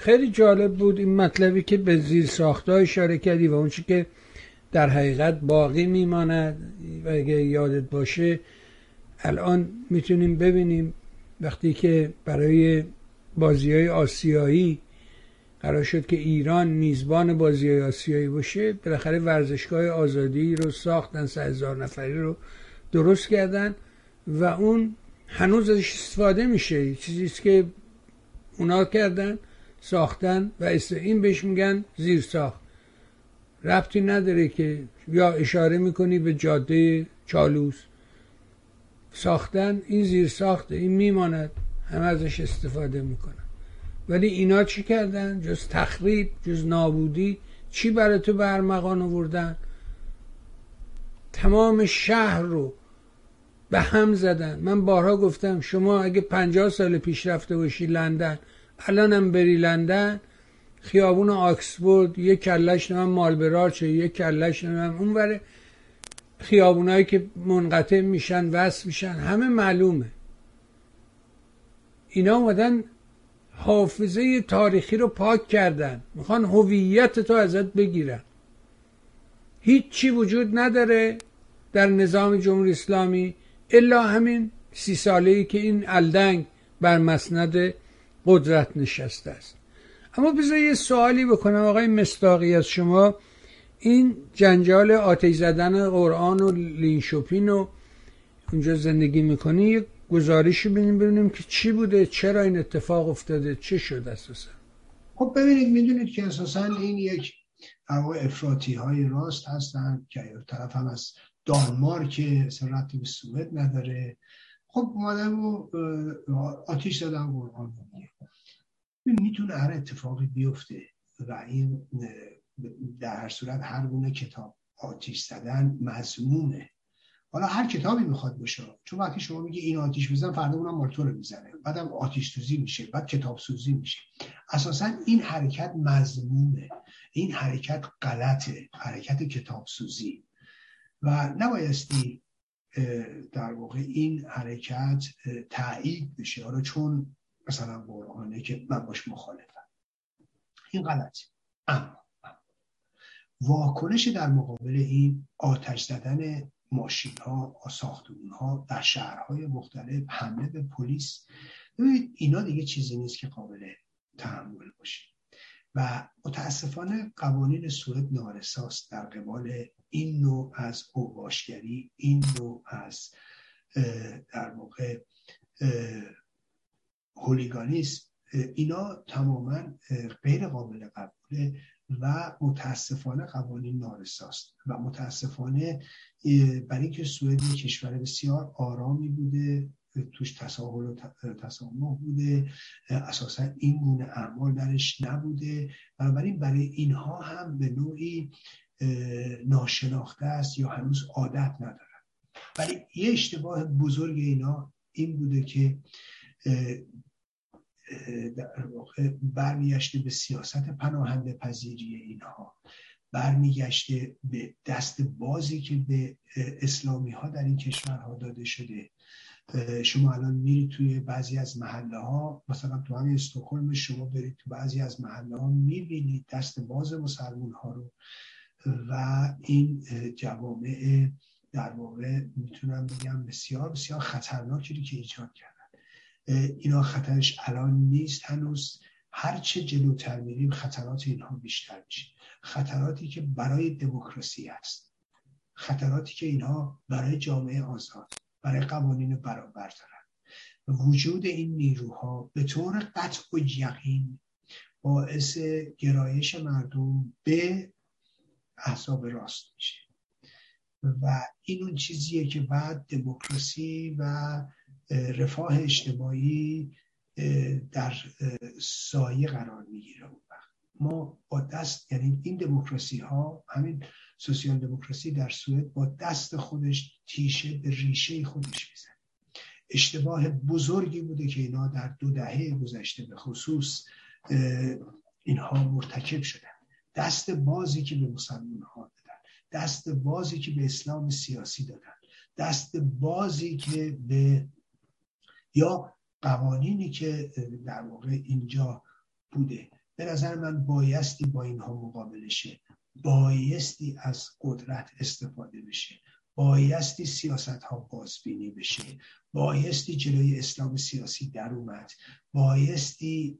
خیلی جالب بود این مطلبی که به زیر ساخته اشاره کردی و اون که در حقیقت باقی میماند و اگه یادت باشه الان می‌تونیم ببینیم وقتی که برای بازی های آسیایی قرار شد که ایران میزبان بازی های آسیایی باشه بالاخره ورزشگاه آزادی رو ساختن سه هزار نفری رو درست کردن و اون هنوز ازش استفاده میشه. چیزی که اونا کردن. ساختن و این بهش میگن زیر ساخت. ربطی نداره که یا اشاره می‌کنی به جاده چالوس. ساختن این زیر ساخته این میماند همه ازش استفاده می‌کنن. ولی اینا چی کردن؟ جز تخریب جز نابودی. چی برای تو برمغان آوردن؟ تمام شهر رو به هم زدن. من بارها گفتم شما اگه پنجاه سال پیش رفته باشی لندن الانم بری لندن خیابون آکسفورد یک کلش نمیم مالبراچه یک کلش نمیم اون بره خیابونایی که منقطع میشن وصل میشن همه معلومه. اینا اومدن حافظه تاریخی رو پاک کردن. می‌خوان هویت تو ازت بگیرن. هیچی وجود نداره در نظام جمهوری اسلامی الا همین سی ساله ای که این الدنگ بر مسند قدرت نشسته است. اما بذار یه سوالی بکنم. آقای مستاقی از شما این جنجال آتش زدن قرآن و لینشوپین و اونجا زندگی می‌کنی؟ یه گزارشی ببینیم ببینیم که چی بوده چرا این اتفاق افتاده چه شد اساسا؟ خب ببینید می‌دونید که اساسا این یک افراطی های راست هستن که طرف هم از دانمارک ربطی به سوئد نداره. خب اومدن و آتیش دادن قرآن می‌تونه هر اتفاقی بیفته و این در هر صورت هر گونه کتاب آتیش زدن مضمونه. حالا هر کتابی می‌خواد باشه چون وقتی شما میگی این آتیش بزن فردا اونم مال رو می‌زنه. بعدم آتیش سوزی میشه بعد کتاب سوزی میشه. اساسا این حرکت مضمونه. این حرکت غلطه. حرکت کتاب سوزی. و نبایستی در واقع این حرکت تایید بشه. حالا چون مثلا قرآنه که من باش مخالفم. این غلطه اما واکنش در مقابل این آتش زدن ماشین ها ساختمون ها در شهرهای مختلف حمله به پلیس ببینید اینا دیگه چیزی نیست که قابل تحمل باشه. و متاسفانه قوانین سوئد نارساست در قبال این نوع از اوباشگری این نوع از در واقع هولیگانیسم. اینا تماما غیر قابل قبوله و متاسفانه قوانین نارساست و متاسفانه برای اینکه سوئد کشور بسیار آرامی بوده توش تساهل و تسامح بوده اساسا این گونه اعمال درش نبوده بنابراین برای اینها هم به نوعی ناشناخته است یا هنوز عادت ندارن. ولی یه اشتباه بزرگ اینا این بوده که در واقع برمیگشته به سیاست پناهنده پذیری اینها. برمیگشته به دست بازی که به اسلامی ها در این کشورها داده شده. شما الان میرید توی بعضی از محله ها مثلا تو همین استکهلم شما برید تو بعضی از محله ها می‌بینید دست باز مسلمون ها رو و این جوامع در واقع می‌تونم بگم بسیار بسیار خطرناکی که ایجاد کرد. اینا خطرش الان نیست. هنوز هرچه جلوتر میریم خطرات اینها بیشتر میشه. خطراتی که برای دموکراسی است خطراتی که اینها برای جامعه آزاد برای قوانین برابر دارن. وجود این نیروها به طور قطع و یقین باعث گرایش مردم به احزاب راست میشه. و این اون چیزیه که بعد دموکراسی و رفاه اجتماعی در سایه قرار می‌گیره اون وقت. ما با دست یعنی این دموکراسی ها همین سوسیال دموکراسی در سوئد با دست خودش تیشه به ریشه خودش میزن اشتباه بزرگی بوده که اینا در دو دهه گذشته به خصوص اینها مرتکب شدن. دست بازی که به مسلمان ها دادن دست بازی که به اسلام سیاسی دادن دست بازی که به یا قوانینی که در واقع اینجا بوده. به نظر من بایستی با اینها مقابله شه. بایستی از قدرت استفاده بشه. بایستی سیاست ها بازبینی بشه. بایستی جلوی اسلام سیاسی در اومد. بایستی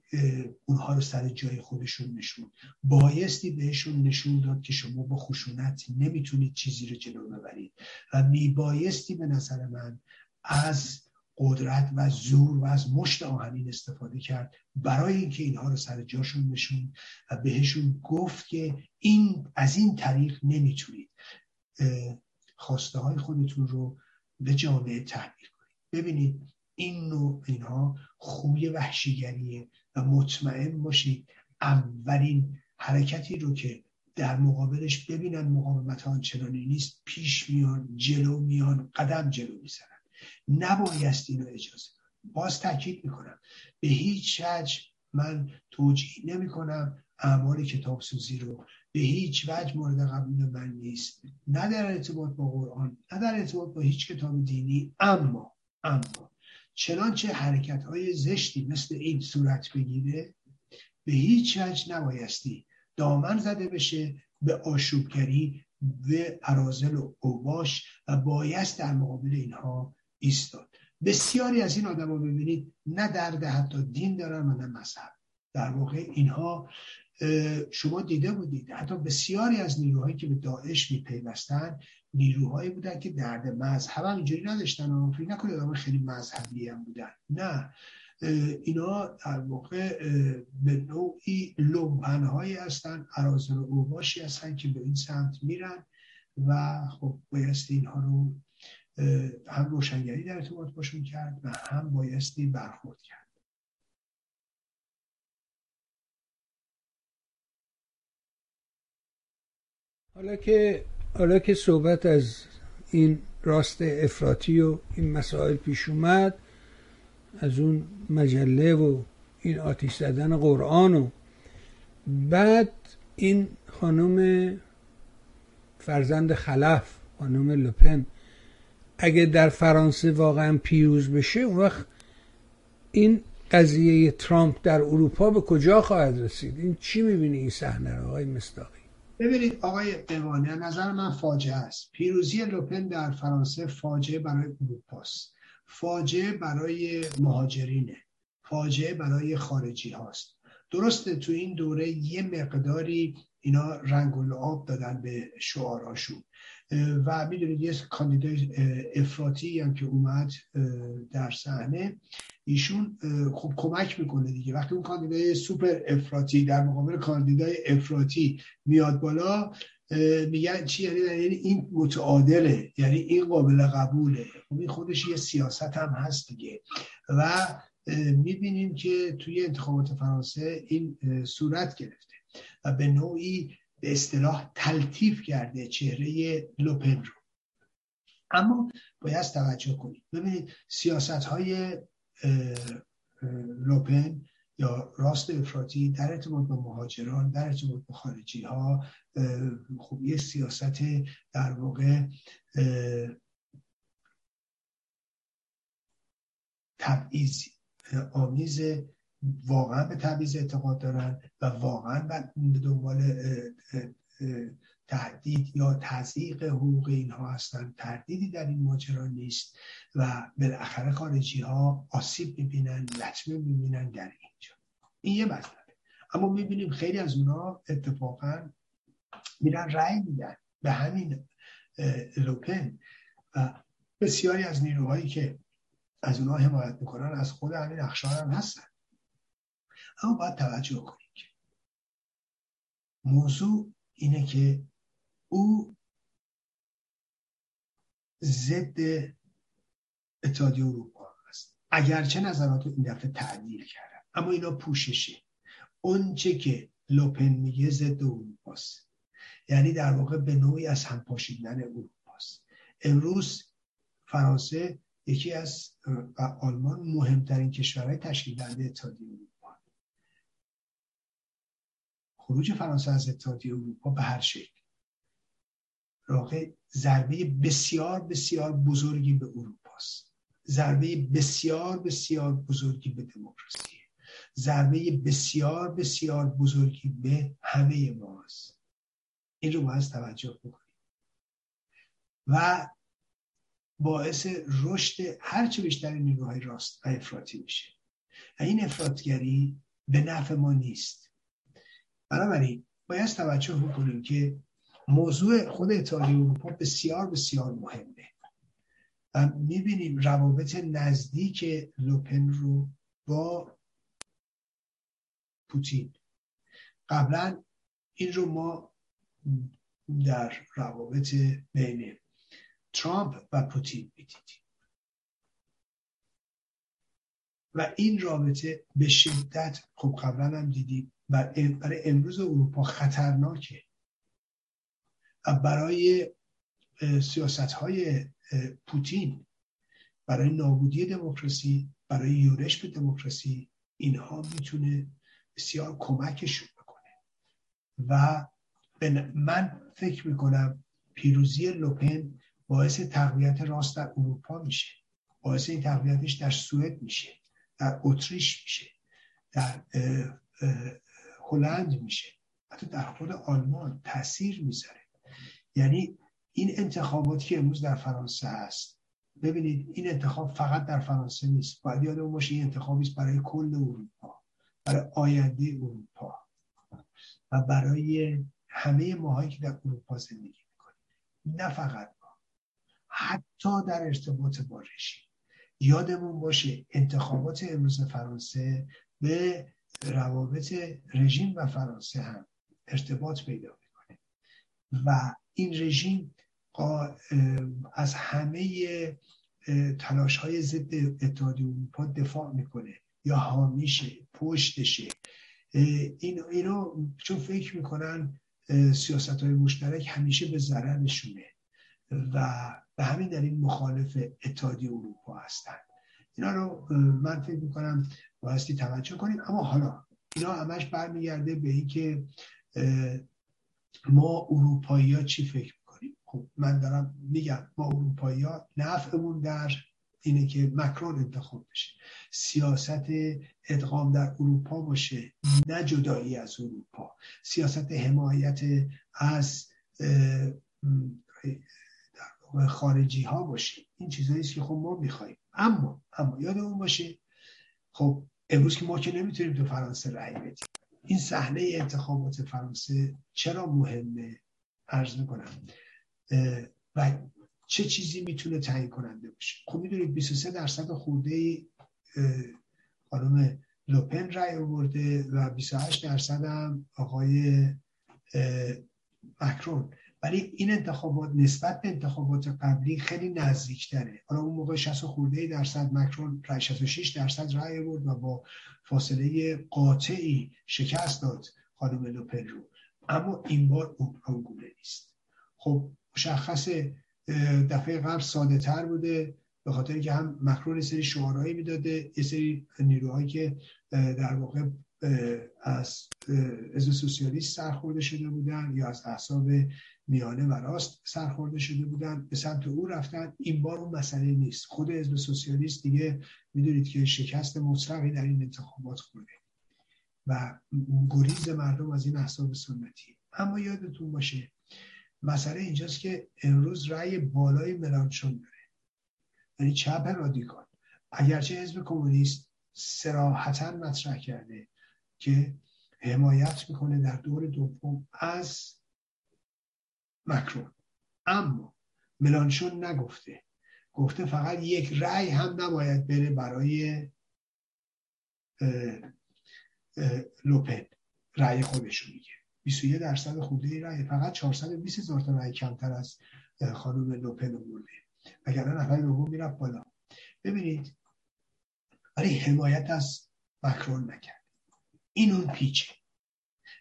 اونها رو سر جای خودشون نشون. بایستی بهشون نشون داد که شما با خشونت نمی‌تونید چیزی رو جلو ببرید. و میبایستی به نظر من از قدرت و زور و از مشت آهنین استفاده کرد برای اینکه اینها رو سر جاشون نشون و بهشون گفت که این از این طریق نمی‌تونید. خواسته های خودتون رو به جامعه تحمیل کنید. ببینید این نوع اینها خوی وحشیگریه و مطمئن باشید اولین حرکتی رو که در مقابلش ببینن مقاومت آنچنانی نیست پیش میان جلو میان قدم جلو می‌زنن. نبایست اینو اجازه باز تاکید می‌کنم. به هیچ وجه من توجیه نمی کنم اعمال کتاب سوزی رو. به هیچ وجه مورد قبول من نیست. نه در ارتباط با قرآن نه در ارتباط با هیچ کتاب دینی اما اما چنانچه حرکت های زشتی مثل این صورت بگیره به هیچ وجه نبایستی دامن زده بشه به آشوبگری به ارازل و اوباش و بایست در مقابل اینها ایستاد. بسیاری از این آدم ببینید نه درد حتی دین دارن و نه مذهب. در واقع اینها شما دیده بودید. حتی بسیاری از نیروهایی که به داعش میپیوستن نیروهایی بودن که درد مذهب هم اینجوری نداشتن. فکر نکنید آدم خیلی مذهبی هم بودن. نه. اینا در واقع به نوعی لومپن هایی هستن عرازل و اوباشی هستن که به این سمت میرن و خب بایستی اینها رو هم روشنگری در ارتباط باشون کرد و هم بایستی برخورد کرد. حالا که حالا که صحبت از این راست افراطی و این مسائل پیش اومد از اون مجله و این آتیش زدن قرآن و بعد این خانم فرزند خلف خانم لپن اگه در فرانسه واقعا پیروز بشه اون وقت این قضیه ترامپ در اروپا به کجا خواهد رسید؟ این چی می‌بینی این صحنه رو آقای مستاقی ببینید آقای قوانی نظر من فاجعه است. پیروزی لوپن در فرانسه فاجعه برای اروپاست. فاجعه برای مهاجرینه. فاجعه برای خارجی هاست درسته تو این دوره یه مقداری اینا رنگ و لعاب دادن به شعاراشون. و می‌دونید یه کاندیدای افراطی هم که اومد در صحنه ایشون خوب کمک می‌کنه دیگه. وقتی اون کاندیدای سوپر افراطی در مقابل کاندیدای افراطی میاد بالا میگن چی؟ یعنی, یعنی این متعادله یعنی این قابل قبوله. خب این خودش یه سیاست هم هست دیگه. و می‌بینیم که توی انتخابات فرانسه این صورت گرفته. و به نوعی به اصطلاح تلطیف کرده چهره لوپن رو. اما باید توجه کنید ببینید سیاست های لوپن یا راست افراطی در ارتباط با مهاجران در ارتباط با خارجی ها خب یه سیاست در واقع تبعیض آمیز واقعا به تبعیض اعتقاد دارن و واقعا به دنبال تهدید یا تضییق حقوق اینها هستن. تردیدی در این ماجرا نیست و بالاخره خارجی ها آسیب می‌بینن لطمه می‌بینن در اینجا. این یه مطلبه. اما می‌بینیم خیلی از اونا اتفاقا میرن رأی میدن به همین لوپن و بسیاری از نیروهایی که از اونها حمایت می‌کنن از خود همین اخشار هم هستن. اما باید توجه کنید موضوع اینه که او ضد اتحادیه اروپا است. اگرچه نظرات این دفعه تعدیل کردن اما اینا پوششه. اونچه که لوپن میگه ضد اروپاست. یعنی در واقع به نوعی از هم پاشیدن اروپاست. امروز فرانسه یکی از آلمان مهمترین کشورهای تشکیل دهنده اتحادیه اروپا. خروج فرانسه از اتحادیه اروپا به هر شکل. واقع ضربه بسیار بسیار بزرگی به اروپاست. ضربه بسیار بسیار بزرگی به دموکراسی. ضربه بسیار بسیار بزرگی به همه ماست. این رو باید توجه بکنیم. و باعث رشد هرچه بیشتر نیروهای راست و افراطی میشه. و این افراطگری به نفع ما نیست. بنابراین باید توجه بکنیم که موضوع خود اتحادیه اروپا بسیار بسیار مهمه و می‌بینیم روابط نزدیک لوپن رو با پوتین. قبلا این رو ما در روابط بین ترامپ و پوتین می‌دیدیم. و این رابطه به شدت خب قبلا هم دیدیم برای امروز اروپا خطرناکه. و برای سیاست های پوتین برای نابودی دموکراسی برای یورش به دموکراسی اینها می‌تونه بسیار کمکشون بکنه. و من فکر می‌کنم پیروزی لوپن باعث تقویت راست در اروپا میشه. باعث این تقویتش در سوئد میشه. در اتریش میشه در هلند میشه حتی در خود آلمان تاثیر می‌ذاره. یعنی این انتخاباتی که امروز در فرانسه هست ببینید این انتخاب فقط در فرانسه نیست. باید یادمون باشه این انتخابی است برای کل اروپا برای آینده اروپا و برای همه ماهایی که در اروپا زندگی می‌کنیم. نه فقط ما حتی در ارتباط با رژیم. یادمون باشه انتخابات امروز فرانسه به روابط رژیم و فرانسه هم ارتباط پیدا می‌کنه. و این رژیم از همه تلاش های ضد اتحادیه اروپا دفاع می‌کنه. یا حامیشه پشتشه. این اینو چون فکر می‌کنن سیاست های مشترک همیشه به ضررشونه. و به همین دلیل مخالف اتحادیه اروپا هستن اینا رو من فکر می‌کنم بایستی توجه کنیم اما حالا اینا همش برمیگرده به اینکه ما اروپایی ها چی فکر می‌کنیم؟ خب من دارم میگم ما اروپایی ها نفعمون در اینه که مکرون انتخاب بشه. سیاست ادغام در اروپا باشه نه جدایی از اروپا. سیاست حمایت از خارجی ها باشه. این چیزهایی که خب ما می‌خوایم. اما اما یادمون باشه خب امروز که ما که نمی‌تونیم تو فرانسه رأی بدیم. این صحنه انتخابات فرانسه چرا مهمه؟ عرض می‌کنم. و چه چیزی می‌تونه تعیین کننده باشه؟ خب می‌دونید 23 درصد خورده خانم لوپن رای آورده و 28 درصد هم آقای مکرون. ولی این انتخابات نسبت به انتخابات قبلی خیلی نزدیکتره. حالا اون موقع 60 خورده درصد مکرون 66 درصد رای آورد و با فاصله قاطعی شکست داد خانم لوپن رو. اما این بار اون گونه نیست. خب مشخصه دفعه قبل ساده تر بوده به خاطر که هم مکرون یه سری شعارهایی می‌داده یه سری نیروهایی که در واقع از از سوسیالیست سرخورده شده بودن یا از احساب میانه و راست سرخورده شده بودن به سمت او رفتن. این بار اون مسئله نیست. خود حزب سوسیالیست دیگه می‌دونید که شکست مطلقی در این انتخابات خورده و گریز مردم از این احساب سنتی. اما یادتون باشه مسئله اینجاست که امروز رأی بالای ملانشون داره. یعنی چپ رادیکال. اگرچه حزب کمونیست سراحتا مطرح کرده که حمایت می‌کنه در دور دوم از مکرون اما ملانشون نگفته. گفته فقط یک رأی هم نباید بره برای لوپن. رأی خودشو میگه. 21 درصد خورده رأی. فقط 420 هزار تا رأی کمتر از خانم لوپن آورده وگرنه نفر دوم می‌رفت بالا. ببینید ولی حمایت از مکرون نکرد. این اون پیچه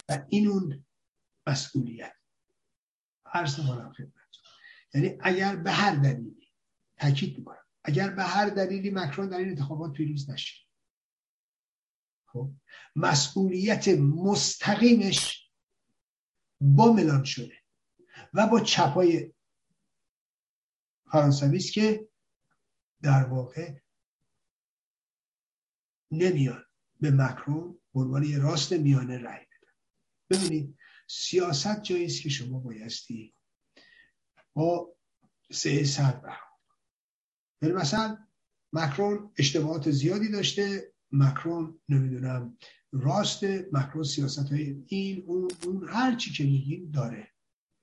و این اون مسئولیت. عرض می‌کنم خدمت یعنی اگر به هر دلیلی تاکید می‌کنم اگر به هر دلیلی مکرون در این انتخابات پیروز نشه خب؟ مسئولیت مستقیمش با ملان شده و با چپای فرانسوی که در واقع نمیان به مکرون به عنوان یه راست میانه رأی بدن. ببینید سیاست جایی است که شما بایستی با سه صد یعنی مثلا مکرون اشتباهات زیادی داشته مکرون نمی‌دونم راست مکرون سیاست های این اون اون هر چی که میگیم داره.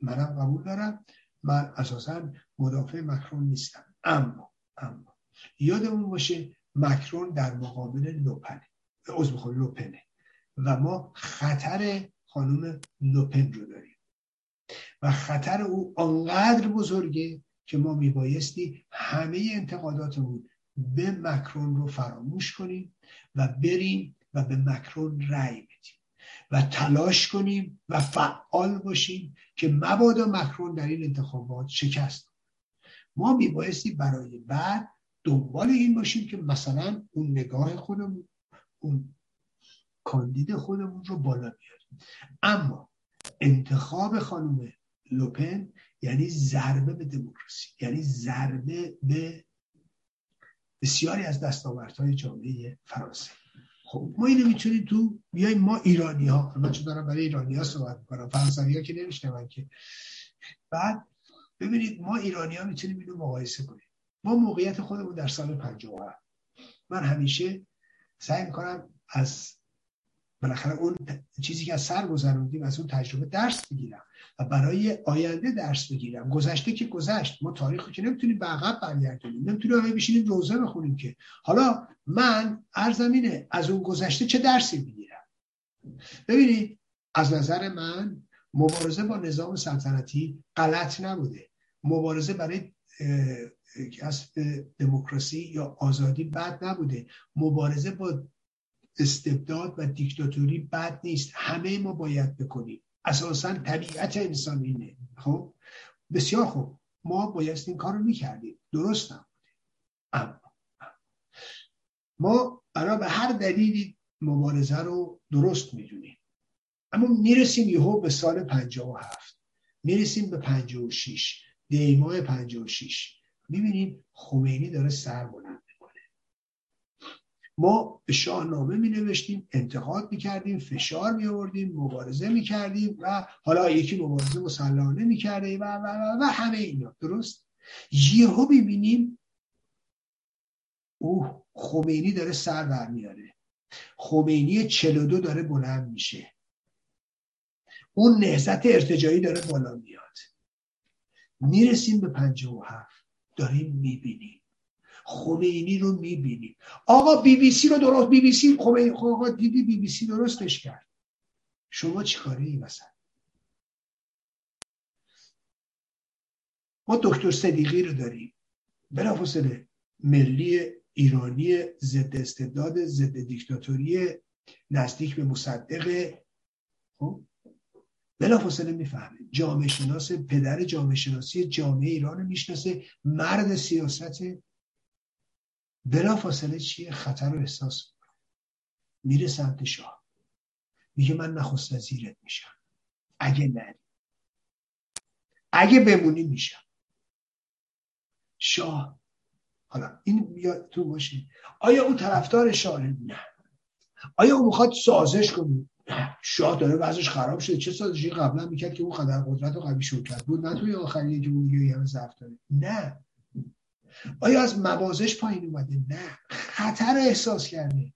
منم قبول دارم. من اساسا مدافع مکرون نیستم. اما اما یادمون باشه مکرون در مقابل لوپنه عضو لوپنه. و ما خطر خانم لوپن رو داریم. و خطر او آنقدر بزرگه که ما میبایستی همه انتقاداتمون به مکرون رو فراموش کنیم و بریم و به مکرون رأی بدیم و تلاش کنیم و فعال باشیم که مبادا مکرون در این انتخابات شکست. ما میبایستی برای بعد دنبال این باشیم که مثلا اون نگاه خودمون اون کاندید خودمون رو بالا بیاریم. اما انتخاب خانم لوپن یعنی ضربه به دموکراسی یعنی ضربه به بسیاری از دستاوردهای جامعه فرانسه. خب ما اینو می‌تونیم تو بیایم ما ایرانی ها من چون دارم برای ایرانی ها صحبت می‌کنم فرانسوی ها که نمیشنون که. بعد ببینید ما ایرانی ها می‌تونیم اینو مقایسه کنیم. ما موقعیت خودمون در سال 57 من همیشه سعی می‌کنم از بالاخره اون چیزی که از سر گذروندیم از اون تجربه درس بگیرم و برای آینده درس بگیرم. گذشته که گذشت ما تاریخ که نمی‌تونیم به عقب برگردونیم نمی‌تونیم همه بشینیم روزه بخونیم که. حالا من ارزمینه از اون گذشته چه درسی بگیرم ببینید از نظر من مبارزه با نظام سلطنتی غلط نبوده. مبارزه برای کسب دموکراسی یا آزادی بد نبوده. مبارزه با استبداد و دیکتاتوری بد نیست. همه ما باید بکنیم. اساسا طبیعت انسان اینه. خب؟ بسیار خوب. ما باید این کار رو می‌کردیم. درست نبوده اما ما برای به هر دلیلی مبارزه رو درست می‌دونیم. اما می‌رسیم یهو به سال 57 می‌رسیم به 56 دیماه 56 می‌بینیم خمینی داره سر بلند ما به شاهنامه می نوشتیم انتقاد می کردیم فشار می آوردیم مبارزه می کردیم و حالا یکی مبارزه مسلحانه می کرده و, و, و, و همه اینا. درست؟ یهو ببینیم او خمینی داره سر برمیاره خمینی 42 داره بلند میشه. اون نهزت ارتجایی داره بالا میاد. می‌رسیم به 57 داریم می‌بینیم. خمینی رو می‌بینیم آقا بی بی سی رو درست بی بی سی خمینی خب آقا دیدی بی بی سی درستش کرد. شما چیکاره ای مثلا ما دکتر صدیقی رو داریم. بلافاصله ملی ایرانی ضد استبداد ضد دیکتاتوری نزدیک به مصدق. خب؟ بلافاصله می‌فهمه. جامعه شناس پدر جامعه شناسی جامعه ایران می‌شناسه. مرد سیاست بلافاصله چیه خطر رو احساس میره سمت شاه. میگه من نخست وزیرت میشم. اگه نری اگه بمونی میشم. شاه. حالا این تو باشه. آیا اون طرفدار شاه؟ نه. آیا اون می‌خواد سازش کنه؟ شاه داره وضعش خراب شده. چه سازشی قبلا می‌کرد که اون خدر قدرت و قوی شوکت بود؟ نه توی آخری جمهوری همه ضعف داره. نه. آیا از موازش پایین اومده؟ نه. خطر احساس کرده.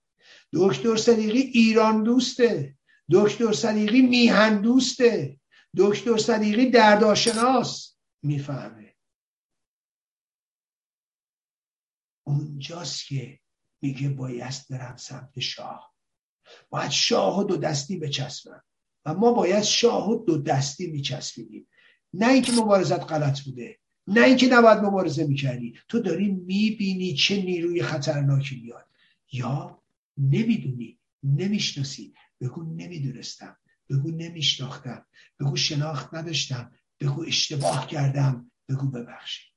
دکتر صدیقی ایران دوسته. دکتر صدیقی میهن دوسته. دکتر صدیقی درداشناس می‌فهمه. اونجاست که میگه بایست برم سمت شاه. باید شاه و دو دستی بچسبن و ما باید شاه و دو دستی میچسبیدیم. نه اینکه مبارزت غلط بوده. نه اینکه نباید مبارزه می‌کردی. تو داری می‌بینی چه نیروی خطرناکی میاد. یا نمی‌دونی نمی‌شناسی. بگو نمی‌دونستم. بگو نمیشناختم. بگو شناخت نداشتم. بگو اشتباه کردم. بگو ببخشید.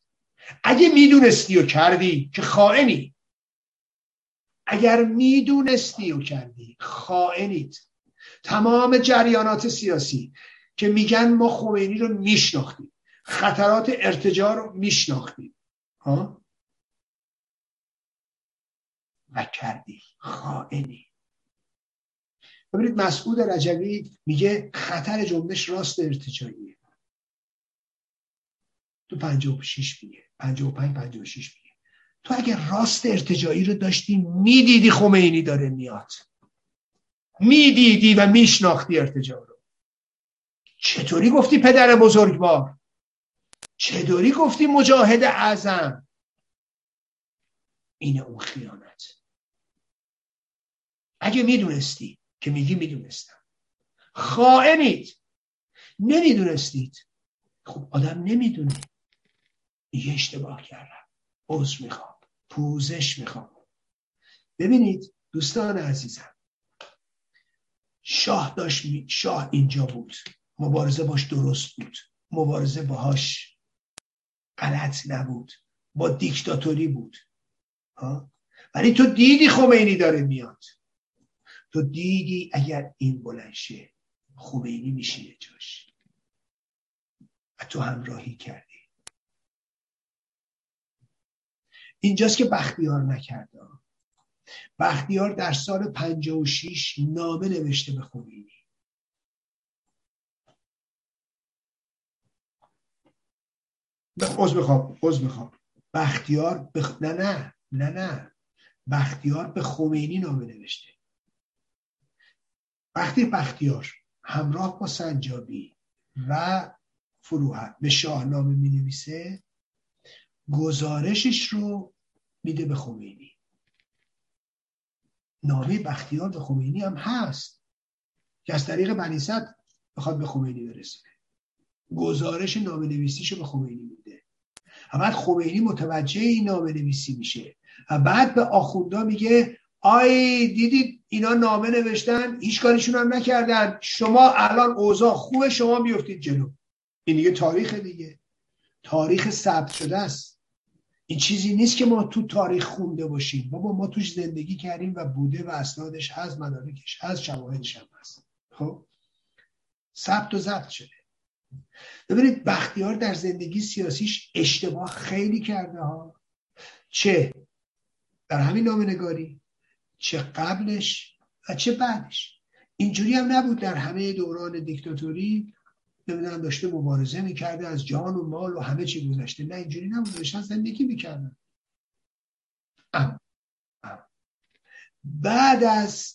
اگه می‌دونستی و کردی که خائنی. اگر می‌دونستی و کردی خائنید تمام جریانات سیاسی که میگن ما خمینی رو میشناختیم. خطرات ارتجا رو میشناختیم. ها؟ و کردی. خائنی. ببینید مسعود رجوی میگه خطر جنبش راست ارتجاییه تو 56 میگه. 55 56 میگه. تو اگر راست ارتجایی رو داشتی می‌دیدی خمینی داره میاد. می‌دیدی و میشناختی ارتجا رو. چطوری گفتی پدر بزرگوار؟ چطوری گفتی مجاهد اعظم؟ اینه اون خیانت. اگه می‌دونستی که میگی می‌دونستم. خائنید. نمی‌دونستید. خب آدم نمی‌دونه. یه اشتباه کردم. عذر می‌خوام. پوزش می‌خوام. ببینید دوستان عزیزم. شاه داشت شاه اینجا بود. مبارزه باش درست بود. مبارزه باهاش غلط نبود. با دیکتاتوری بود. ها؟ ولی تو دیدی خمینی داره میاد. تو دیدی اگر این بلنشه خمینی میشینه جاش. و تو همراهی کردی. اینجاست که بختیار نکرده بختیار در سال 56 نامه نوشته به خمینی. عوض می‌خوام عوض می‌خوام بختیار بخ... نه نه نه نه. بختیار به خمینی نامه نوشته. وقتی بختیار همراه با سنجابی و فروحت به شاهنامه می نویسه گزارشش رو میده به خمینی. نامه بختیار به خمینی هم هست که از طریق بنیست بخواد به خمینی برسه. گزارش نامه نویسیشو به خمینی بعد خمینی متوجه این نامه نویسی میشه و بعد به آخوندا میگه آی دیدید اینا نامه نوشتن؟ هیچ کاریشون هم نکردن. شما الان اوضاع خوب شما میفتید جلو. این دیگه تاریخ دیگه. تاریخ ثبت شده است. این چیزی نیست که ما تو تاریخ خونده باشیم. بابا ما توش زندگی کردیم و بوده و اسنادش هست مدارکش هست شواهدش هم هست. خب؟ ثبت و ضبط شده. ببینید بختیار در زندگی سیاسیش اشتباه خیلی کرده ها. چه در همین نامنگاری چه قبلش و چه بعدش. اینجوری هم نبود در همه دوران دیکتاتوری نمی‌دونم داشته مبارزه می‌کرده از جان و مال و همه چی گذشته. نه اینجوری نبود. داشتن زندگی می‌کردن بعد از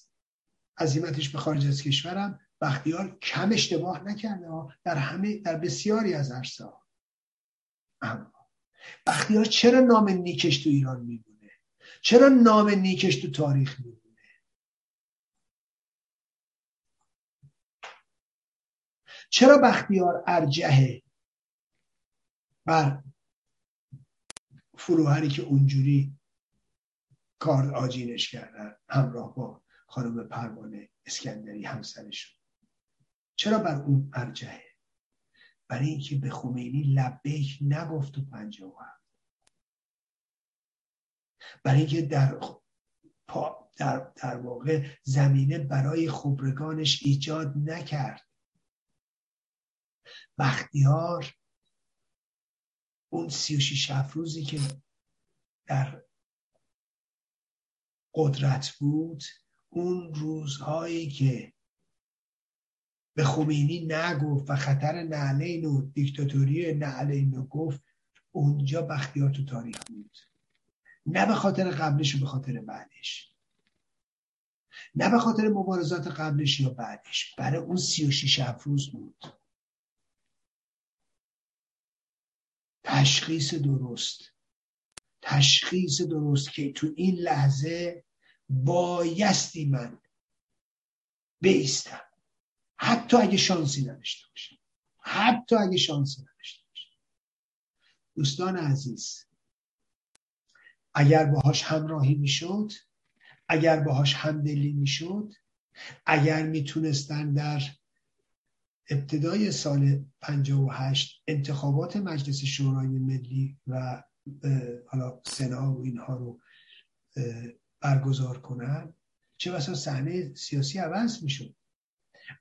عظیمتش به خارج از کشورم بختیار کم اشتباه نکرده در همه در بسیاری از عرصه اما بختیار چرا نام نیکش تو ایران میمونه چرا نام نیکش تو تاریخ میمونه چرا بختیار ارجهه بر فروهری که اونجوری کار آجینش کردن همراه با خانم پروانه اسکندری همسرشون چرا بر اون ارجهه برای اینکه به خمینی لبیک نگفت تو پنجه و برای اینکه در در, در واقع زمینه برای خبرگانش ایجاد نکرد. بختیار اون سی و روزی که در قدرت بود اون روزهایی که به خمینی نگفت و خطر نعلین و دیکتاتوری نعلین رو گفت اونجا بختیار تو تاریخ بود. نه به خاطر قبلش و به خاطر بعدش. نه به خاطر مبارزات قبلش یا بعدش. برای اون سی و شیش بود. تشخیص درست. تشخیص درست که تو این لحظه بایستی من بیستم. حتی اگه شانسی نداشته باشم. حتی اگه شانسی نداشته باشم. دوستان عزیز اگر باهاش همراهی می‌شد اگر باهاش همدلی می‌شد اگر می‌تونستن در ابتدای سال 58 انتخابات مجلس شورای ملی و حالا سنا و اینها رو برگزار کنن چه بسا صحنه سیاسی عوض می‌شد.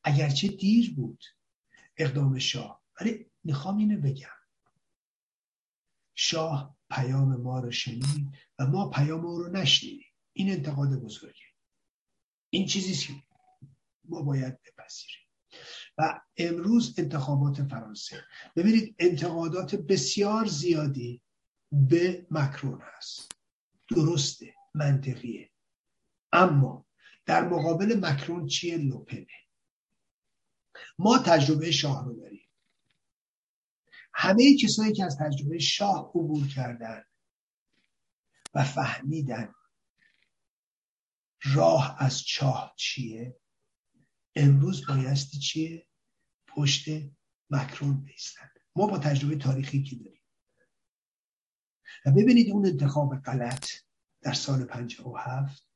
اگرچه دیر بود اقدام شاه ولی می‌خوام اینو بگم. شاه پیام ما رو شنید و ما پیام او رو نشنیدیم. این انتقاد بزرگه. این چیزی که ما باید بپذیریم. و امروز انتخابات فرانسه. ببینید انتقادات بسیار زیادی به مکرون هست درسته منطقیه. اما در مقابل مکرون چیه؟ لوپنه. ما تجربه شاه رو داریم. همه کسایی که از تجربه شاه عبور کردن و فهمیدن راه از چاه چیه امروز بایستی چیه؟ پشت مکرون بیستن. ما با تجربه تاریخی که داریم. و ببینید اون انتخاب غلط در سال 57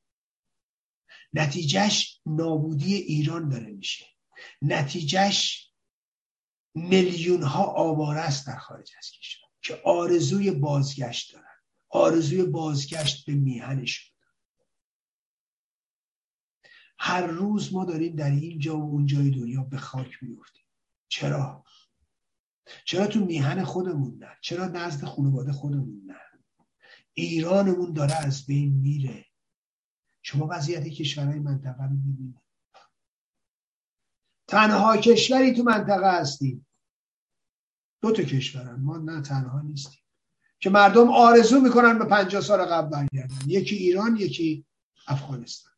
نتیجهش نابودی ایران داره میشه. نتیجهش میلیون ها آواره است در خارج از کشور که آرزوی بازگشت دارن. آرزوی بازگشت به میهنشون هر روز ما داریم در این جا و اون جای دنیا به خاک میفتیم چرا؟ چرا تو میهن خودمون نه؟ چرا نزد خانواده خودمون نه؟ ایرانمون داره از بین میره. شما وضعیت کشورهای منطقه رو می‌بینید. تنها کشوری تو منطقه هستیم. دو تا کشورن. ما نه تنها نیستیم. که مردم آرزو می‌کنن به پنجاه سال قبل برگردن. یکی ایران یکی افغانستان.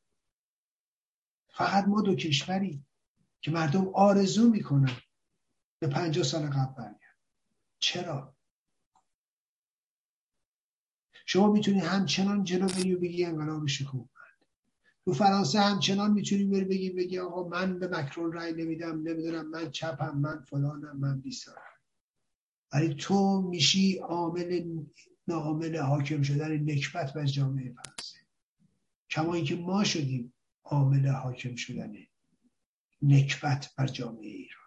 فقط ما دو کشوری که مردم آرزو می‌کنن به پنجاه سال قبل برگرد چرا؟ شما می‌تونی همچنان جلو بری و بگی انقلاب شکوه. تو فرانسه همچنان می‌تونی بری بگی بگی آقا من به مکرون رای نمیدم نمی‌دونم من چپم من فلانم من بیسارم. ولی تو میشی عامل ناعامل حاکم شدن نکبت بر جامعه فرانسه. کما اینکه ما شدیم عامل حاکم شدن نکبت بر جامعه ایران.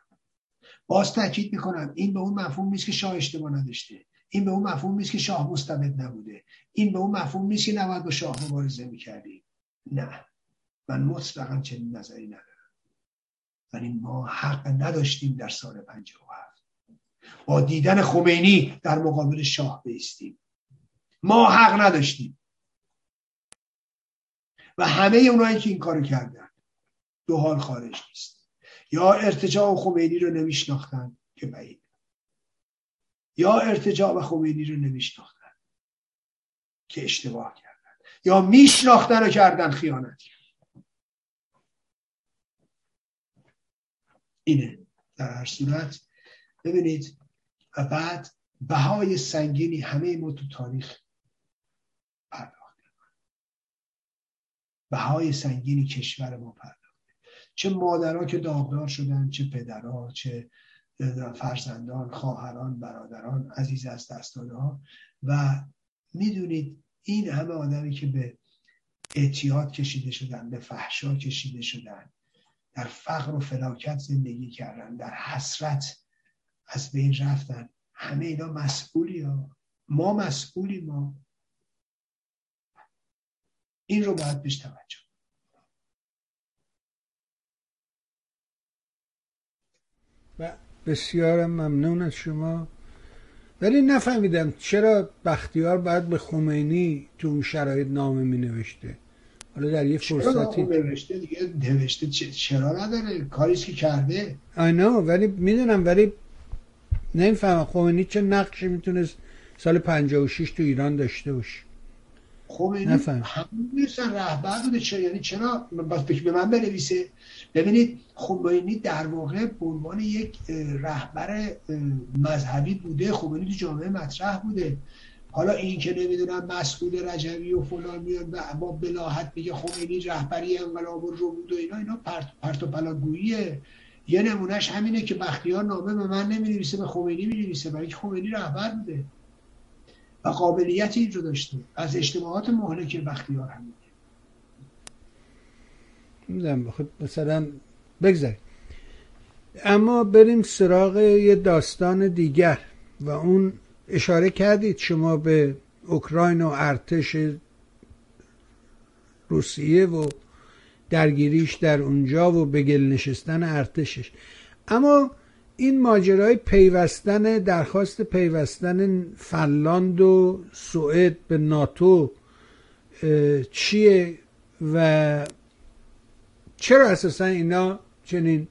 باز تاکید می‌کنم این به اون مفهوم نیست که شاه اشتباه نداشته. این به اون مفهوم نیست که شاه مستبد نبوده. این به اون مفهوم نیست که نباید با شاه مبارزه می‌کردیم. نه. من مطلقا چنین نظری ندارم. ولی ما حق نداشتیم در سال 57 با دیدن خمینی در مقابل شاه بیستیم. ما حق نداشتیم. و همه اونایی که این کارو کردن دو حال خارج نیست. یا ارتجاع و خمینی رو نمیشناختن که بعید. یا ارتجاع و خمینی رو نمیشناختن که اشتباه کردن. یا میشناختن و کردن خیانت. اینه در هر صورت. ببینید و بعد بهای سنگینی همه ما تو تاریخ پرداختیم بهای سنگینی کشور ما پرداخته چه مادرها که داغدار شدن چه پدرها چه فرزندان خواهران برادران عزیز از دست ها و می‌دونید این همه آدمی که به اعتیاد کشیده شدن به فحشا کشیده شدن در فقر و فلاکت زندگی کردن در حسرت از بین رفتن. همه اینا مسئولی ها. ما مسئولی ما. این رو باید بهش توجه و بسیار ممنون از شما. ولی نفهمیدم چرا بختیار باید به خمینی تو اون شرایط نامه می نوشته حالا در یه فرصتی نوشته دیگه؟ نوشته چرا نداره؟ کاریش که کرده. آینا ولی می‌دونم ولی نمی‌فهمم. خمینی چه نقشی می‌تونست سال 56 تو ایران داشته باشه؟ خمینی همون نیستن رهبر بوده. چرا؟ یعنی چرا؟ بس به من بنویسه. ببینید خمینی در واقع به عنوان یک رهبر مذهبی بوده. خمینی تو جامعه مطرح بوده. حالا این که نمی‌دونم مسئول رجوی و فلان میاد و با بلاحت میگه خمینی رهبری انقلاب رو بود و اینا اینا پرت, پرت و پلاگوییه یه نمونهش همینه که بختیار نامه به من نمی به خمینی می نویسه برای که خمینی رهبر بوده. و قابلیت این رو داشته. از اجتماعات مهلک بختیار همینه نمی‌دونم خب مثلا بگذاریم. اما بریم سراغ یه داستان دیگر و اون اشاره کردید شما به اوکراین و ارتش روسیه و درگیریش در اونجا و به گل نشستن ارتشش. اما این ماجرای پیوستن درخواست پیوستن فنلاند و سوئد به ناتو چیه و چرا اساسا اینا چنین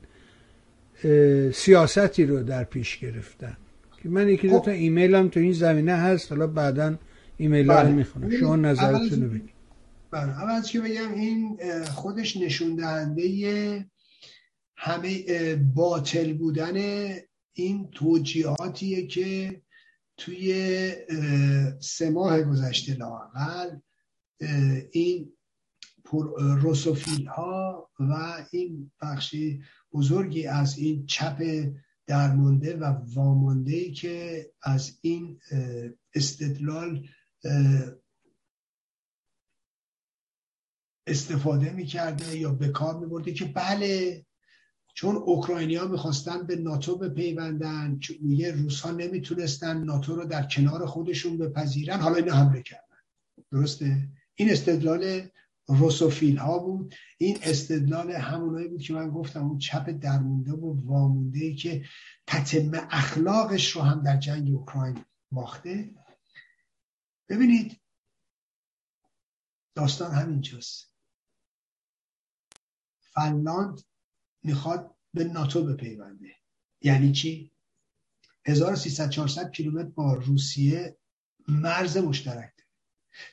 سیاستی رو در پیش گرفتن؟ که من یکی دو تا خب. ایمیل هم تو این زمینه هست حالا بعدا ایمیل ها رو بله. می‌خونم شما نظرتون رو بگید بله اول که بگم این خودش نشون دهنده همه باطل بودن این توجیهاتیه که توی سه ماه گذشته لاقل این روسوفیل ها و این بخشی بزرگی از این چپ درمانده و وامانده که از این استدلال استفاده می‌کرده یا به کار میبرده که بله چون اوکراینیا می‌خواستن به ناتو بپیوندن میگه روس ها نمی‌تونستن ناتو رو در کنار خودشون بپذیرن حالا این حمله کردن. درسته؟ این استدلال روسوفیل ها بود. این استدلال همونایی بود که من گفتم اون چپ درمونده و وامونده ای که تتم اخلاقش رو هم در جنگ اوکراین باخته. ببینید داستان همینجاست. فنلاند می‌خواد به ناتو بپیونده. یعنی چی؟ 1300 400 کیلومتر با روسیه مرز مشترک.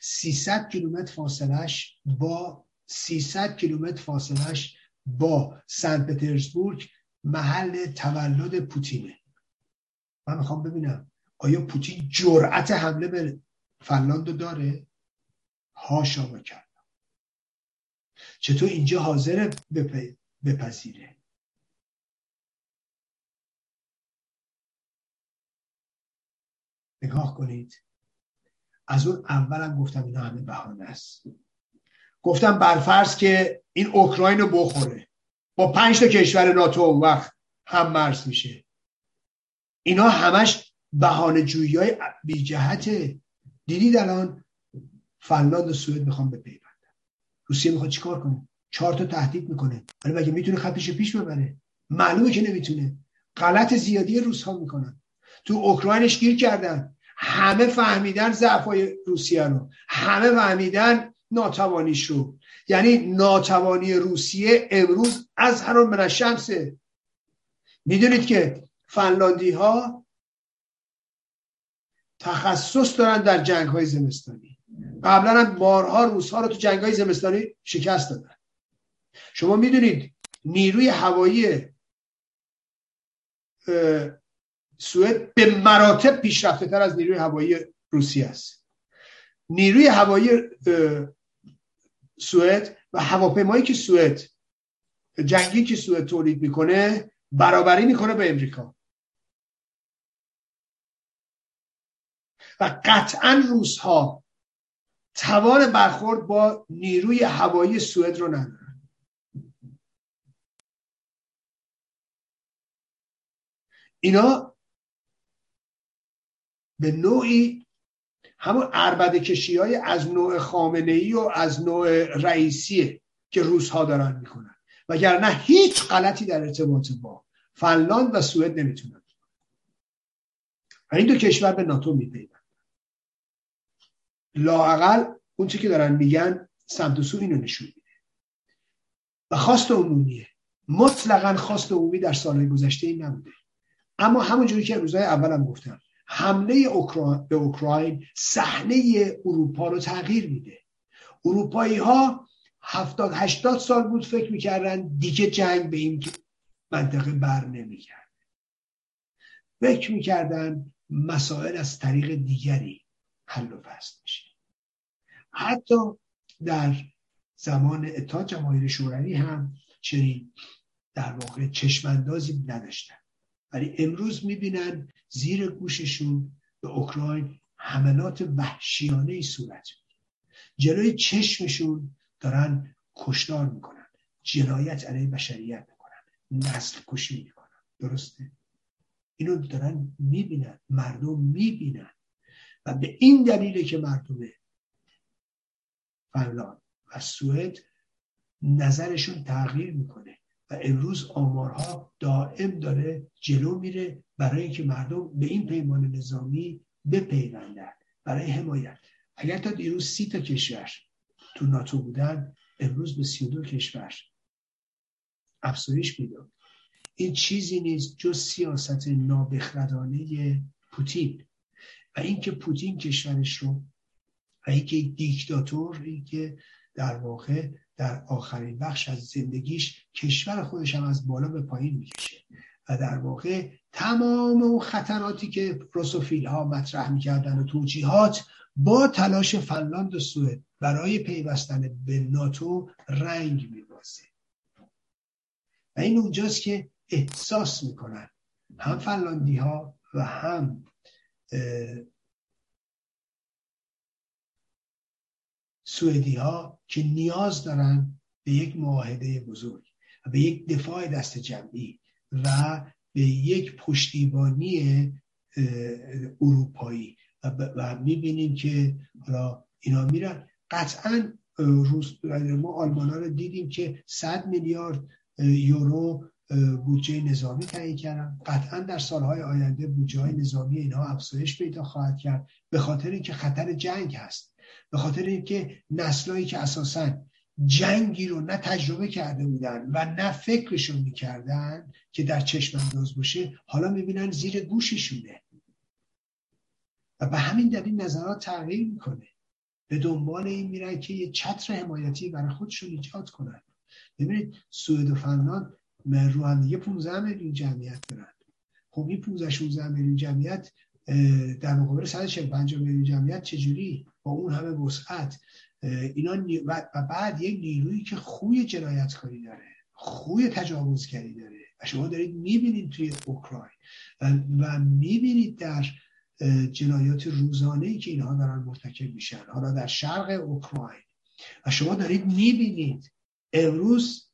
300 کیلومتر فاصلش با 300 کیلومتر فاصلش با سن پترزبورگ محل تولد پوتینه. من می‌خوام ببینم آیا پوتین جرأت حمله به فنلاند داره؟ هاشا کرد. چطور اینجا حاضر بپذیره؟ نگاه کنید. از اون اولم گفتم اینا همه بهانه است. گفتم برفرض که این اوکراین رو بخوره. با پنج تا کشور ناتو اون وقت هم مرز میشه. اینا همش بهانه جویی های بی جهت. دیدید الان فنلاند و سوئد می‌خوام بپیوندن روسیه می‌خواد چیکار کنه؟ چهار تا تهدید می‌کنه. ولی مگه می‌تونه خطش پیش ببره؟ معلومه که نمی‌تونه. غلط زیادی روس ها می‌کنن. تو اوکراینش گیر کردن. همه فهمیدن ضعفای روسیه رو. همه فهمیدن ناتوانیش رو یعنی ناتوانی روسیه امروز از هر من شمسه. می‌دونید که فنلاندی ها تخصص دارن در جنگ های زمستانی. قبلا هم بارها روس ها رو تو جنگ های زمستانی شکست دادن. شما می‌دونید نیروی هوایی سوئد به مراتب پیشرفته تر از نیروی هوایی روسیه است. نیروی هوایی سوئد و هواپیمایی که سوئد جنگی که سوئد تولید می‌کنه برابری می‌کنه به امریکا. و قطعا روس ها توان برخورد با نیروی هوایی سوئد رو ندارن. اینا به نوعی همون عربده کشی های از نوع خامنه ای و از نوع رئیسیه که روس ها دارن می‌کنن. وگرنه هیچ غلطی در ارتباط با فنلاند و سوئد نمی‌تونن. و این دو کشور به ناتو میپیوند لاقل اون چی که دارن میگن سمت و سو اینو نشون میده. و خواست عمومیه. مطلقا خواست عمومی در سالهای گذشته این نبوده. اما همونجوری که روزهای اولم گفتم. حمله اوکراین به اوکراین صحنه اروپا رو تغییر میده. اروپایی ها هفتاد هشتاد سال بود فکر می‌کردن دیگه جنگ به این منطقه بر نمی‌کرد فکر می‌کردن مسائل از طریق دیگری حل و فصل میشه. حتی در زمان اتحاد جماهیر شوروی هم چنین در واقع چشماندازی نداشتن. ولی امروز می‌بینن زیر گوششون به اوکراین حملات وحشیانه ای صورت جلوی چشمشون دارن کشتار می‌کنن. جنایت علیه بشریت می‌کنن. نسل کشی می‌کنن. درسته؟ اینو دارن می‌بینن. مردم می‌بینن. و به این دلیله که مردم فنلاند و سوئد نظرشون تغییر می‌کنه. امروز آمارها دائم داره جلو میره برای اینکه مردم به این پیمان نظامی بپیوندن. برای حمایت. اگر تا دیروز سی تا کشور تو ناتو بودن امروز به سی دو کشور افزایش پیدا این چیزی نیست جز سیاست نابخردانه پوتین. و اینکه پوتین کشورش رو و اینکه دیکتاتور اینکه در واقع در آخرین بخش از زندگیش کشور خودش هم از بالا به پایین می‌کشه. و در واقع تمام اون خطراتی که روسوفیل ها مطرح می‌کردن و توجیهات با تلاش فنلاند و سوئد برای پیوستن به ناتو رنگ میبازه. و این اونجاست که احساس می‌کنن هم فنلاندی ها و هم سوئدی ها که نیاز دارن به یک معاهده بزرگ به یک دفاع دست جمعی و به یک پشتیبانی اروپایی و, می‌بینیم که حالا اینا میرن. قطعا روز ما آلمان ها رو دیدیم که 100 میلیارد یورو بودجه نظامی تهیه کردن. قطعا در سالهای آینده بودجه های نظامی اینها افزایش پیدا خواهد کرد به خاطر اینکه خطر جنگ هست. به خاطر اینکه نسلایی که اساسا جنگی رو نه تجربه کرده بودن و نه فکرشون می‌کردن که در چشم انداز باشه حالا می‌بینن زیر گوششونه. و به همین دلیل نظرات تغییر می‌کنه. به دنبال این میرن که یه چتر حمایتی برای خودشون ایجاد کنن. ببینید سوئد و فنلاند دیگه 15 میلیون جمعیت دارن. خب این 15 16 میلیون جمعیت در مقابل 145 میلیون جمعیت چجوری؟ با اون همه وسعت اینا و بعد یک نیرویی که خوی جنایتکاری داره خوی تجاوزگری داره. و شما دارید می‌بینید توی اوکراین و می‌بینید در جنایات روزانه ای که اینها دارن مرتکب میشن. حالا در شرق اوکراین. و شما دارید می‌بینید امروز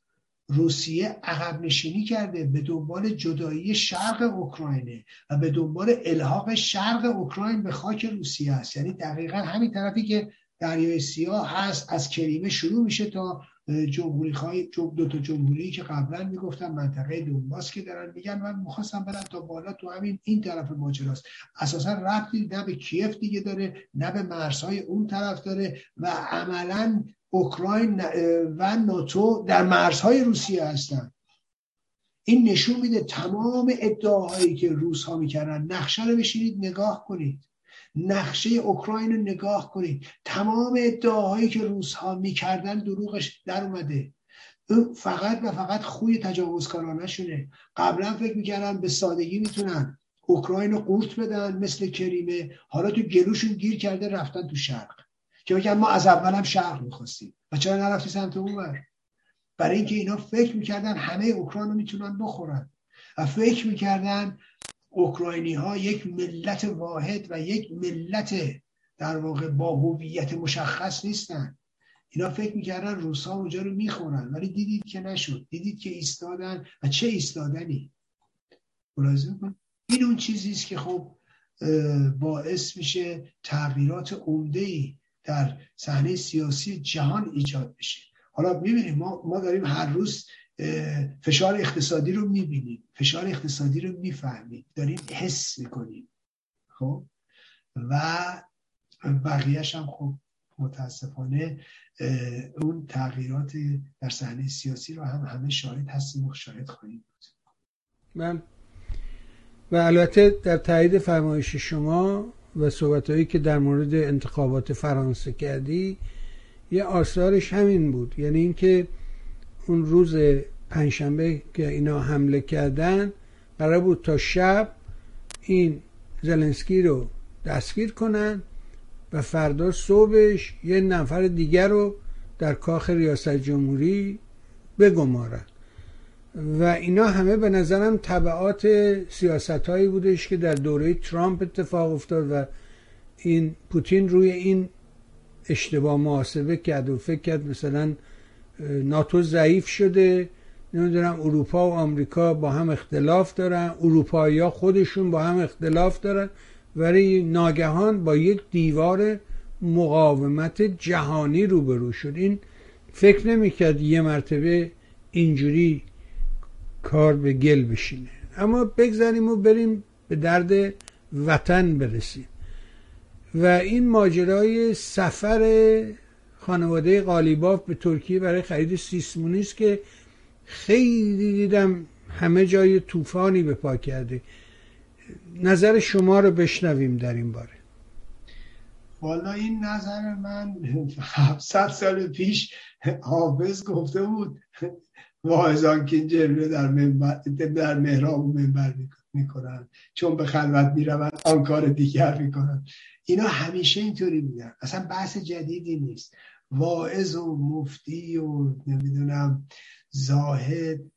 روسیه عقب نشینی کرده به دنبال جدایی شرق اوکراینه و به دنبال الحاق شرق اوکراین به خاک روسیه است. یعنی دقیقا همین طرفی که دریای سیاه هست از کریمه شروع میشه تا جمهوری خواهی دو تا جمهوری که قبلا می‌گفتن منطقه دونباس که دارن میگن. من می‌خواستم برم تا بالا تو همین این طرف ماجراست. اساسا ربطی نه به کیف دیگه داره نه به مرزهای اون طرف داره و عملا اوکراین و ناتو در مرزهای روسیه هستن این نشون میده تمام ادعاهایی که روس ها می‌کردن. نقشه رو بشینید نگاه کنید. نقشه اوکراین رو نگاه کنید. تمام ادعاهایی که روس ها می‌کردن دروغش در اومده. فقط و فقط خوی تجاوزکارانه شونه قبلا فکر می‌کردن به سادگی می‌تونن اوکراین رو قورت بدن مثل کریمه. حالا تو گلوشون گیر کرده رفتن تو شرق. که بگن ما از اول هم شرق می‌خواستیم. و چرا نرفتی سمت اونور برای اینکه اینا فکر می‌کردن همه اوکراین رو می‌تونن بخورن. و فکر می‌کردن اوکراینی ها یک ملت واحد و یک ملت در واقع با هویت مشخص نیستن. اینا فکر می‌کردن روسا اونجا رو می‌خورن. ولی دیدید که نشد. دیدید که ایستادن. و چه ایستادنی؟ این اون چیزی است که خب باعث میشه تغییرات عمده ای در صحنه سیاسی جهان ایجاد بشه. حالا می‌بینیم ما, ما داریم هر روز فشار اقتصادی رو می‌بینیم فشار اقتصادی رو می‌فهمیم داریم حس می‌کنیم خب؟ و بقیهش هم خب متاسفانه اون تغییرات در صحنه سیاسی رو هم همه شاهد هستیم و شاهد خواهیم بود. من و البته در تایید فرمایش شما و صحبت هایی که در مورد انتخابات فرانسه کردی یه آثارش همین بود. یعنی اینکه اون روز پنجشنبه که اینا حمله کردن قرار بود تا شب این زلنسکی رو دستگیر کنن و فردا صبحش یه نفر دیگر رو در کاخ ریاست جمهوری بگمارن. و اینا همه به نظرم طبعات سیاست هایی بودش که در دوره ترامپ اتفاق افتاد و این پوتین روی این اشتباه محاسبه کرد و فکر کرد مثلا ناتو ضعیف شده نمی‌دونم اروپا و آمریکا با هم اختلاف دارن اروپایی ها خودشون با هم اختلاف دارن ولی ناگهان با یک دیوار مقاومت جهانی روبرو شد. این فکر نمی‌کرد یه مرتبه اینجوری کار به گل بشینه. اما بگذاریم و بریم به درد وطن برسیم. و این ماجرای سفر خانواده قالیباف به ترکیه برای خرید سیسمونی است که خیلی دیدم همه جای طوفانی به پا کرده. نظر شما رو بشنویم در این باره. والا این نظر من *laughs* 700 سال پیش حافظ گفته بود واعظان که جلوه در, در مهراب و منبر می‌کنن. چون به خلوت می‌روند آن کار دیگر می‌کنن اینا همیشه اینطوری بودن. اصلا بحث جدیدی نیست. واعظ و مفتی و نمی‌دونم زاهد.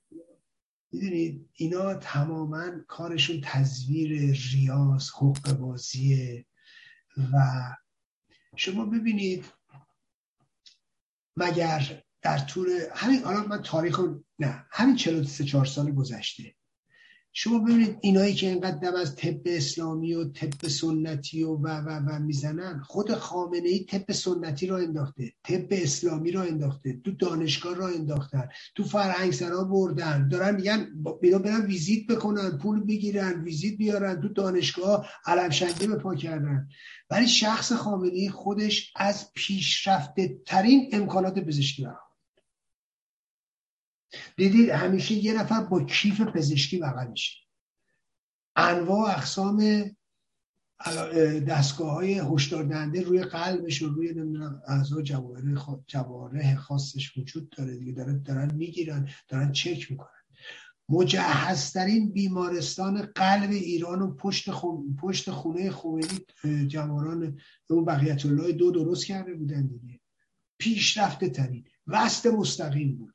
می‌دونید اینا تماما کارشون تزویر ریاض حق بازیه و شما ببینید مگر در طول همین الان من تاریخ نه همین 43 4 سال گذشته. شما ببینید اینایی که اینقدر دم از طب اسلامی و طب سنتی و و و, و می‌زنن خود خامنه ای طب سنتی را انداخته طب اسلامی را انداخته تو دانشگاه را انداختن تو فرهنگ سرا بردن دارن میگن اینا برن ویزیت بکنن پول بگیرن ویزیت بیارن تو دانشگاه علم شنگه به پا کردن. ولی شخص خامنه ای خودش از پیشرفته ترین امکانات پزشکی دیدید همیشه یه نفر با کیف پزشکی بغل میشه. انواع اقسام دستگاه های هشدار دهنده روی قلبش و روی نمی‌دونم اعضا جواره خاصش وجود داره دیگه دارن, دارن می‌گیرن دارن چک می‌کنن. مجهزترین بیمارستان قلب ایران و پشت, پشت خونه خومینی جوانان اون بقیت الله دو درست کرده بودن دیگه. پیشرفته ترین. وست مستقیم بود.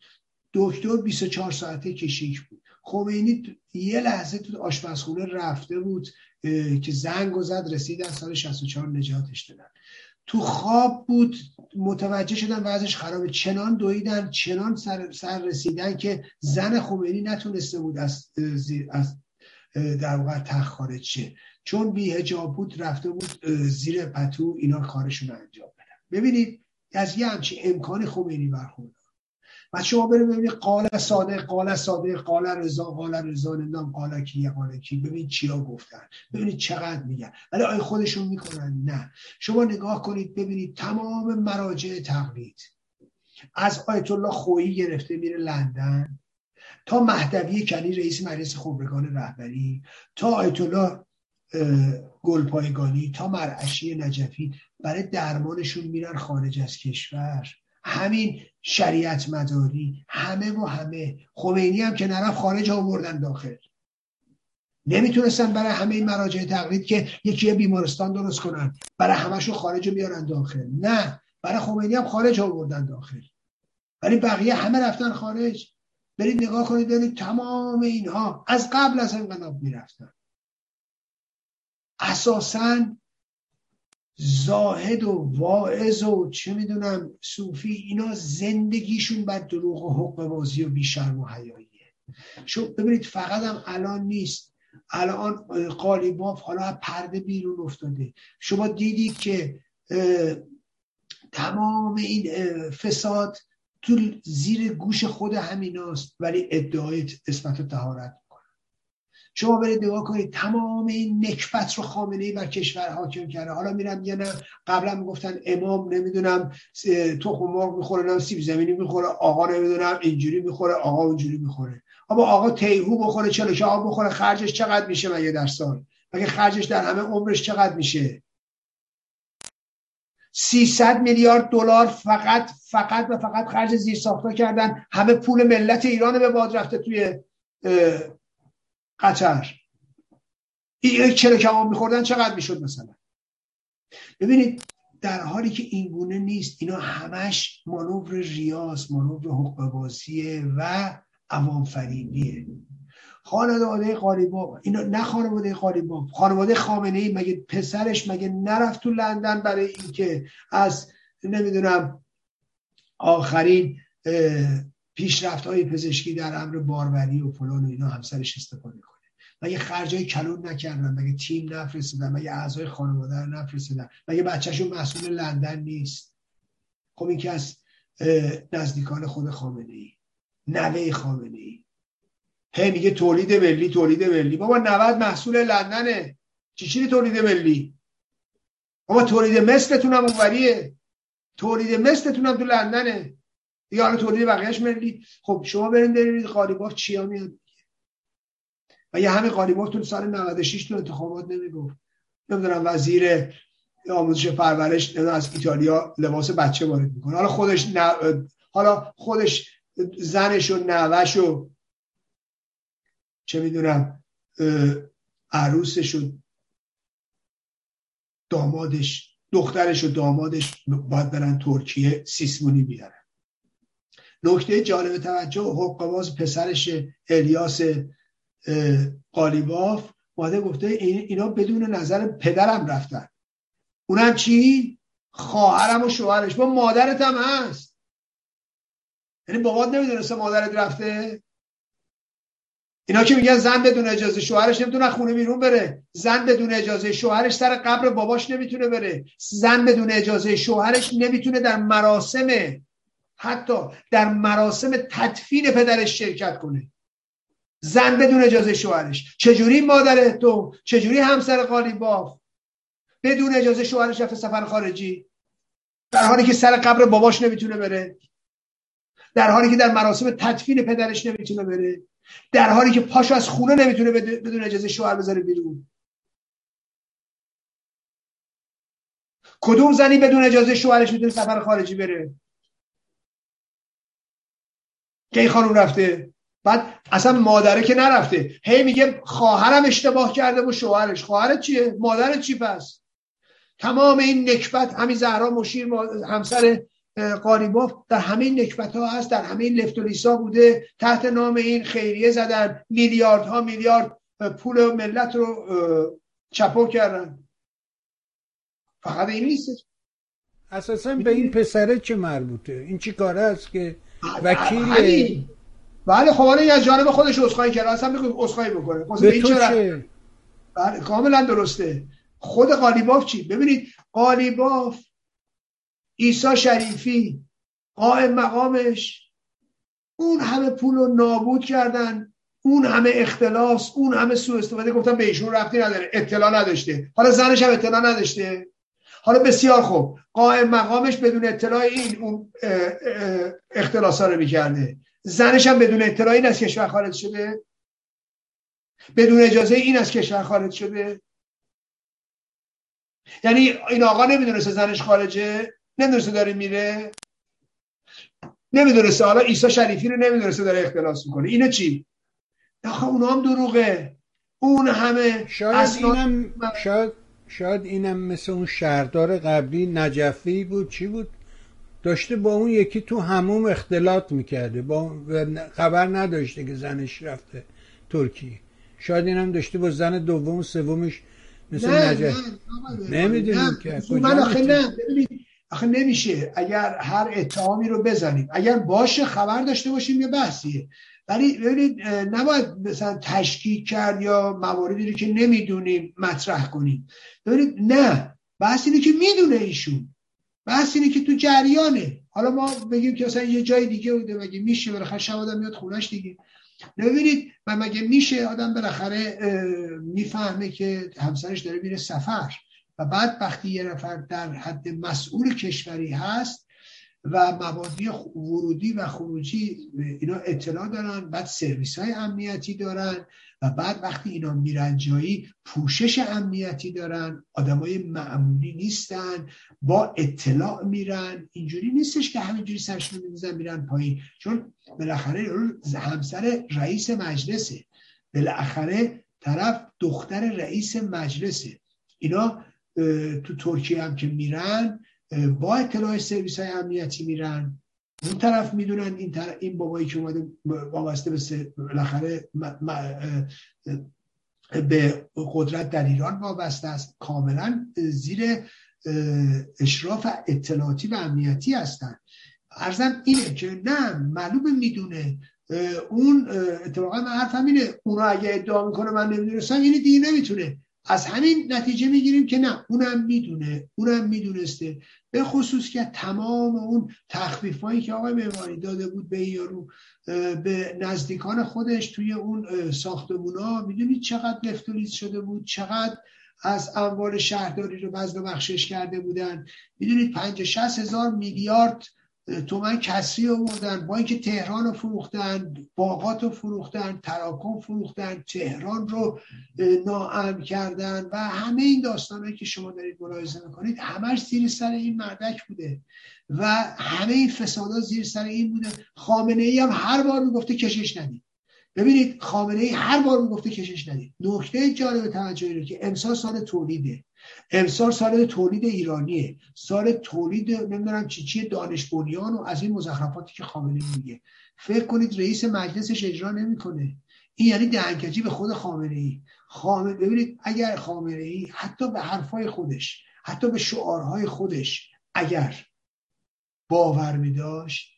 دکتر 24 ساعته کشیک بود. خمینی یه لحظه تو آشپزخونه رفته بود که زنگ و زد رسید از سال 64 نجاتش دادن. تو خواب بود متوجه شدن وضعش خرابه. چنان دویدن چنان سر, سر رسیدن که زن خمینی نتونسته بود از, از در واقع تخ خارج شه. چون بی هجاب بود رفته بود زیر پتو اینا کارشون انجام بدن. ببینید از یه همچی امکان خمینی برخورد. و شما بریم ببینید قال ساده قال ساده قال رضا قال رضا نمی‌دونم قال کی قال کی. ببینید چیا گفتن. ببینید چقدر میگن. ولی آیا خودشون می‌کنن؟ نه. شما نگاه کنید ببینید تمام مراجع تقلید. از آیت الله خویی گرفته میره لندن. تا مهدوی کنی رئیس مجلس خبرگان رهبری. تا آیت الله گلپایگانی. تا مرعشی نجفی. برای درمانشون میرن خارج از کشور. همین شریعت مداری همه و همه. خمینی هم که نرف خارج آوردن داخل. نمی‌تونستن برای همه مراجع تقلید که یکی بیمارستان درست کنن برای همشون خارج میارن داخل. نه برای خمینی هم خارج آوردن داخل. ولی بقیه همه رفتن خارج. برید نگاه کنید برید تمام اینها از قبل از انقلاب می‌رفتن. اساسا زاهد و واعظ و چه می‌دونم صوفی اینا زندگیشون بر دروغ و حق بازی و بیشرم و حیاییه. شو ببینید فقط هم الان نیست. الان قالیباف حالا پرده بیرون افتاده. شما دیدید که تمام این فساد تو زیر گوش خود همیناست ولی ادعای اسمت و تهارت شما برید نگاه کنید تمام این نکبت رو خامنه ای بر کشور حاکم کرده. حالا میرم یه نه؟ قبلا می‌گفتن امام نمی‌دونم تخم مرغ می‌خوره نه سیب زمینی می‌خوره آقا نمی‌دونم اینجوری می‌خوره آقا اونجوری می‌خوره. اما آقا تیهو بخوره چلو آب بخوره خرجش چقدر میشه مگه در سال؟ مگه خرجش در همه عمرش چقدر میشه؟ 300 میلیارد دلار فقط فقط و فقط خرج زیر ساختا کردن. همه پول ملت ایران به باد رفته توی قطر. یک چلو کباب میخوردن؟ چقدر می‌شد مثلا؟ ببینید در حالی که این گونه نیست اینا همش مانور ریاض مانور حقوق بازیه و عوام فریبیه خانواده قالیباف اینا نه خانواده قالیباف خانواده خامنه ای مگه پسرش مگه نرفت تو لندن برای اینکه از نمی‌دونم آخرین پیشرفت های پزشکی در امر باروری و فلان و اینا همسرش استفاده کنه مگه خرجای کلون نکردن مگه تیم نفرستادن مگه اعضای خانواده رو نفرستادن مگه بچهشون مسئول لندن نیست؟ خب این که از نزدیکان خود خامنه ای نوه خامنه ای هی میگه تولید ملی تولید ملی. بابا 90 محصول لندنه. چی چی تولید ملی؟ بابا تولید مثلتون هم اونوریه. تولید مثلتون هم تو لندنه. دیگه حالا تولید بقیهش ملی خب شما برین ببینید قالیباف چیا میاد و یه همه قالیباف تو سال 96 تو انتخابات نمی‌گفت. نمی‌دونم وزیر آموزش پرورش از ایتالیا لباس بچه وارد می‌کنه. حالا خودش حالا خودش زنش و نوش و چه می‌دونم عروسش و دامادش دخترش و دامادش باید برن ترکیه سیسمونی بیارن. نکته جالب توجه حقباز پسرش الیاس قالیباف ماده گفته اینا بدون نظر پدرم رفتن. اونم چی؟ خواهرم و شوهرش. با مادرت هم هست. یعنی بابات نمی‌دونسته مادرت رفته. اینا که میگن زن بدون اجازه شوهرش نمی‌تونه خونه بیرون بره. زن بدون اجازه شوهرش سر قبر باباش نمی‌تونه بره. زن بدون اجازه شوهرش نمی‌تونه در مراسم حتی در مراسم تدفین پدرش شرکت کنه. زن بدون اجازه شوهرش. چجوری مادر تو؟ چجوری همسر قالیباف بدون اجازه شوهرش رفته سفر خارجی. در حالی که سر قبر باباش نمی‌تونه بره. در حالی که در مراسم تدفین پدرش نمی‌تونه بره. در حالی که پاشو از خونه نمی‌تونه بدون اجازه شوهر بذاره بیرون. کدوم زنی بدون اجازه شوهرش می‌تونه سفر خارجی بره؟ این خانم رفته؟ بعد اصلا مادره که نرفته. هی میگه خواهرم اشتباه کرده با شوهرش. خواهرت چیه؟ مادرت چی پس؟ تمام این نکبت همین زهرا مشیر همسر قاریباف در همه این نکبت ها هست در همه این لفتولیسا بوده. تحت نام این خیریه زدن. میلیاردها میلیارد پول ملت رو چپو کردن. فقط این نیست. اساسا به این پسره چه مربوطه؟ این چی کاره است که وکیل بله خب حالا از جانب خودش عذرخواهی کرد. اصلا بگو عذرخواهی بکنه. به تو چه؟ بله کاملا درسته. خود قالیباف چی؟ ببینید قالیباف عیسی شریفی قائم مقامش. اون همه پول رو نابود کردن. اون همه اختلاس اون همه سوء استفاده. گفتم به ایشون رفتی نداره. اطلاع نداشته. حالا زنش هم اطلاع نداشته. حالا بسیار خوب. قائم مقامش بدون اطلاع این اون اختلاس رو می‌کرده. زنش هم بدون اطلاع این از کشور خارج شده؟ بدون اجازه این از کشور خارج شده؟ یعنی این آقا نمی‌دونسته زنش خارجه؟ نمی‌دونسته داره میره؟ نمی‌دونسته. حالا عیسی شریفی رو نمی‌دونسته داره اختلاس می‌کنه. اینو چی؟ آخه اونا هم دروغه. اون همه شاید اینم شاید شاید اینم مثل اون شهردار قبلی نجفی بود چی بود؟ داشته با اون یکی تو هموم اختلاط می‌کرده. با خبر نداشته که زنش رفته ترکیه. شاید اینم داشته با زن دوم و سومش مثل نه نجف نمی‌دونیم که من آخه نه آخه نمیشه. اگر هر اتهامی رو بزنیم اگر باشه خبر داشته باشیم یه بحثیه. ولی ببینید نباید مثلا تشکیک کرد یا مواردی رو که نمی‌دونیم مطرح کنیم. ببینید نه. بحث اینه که می‌دونه ایشون. بحث اینه که تو جریانه. حالا ما بگیم که مثلا یه جای دیگه بوده مگه میشه؟ بالاخره شب آدم میاد خونش دیگه. ببینید و مگه میشه آدم بالاخره می‌فهمه که همسرش داره میره سفر؟ و بعد وقتی یه نفر در حد مسئول کشوری هست و مبادی ورودی و خروجی اینا اطلاع دارن بعد سرویس های امنیتی دارن و بعد وقتی اینا میرن جایی پوشش امنیتی دارن آدمای معمولی نیستن با اطلاع میرن. اینجوری نیستش که همینجوری سرشون میزن میرن پایین. چون بالاخره همسر رئیس مجلسه. بالاخره طرف دختر رئیس مجلسه. اینا تو ترکیه هم که میرن با اطلاع سرویس های امنیتی میرن. اون طرف می‌دونن این, طرف این بابایی که اومده وابسته به بالاخره به قدرت در ایران وابسته است. کاملا زیر اشراف اطلاعاتی و امنیتی هستن. ارزم اینه که نه معلوم می‌دونه اون اتفاقا من حرفم اینه اونا اگه ادعا می‌کنه من نمی‌دونستم اینه دیگه نمی‌تونه از همین نتیجه می‌گیریم که نه اونم می‌دونه اونم می‌دونسته. به خصوص که تمام اون تخفیف هایی که آقای معماری داده بود به یارو به نزدیکان خودش توی اون ساختمونا می‌دونید چقدر لفتولیز شده بود؟ چقدر از اموال شهرداری رو بزن و بخشش کرده بودن؟ می‌دونید پنج شست هزار میلیارد تومن کسری آوردن با اینکه تهران رو فروختن باغات رو فروختن تراکم فروختن تهران رو ناامن کردن و همه این داستانهایی که شما دارید ملاحظه می‌کنید همش زیر سر این مردک بوده و همه این فسادات زیر سر این بوده. خامنه ای هم هر بار می‌گفته کشش ندید. ببینید خامنه ای هر بار می‌گفته کشش ندید. نکته جالب توجهی رو که امسال سال تولیده. امسال سال تولید ایرانیه. سال تولید نمی‌دونم چی چی دانش بنیان و از این مزخرفاتی که خامنه میگه. فکر کنید رئیس مجلسش اجرا نمی‌کنه. این یعنی دهنکجی به خود خامنه ای. خامنه ببینید اگر خامنه ای حتی به حرفای خودش حتی به شعارهای خودش اگر باور می داشت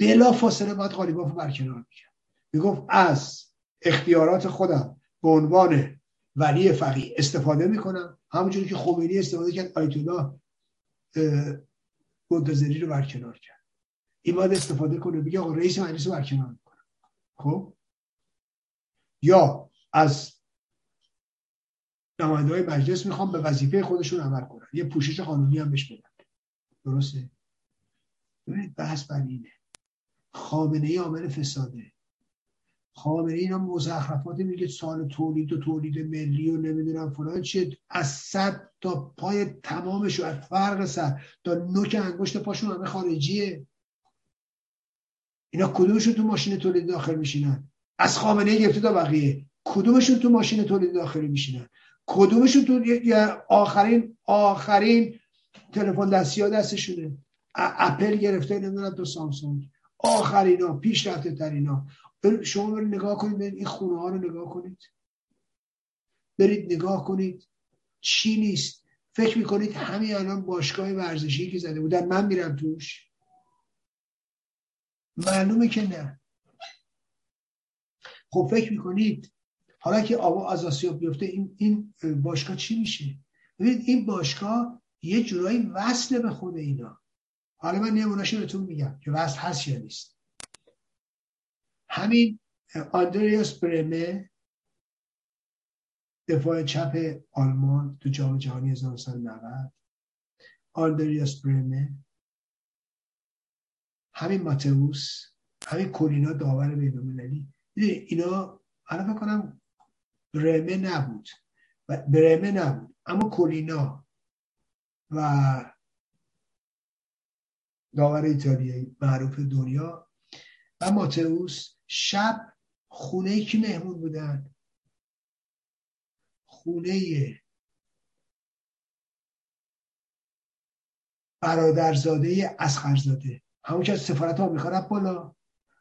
بلا فاصله باید قالیباف برکنار می‌کرد. می‌گفت از اختیارات خودم به عنوان ولی فقیه استفاده می‌کنم. همونجوری که خمینی استفاده کرد آیت الله منتظری رو برکنار کرد. این باید استفاده کنه. بگه آقا رئیس مجلس رو برکنار می‌کنم. خب؟ یا از نماینده های مجلس می‌خوام به وظیفه خودشون عمل کنن. یه پوشش قانونی هم بهش بدن. درسته؟ ببینید بحث بر اینه. خامنه ای عامل فساده. خامنه اینا مزخرفات میگه سال تولید و تولید ملی و نمی‌دونم فلان چیه. از صد تا پای تمامش از فرق سر تا نوک انگشت پاشون همه خارجیه. اینا کدومشون تو ماشین تولید داخل میشینن؟ از خامنه گرفته تا بقیه. کدومشون تو ماشین تولید داخلی میشینن؟ کدومشون تو آخرین آخرین تلفن دستی ها دستشونه اپل گرفته نمی‌دونم تو سامسونگ. آخرین ها پیشرفته ترین ها. شما برید نگاه کنید این خونه ها رو نگاه کنید. برید نگاه کنید. چی نیست؟ فکر می‌کنید همین الان باشگاه ورزشی که زده بودن من میرم توش؟ معلومه که نه. خب فکر می‌کنید. حالا که آوا از آسیاب بیفته این, این باشگاه چی میشه؟ ببینید این باشگاه یه جورایی وصله به خود اینا. حالا من نمونهش بهتون میگم که وصل هست یا نیست. همین آندریاس برمه دفاع چپ آلمان تو جام جهانی 1990 آندریاس برمه همین ماتئوس همین کورینا داور بینالمللی. اینا الان کنم برمه نبود برمه نبود اما کولینا و داور ایتالیایی معروف دنیا و ماتئوس شب خونه کی مهمون بودن؟ خونه برادرزاده اسخرزاده. همون که از سفارت آمریکا رفت بالا.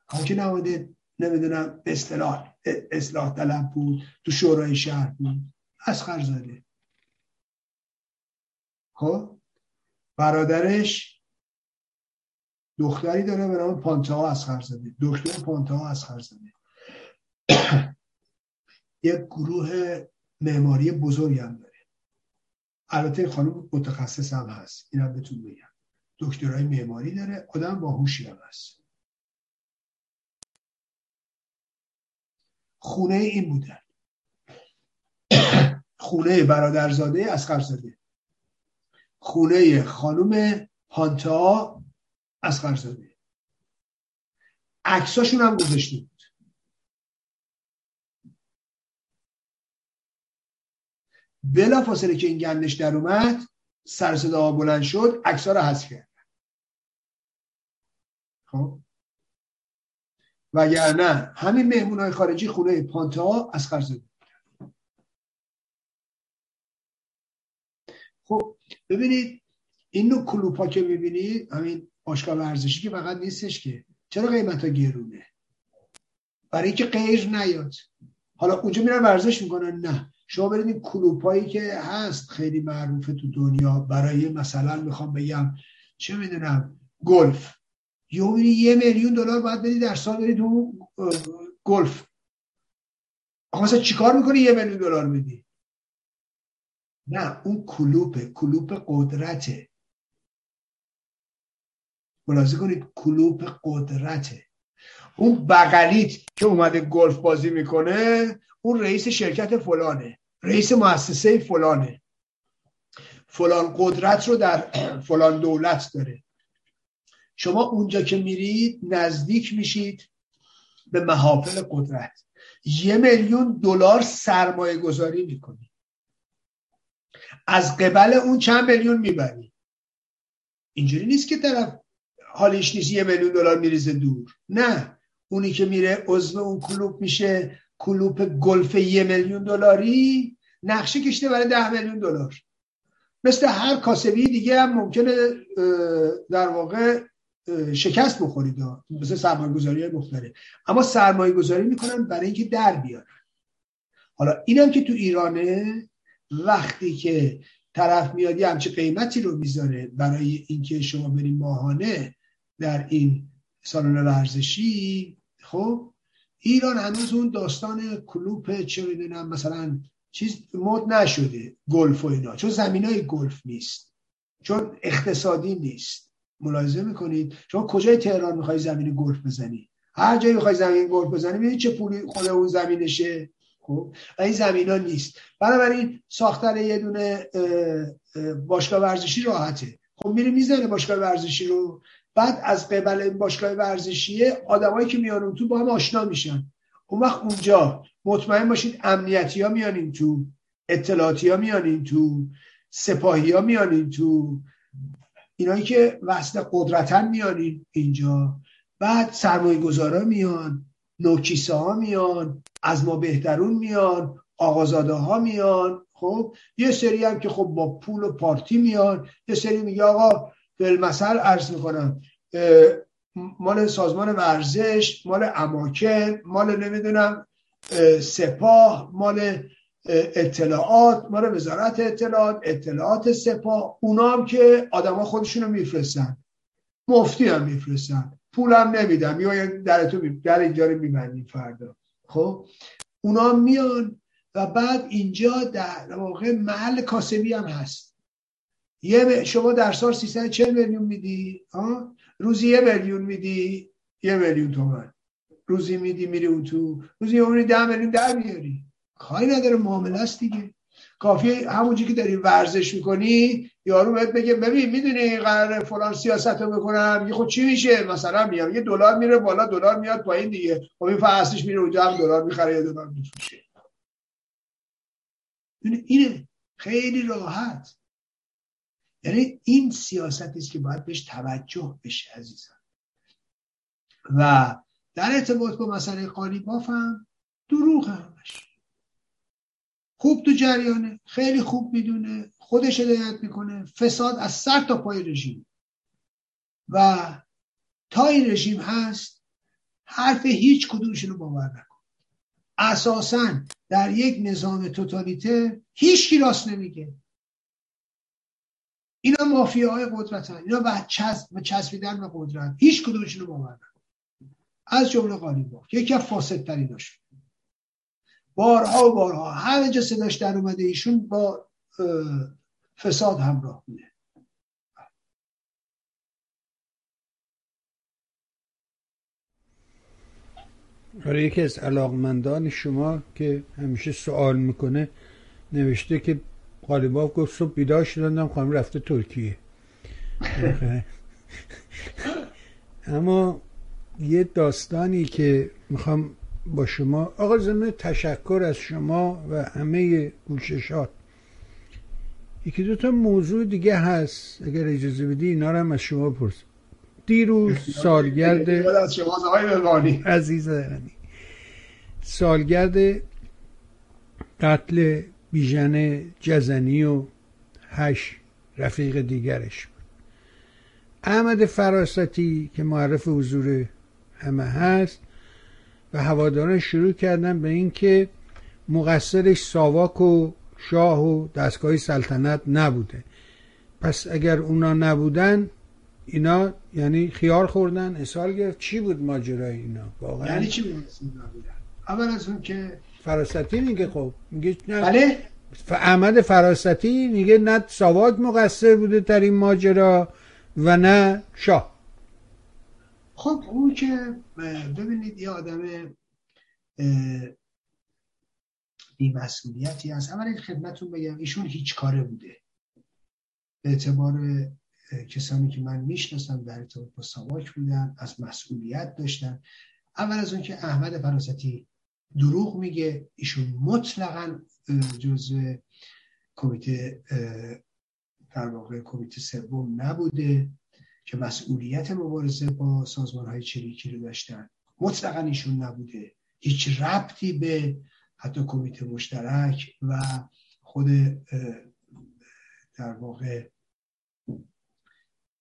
همون که نماده نمی‌دونم اصطلاح اصلاح طلب بود تو شورای شهر بود. اسخرزاده. خب؟ برادرش دختری داره به نام پانتا اسخر دکتر پانتا اسخر یک گروه معماری بزرگی هم داره. البته خانم متخصص هم هست. اینم بهتون بگم. دکترای معماری داره. آدم باهوشی هم هست. خونه این بودن خونه برادرزاده اسخرزاده. خونه خانم پانتا اسخرزاده عکساشون هم گذاشته بود. بلا فاصله که این گندش در اومد سر صدا بلند شد عکسا رو حذف کرد. خب؟ وگرنه همین مهمون های خارجی خونه پانتا از خرزاده خب ببینید این نوع کلوپا که ببینید همین باشگاه ورزشی که فقط نیستش که. چرا قیمت ها گرونه؟ برای اینکه غیر نیاد. حالا اونجا میرن ورزش می‌کنن؟ نه. شما برید این کلوپایی که هست خیلی معروفه تو دنیا. برای مثلا می‌خوام بگم چه می‌دونم گلف. یه یه میلیون دلار باید بدی در سال برید تو گلف. آقا مثلا چیکار می‌کنی یه میلیون دلار بدی نه اون کلوپ کلوپ قدرته. ملاحظه کنید کلوپ قدرته. اون بغلیت که اومده گلف بازی می‌کنه اون رئیس شرکت فلانه. رئیس مؤسسه فلانه. فلان قدرت رو در *clears throat* فلان دولت داره. شما اونجا که میرید نزدیک میشید به محافل قدرت. یه میلیون دلار سرمایه گذاری می‌کنی. از قبل اون چند میلیون می‌بری. اینجوری نیست که طرف حالش نیست یه میلیون دلار میریزه دور. نه. اونی که میره عضو اون کلوب میشه کلوپ گلف یه میلیون دلاری نقشه کشته برای ده میلیون دلار. مثل هر کاسبی دیگه هم ممکنه در واقع شکست بخورید مثل سرمایه گذاری مختلف. اما سرمایه گذاری می‌کنن برای اینکه در بیارن. حالا اینم که تو ایرانه وقتی که طرف میاد یه همچه قیمتی رو می‌ذاره برای اینکه شما بریم ماهانه در این سالن ورزشی خب؟ ایران هنوز اون داستان کلوپ چه می‌دونم مثلا چیز مد نشده گلف و اینا چون زمین های گلف نیست چون اقتصادی نیست. ملاحظه می‌کنید؟ شما کجای تهران می‌خوای زمین گلف بزنی؟ هر جایی می‌خوای زمین گلف بزنی ببینید چه پولی خود اون زمینشه؟ خب؟ این زمین ها نیست. بنابراین ساختن یه دونه باشگاه ورزشی راحته. خب میره می‌زنه باشگاه ورزشی رو. بعد از قبل باشگاه ورزشیه آدمایی که میان تو با هم آشنا میشن. اون وقت اونجا مطمئن باشید امنیتی ها میان این تو اطلاعاتی ها میان این تو سپاهی ها میان این تو. اینایی که وسط قدرتن میان اینجا. بعد سرمایه گذارا میان نوکیسه ها میان از ما بهترون میان آقازاده ها میان. خب یه سری هم که خب با پول و پارتی میان. یه سری میگه آقا بالمثل عرض می‌کنم. مال سازمان ورزش مال اماکن مال نمی‌دونم سپاه مال اطلاعات مال وزارت اطلاعات اطلاعات سپاه اونا هم که آدما خودشونو میفرستن. مفتی هم میفرستن. پولم نمیدم یا در تو در اینجا رو میبندیم فردا. خب؟ اونا میان و بعد اینجا در واقع محل کاسبی هم هست. یه شما در سال 340 میلیون میدی روزی یه میلیون میدی یه میلیون تومن. روزی میدی میری اون تو روزی اونی ده میلیون در میاری. خواهی نداره معامله است دیگه. کافی همونجی که داری ورزش می‌کنی یارو بهت بگه ببین می‌دونی قرار فلان سیاست بکنم؟ یه خود چی میشه؟ مثلا میام یه دلار میره بالا دلار میاد پایین دیگه. خب این فصلش میره اونجا هم دلار می‌خره یه دلار میفروشه. اینه. خیلی راحت. یعنی این سیاست است که باید بهش توجه بشه عزیزان و در ارتباط با مسئله قالیباف هم دروغ همش. خوب تو جریانه خیلی خوب می‌دونه خودش هدایت می‌کنه فساد از سر تا پای رژیم. و تا این رژیم هست حرف هیچ کدومشون رو باور نکن. اساسا در یک نظام توتالیته هیچ راست نمیگه. اینا مافیاهای قدرت هن. اینا به چسب چسبیدن به قدرت. هیچ کدومشون رو باور از جمله قالیباف یکی از فاسدتریناشون بارها و بارها. همه جا صداش در اومده ایشون با فساد همراه بوده آره یکی از علاقمندان شما که همیشه سوال می‌کنه نوشته که قالیباف گفت صبح بیدار شدندم خواهیم رفته ترکیه. *laughs* اما یه داستانی که می‌خوام با شما آقا زمین تشکر از شما و همه گوششات یکی دو تا موضوع دیگه هست اگر اجازه بدی اینا رو هم از شما پرسم دیروز سالگرد *laughs* عزیز سالگرد قتل بیژن جزنی و هشت رفیق دیگرش بود. احمد فراستی که معرف حضور همه هست و هواداران شروع کردن به اینکه مقصرش ساواک و شاه و دستگاه سلطنت نبوده. پس اگر اونا نبودن اینا یعنی خیار خوردن اصال گرفت. چی بود ماجرای اینا؟ واقعا یعنی چی بود؟ اول از اون که فراستی میگه خب. میگه نه. بله؟ احمد فراستی میگه نه ساواک مقصر بوده در این ماجرا و نه شاه. خب اون که ببینید یه آدم بیمسئولیتی هست. اولا خدمتون بگم ایشون هیچ کاره بوده. به اعتبار کسانی که من می‌شناسم در ارتباط با ساواک بودن از مسئولیت داشتن. اول از اون که احمد فراستی دروغ میگه. ایشون مطلقا جزء کمیته در واقع کمیته سوم نبوده که مسئولیت مبارزه با سازمان های چریکی رو داشتن. مطلقا ایشون نبوده. هیچ ربطی به حتی کمیته مشترک و خود در واقع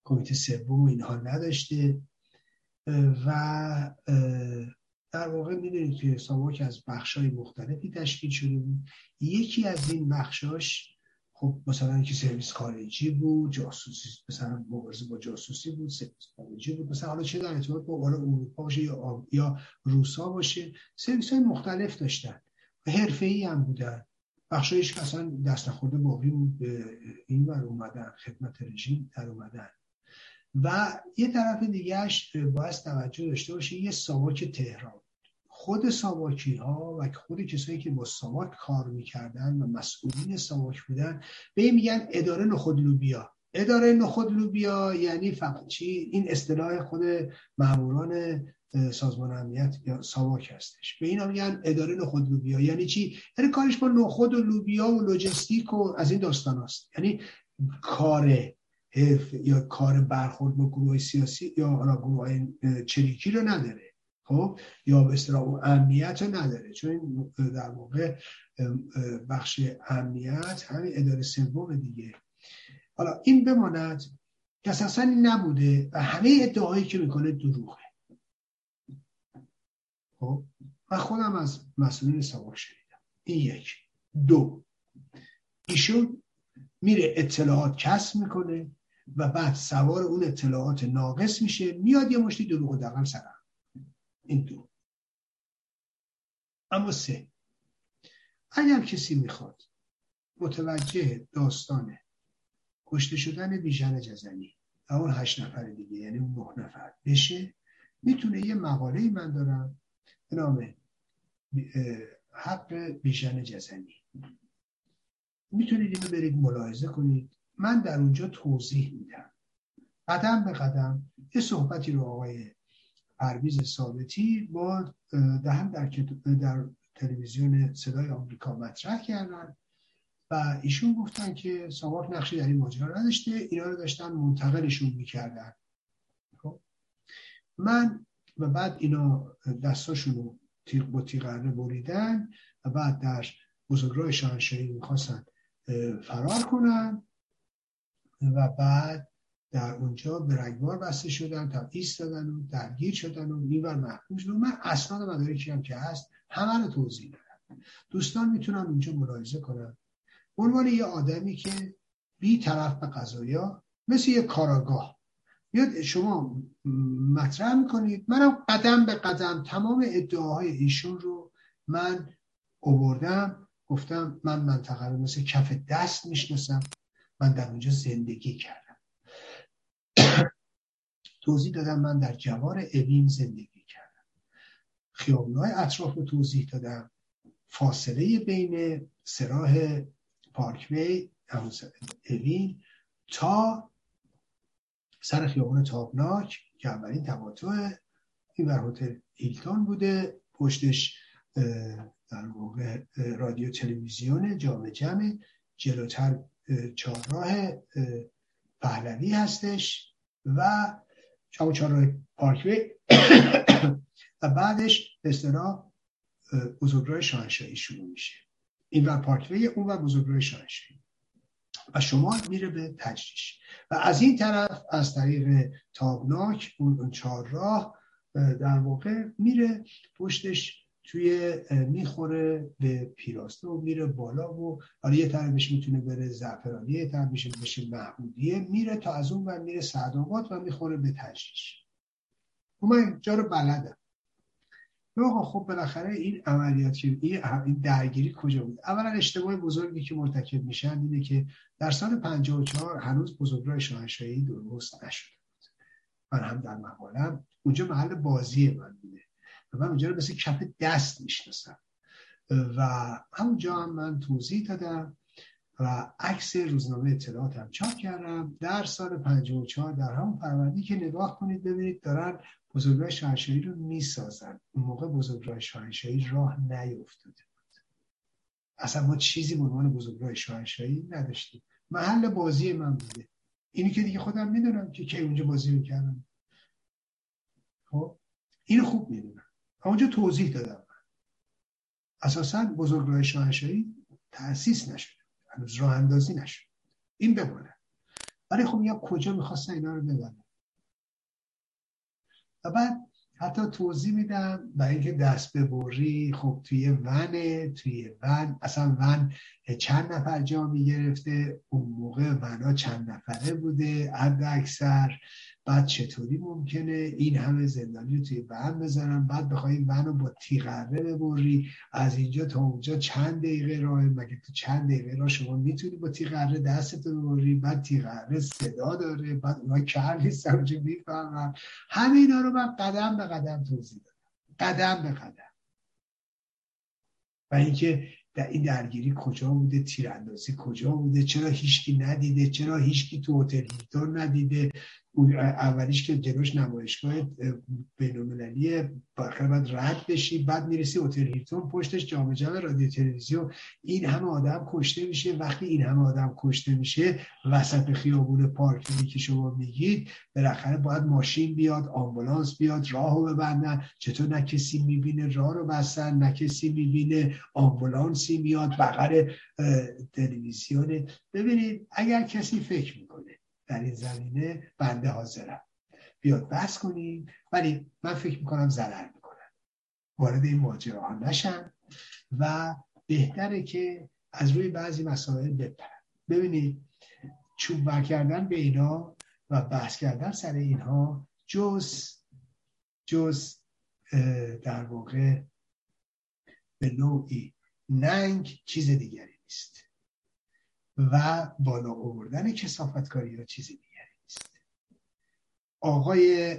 کمیته سوم اینها نداشته. و در واقع می‌دونید که ساواک از بخشای مختلفی تشکیل شده بود. یکی از این بخشاش خب مثلا که سرویس خارجی بود جاسوسی مثلا مبارزه با جاسوسی بود سرویس خارجی بود. مثلا حالا چه در ارتباط با اروپا باشه یا یا روسا باشه سرویس های مختلف داشتن. و حرفه ای هم بودن. بخشایش اصلا دست نخورده باقی به این ور اومدن خدمت رژیم در اومدن. و یه طرف دیگهش باید توجه داشته باشه یه ساواک تهران. خود ساواکی ها و خود کسایی که با ساواک کار می‌کردن و مسئولین ساواک بودن به این میگن اداره نخود لوبیا. اداره نخود لوبیا یعنی فقط چی؟ این اصطلاح خود ماموران سازمان امنیت یا ساواک هستش. به اینا میگن اداره نخود لوبیا. یعنی چی؟ یعنی کارش با نخود و لوبیا و لوجستیک و از این داستان هست یعنی کار یا کار برخورد با گروه سیاسی یا گروه چریکی رو نداره. خب یا به اصطلاح امنیت نداره. چون در واقع بخش امنیت همین اداره سوم دیگه. حالا این بماند که این نبوده و همه ادعایی که می‌کنه دروغه. خب من خودم از مسئولین سواک شنیدم. این یک. دو. ایشون میره اطلاعات کسب می‌کنه و بعد سوار اون اطلاعات ناقص میشه میاد یه مشتی دروغ و دقم سرم این دو. اما سه. اگر کسی می‌خواد متوجه داستان کشته شدن بیژن جزنی و اون هشت نفر دیگه یعنی اون نه نفر بشه می‌تونه یه مقاله من دارم به نام حق بیژن جزنی. می‌تونید اینو برید ملاحظه کنید. من در اونجا توضیح میدم. قدم به قدم یه صحبتی رو آقای پرویز ثابتی با دهم در, در تلویزیون صدای آمریکا مطرح کردن و ایشون گفتن که ساواک نقشی در این ماجرا نداشته اینا رو داشتن منتقلشون می‌کردن. خب؟ من و بعد اینا دستاشون رو تیغ با تیغره بریدن و بعد در بزرگراه شاهنشاهی می‌خواستن فرار کنن و بعد در اونجا به رگبار بسته شدن تا ایستادن و درگیر شدن و میبر محکوم شدن. من اسناد مدارکی هم که هست همه رو توضیح دادم. دوستان می‌تونن اونجا ملاحظه کنن. عنوان یه آدمی که بی طرف به قضایا مثل یه کاراگاه. میاد شما مطرح می‌کنید. منم قدم به قدم تمام ادعاهای ایشون رو من اووردم گفتم من منطقه رو مثل کف دست می‌شناسم. من در اونجا زندگی کردم. توضیح دادم من در جوار اوین زندگی کردم. خیابونهای اطراف رو توضیح دادم. فاصله بین سراح پارکوی اوین تا سر خیابان تابناک که اولین تقاطع این بر هتل هیلتون بوده. پشتش در واقع رادیو تلویزیون جامع جمع جلوتر چهارراه پهلوی هستش و چهار چهارراه پارکوی. *coughs* و بعدش به اصطلاح بزرگراه شاهنشاهی شروع میشه. این بر پارکوی اون بر بزرگراه شاهنشاهی. و شما میره به تجریش. و از این طرف از طریق تابناک اون چهار راه در واقع میره پشتش توی می‌خوره به پیراسته و میره بالا و حالا یه طرفش می‌تونه بره زعفرانی یه طرفش بشه محمودیه. میره تا از اون ور میره سعدآباد و می‌خوره به تجریش و من جا رو بلدم. آقا خب بالاخره این عملیات این درگیری کجا بود؟ اولا اشتباه بزرگی که مرتکب میشن اینه که در سال 54 هنوز بزرگراه شاهنشاهی درست نشده بود. من هم در مقالم. اونجا محل بازی من بوده. من رو مثل کف دست می‌شناسم. و همونجا هم من توضیح دادم و عکس روزنامه اطلاعات هم چاپ کردم. در سال 54 در همون پروندی که نگاه کنید ببینید دارن بزرگراه شاهنشاهی رو می‌سازن. اون موقع بزرگراه شاهنشاهی راه نیفتاده بود. اصلا ما چیزی به عنوان بزرگراه شاهنشاهی نداشتیم. محل بازی من بوده. اینی که دیگه خودم می‌دونم که کی اونجا بازی می‌کردم. خب اینو خوب می‌دونم. اونجا توضیح دادم. اساسا بزرگراه شاهنشاهی تأسیس نشده هنوز راه اندازی نشد. این بمونه. ولی خب یا کجا می‌خواستن اینا رو ببرن و بعد حتی توضیح میدم برای اینکه دست ببری خب توی ونه توی ون اصلا ون چند نفر جا می‌گرفته اون موقع ونا چند نفره بوده حد اکثر بعد چطوری ممکنه این همه زندانی رو توی ون بزنن؟ بعد بخوای ون رو با تیغره ببری از اینجا تا اونجا چند دقیقه راه مگه تو چند دقیقه راه شما می‌تونی با تیغره دستتو ببری؟ بعد تیغره صدا داره بعد اونا کر نیستن اونجا می‌فهمن. همه اینا رو من قدم به قدم توضیح دادم. قدم به قدم. و اینکه در این درگیری کجا بوده تیراندازی کجا بوده چرا هیچکی ندیده چرا هیچکی تو هتل هیلتون ندیده؟ اولیش که جلوش نمایشگاه بینالمللی بالاخره باید رد بشی بعد می‌رسی هتل هیلتون پشتش جام جمع رادیو تلویزیون. این همه آدم کشته میشه. وقتی این همه آدم کشته میشه وسط خیابون پارکینگی که شما میگید بالاخره باید ماشین بیاد آمبولانس بیاد راهو ببندن. چطور نه کسی می‌بینه راه رو بستن نه کسی می‌بینه آمبولانسی میاد بغل تلویزیون. ببینید اگر کسی فکر می‌کنه در این زمینه بنده حاضرم. بیاد بحث کنیم ولی من فکر می‌کنم ضرر می‌کنم وارد این ماجراها نشن و بهتره که از روی بعضی مسائل بپرن ببینید چوب کردن به اینا و بحث کردن سر اینها جز جز در واقع به نوعی ننگ چیز دیگری نیست. و بالا آوردن کسافتکاری ها چیز دیگری نیست. آقای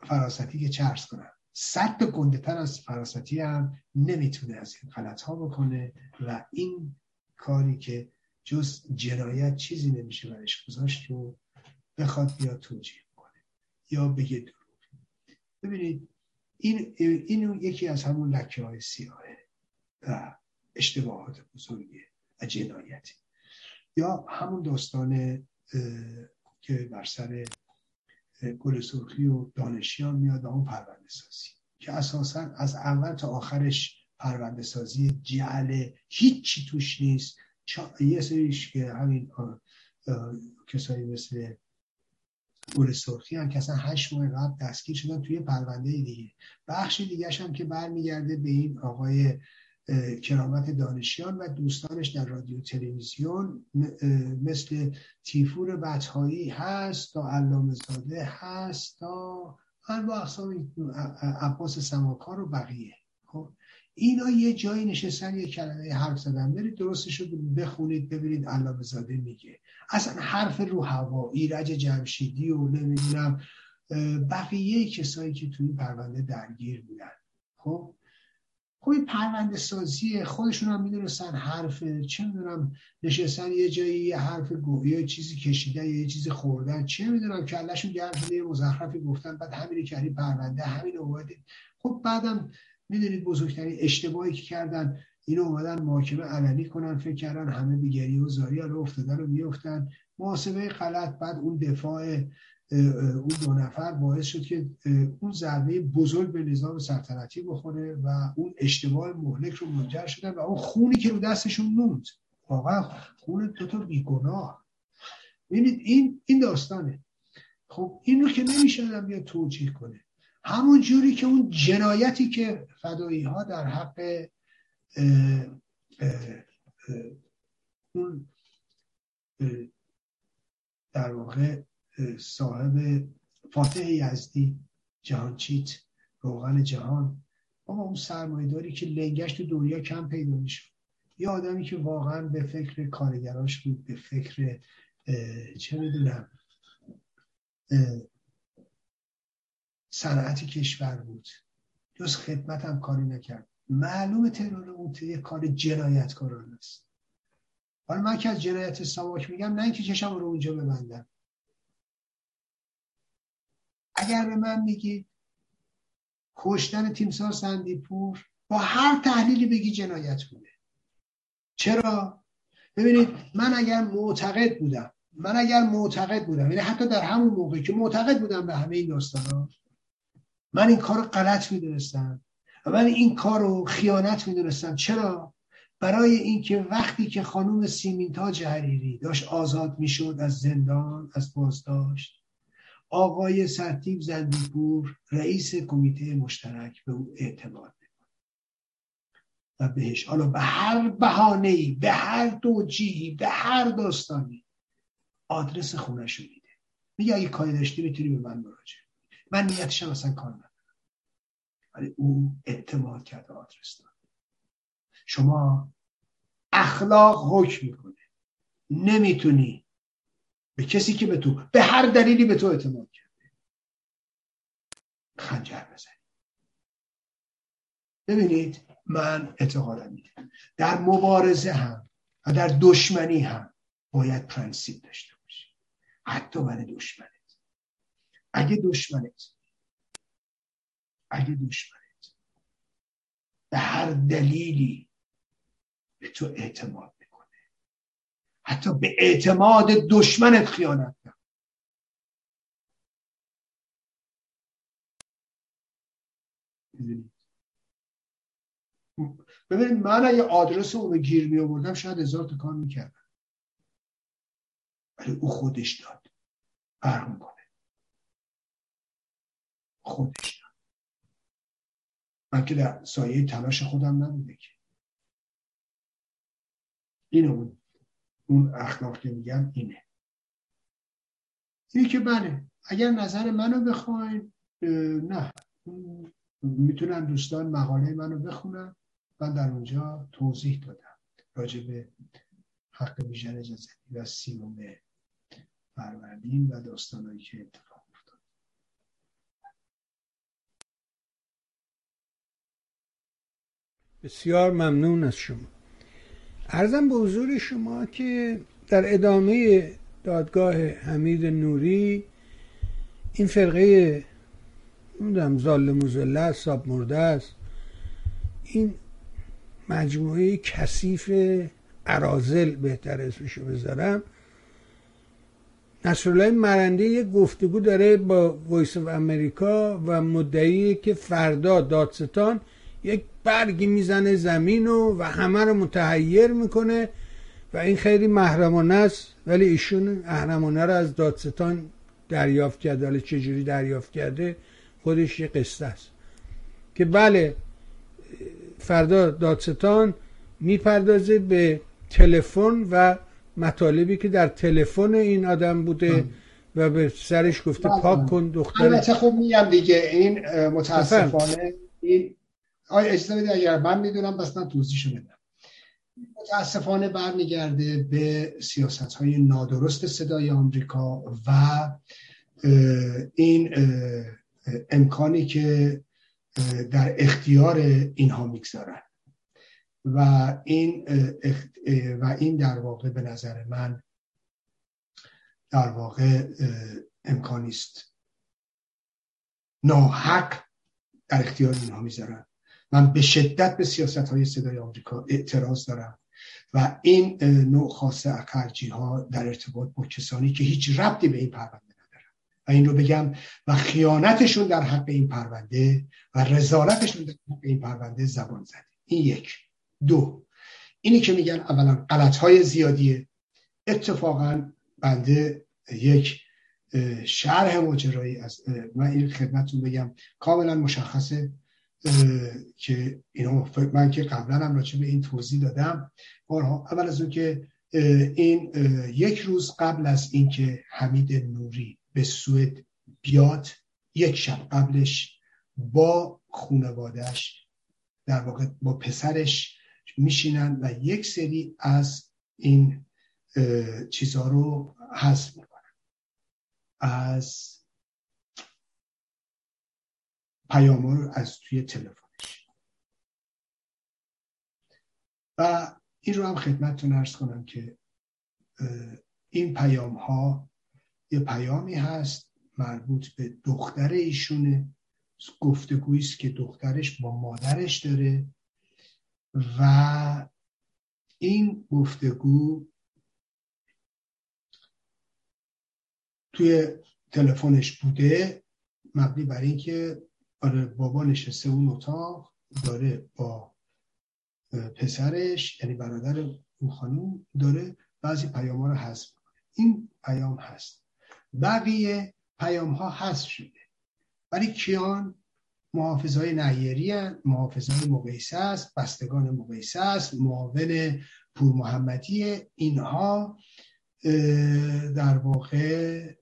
فراستی که چرس کنم صد گنده تر از فراستی هم نمی‌تونه از این غلط ها بکنه و این کاری که جز جنایت چیزی نمیشه برش گذاشت و بخواد بیا توجیه کنه یا بگه دروغ. ببینید این, این یکی از همون لکه های سیاهه و اشتباهات بزرگی و جنایتی. یا همون داستان که بر سر گل سرخی و دانشیان میاد و اون پرونده سازی که اساسا از اول تا آخرش پرونده سازی جعل هیچی توش نیست. یه سریش که همین کسایی مثل گل سرخی هم که اصلا هشت ماه قبل دستگیر شدن توی پرونده دیگه. بخش دیگه هم که برمیگرده به این آقای کرامت دانشیان و دوستانش در رادیو تلویزیون مثل تیفور بطهایی هست تا علامه زاده هست تا با اقسام عباس سماکار و بقیه. خب اینا یه جایی نشستن یه کلمه حرف زدن. برید درستش رو بخونید ببینید علامه زاده میگه. اصلا حرف رو هوا ایرج جمشیدی و نمی‌دونم بقیه کسایی که توی پرونده درگیر بودن. خب خب این پرونده سازی خودشون هم می‌دونستن حرف چه می‌دونم نشستن یه جایی یه حرف گو یا چیزی کشیدن یه چیزی خوردن چه می‌دونم کلشون گرم شده یه مزخرفی گفتن بعد همین کردی پرونده همین اومده خب بعدم می‌دونید بزرگترین اشتباهی که کردن اینو اومدن محاکمه علنی کنن فکر کردن همه بیگری و زاری رو افتادن و میفتن محاسبه غلط بعد اون دفاع اون دو نفر باعث شد که اون ضربه بزرگ به نظام سلطنتی بخوره و اون اشتباه مهلک رو منجر شدن و اون خونی که رو دستشون موند. واقعا خون دو تا بیگناه. ببینید این این داستانه. خب این رو که نمیشه بیا توجیه کنه. همون جوری که اون جنایتی که فدایی ها در حق اون در واقع صاحب فاتح یزدی جهانچیت روغن جهان. اما اون سرمایداری که لنگش تو دنیا کم پیدا میشه یه آدمی که واقعا به فکر کارگراش بود به فکر چه می‌دونم صنعت کشور بود. جز خدمت هم کاری نکرد. معلوم ترور اون کار جنایتکارانه است. حالا من که از جنایت سواک میگم نه اینکه چشم رو اونجا ببندم. اگر به من میگید کشتن تیمسار سندیپور با هر تحلیلی بگی جنایت بوده. چرا؟ ببینید من اگر معتقد بودم من اگر معتقد بودم یعنی حتی در همون موقع که معتقد بودم به همه این داستان من این کار غلط می‌دونستم و من این کار رو خیانت می‌دونستم. چرا؟ برای اینکه وقتی که خانوم سیمینتاج حریری داشت آزاد می‌شد از زندان از بازداشت آقای سرتیب زندیپور رئیس کمیته مشترک به او اعتماد و بهش حالا به هر بهانه‌ای به هر توجیهی به هر داستانی آدرس خونش رو میده. میگه اگه کاری داشتی می‌تونی به من مراجعه من نیتشم اصلا کار ندارم. ولی او اعتماد کرده آدرس داد. شما اخلاق حکم می‌کنه نمی‌تونی به کسی که به تو به هر دلیلی به تو اعتماد کرده. خنجر بزنید ببینید من اعتقادم اینه در مبارزه هم و در دشمنی هم باید پرنسیپ داشته باشی. حتی برای دشمنت. اگه دشمنت اگه دشمنت به هر دلیلی به تو اعتماد حتی به اعتماد دشمنت خیانت کرد. ببینید من اگه آدرس اونو گیر می آوردم شاید هزار تا کار می‌کردم. ولی او خودش داد. فرق کنه خودش داد. من که در سایه تلاش خودم نبوده که. این اون اون اخلاق که میگم اینه. اینی که بله اگر نظر منو بخواین نه. می‌تونن دوستان مقاله منو بخونن. من در اونجا توضیح دادم. راجع به حق ویژن اجازتی و سیوم فروردین و داستانهایی که اتفاق افتاد. بسیار ممنون از شما. ارزم به حضور شما که در ادامه دادگاه حمید نوری این فرقه نمی‌دونم زال موزله است ساب مرده است این مجموعه کثیف ارازل بهتر اسمشو بذارم. نصرالله مرنده یک گفتگو داره با وایس of امریکا و مدعی که فردا دادستان یک برگی می‌زنه زمین و, و همه رو متحیر می‌کنه و این خیلی محرمانه است. ولی ایشون اهرمانه رو از دادستان دریافت کرده. حالا چجوری دریافت کرده؟ خودش یه قصه است. که بله فردا دادستان می‌پردازه به تلفن و مطالبی که در تلفن این آدم بوده و به سرش گفته بله. پاک کن دختر. البته خب میگم دیگه این متاسفانه این آیا اجازه بدید اگر من می‌دونم بس من توضیحشو بدم. متاسفانه برمیگرده به سیاست های نادرست صدای آمریکا و این امکانی که در اختیار اینها می‌گذارن. و این و این در واقع به نظر من در واقع امکانی است ناحق در اختیار اینها می‌ذارن من به شدت به سیاست های صدای آمریکا اعتراض دارم و این نوع خاص اکرجی ها در ارتباط با کسانی که هیچ ربطی به این پرونده ندارن. و این رو بگم و خیانتشون در حق این پرونده و رزالتشون در حق این پرونده زبان زده این یک. دو. اینی که میگن اولا غلط های زیادیه اتفاقا بنده یک شرح ماجرایی از من این خدمتتون بگم کاملا مشخصه. که اینو من که قبلا هم راجع به این توضیح دادم. اول از اون که این یک روز قبل از اینکه حمید نوری به سوئد بیاد یک شب قبلش با خانوادهش در واقع با پسرش میشینن و یک سری از این چیزها رو حذف می‌کنن. از پیام رو از توی تلفنش و این رو هم خدمتتون ارز کنم که این پیام ها یه پیامی هست مربوط به دختر ایشونه گفتگویی است که دخترش با مادرش داره و این گفتگو توی تلفنش بوده مبنی بر اینکه آره بابا نشسته اون اتاق داره با پسرش یعنی برادر اون خانوم داره بعضی پیام ها رو حذف این پیام هست. بقیه پیام ها حذف شده. ولی کیان محافظ های نهیری هست محافظ های مقیسه است بستگان مقیسه است معاون پور محمدی اینها در واقع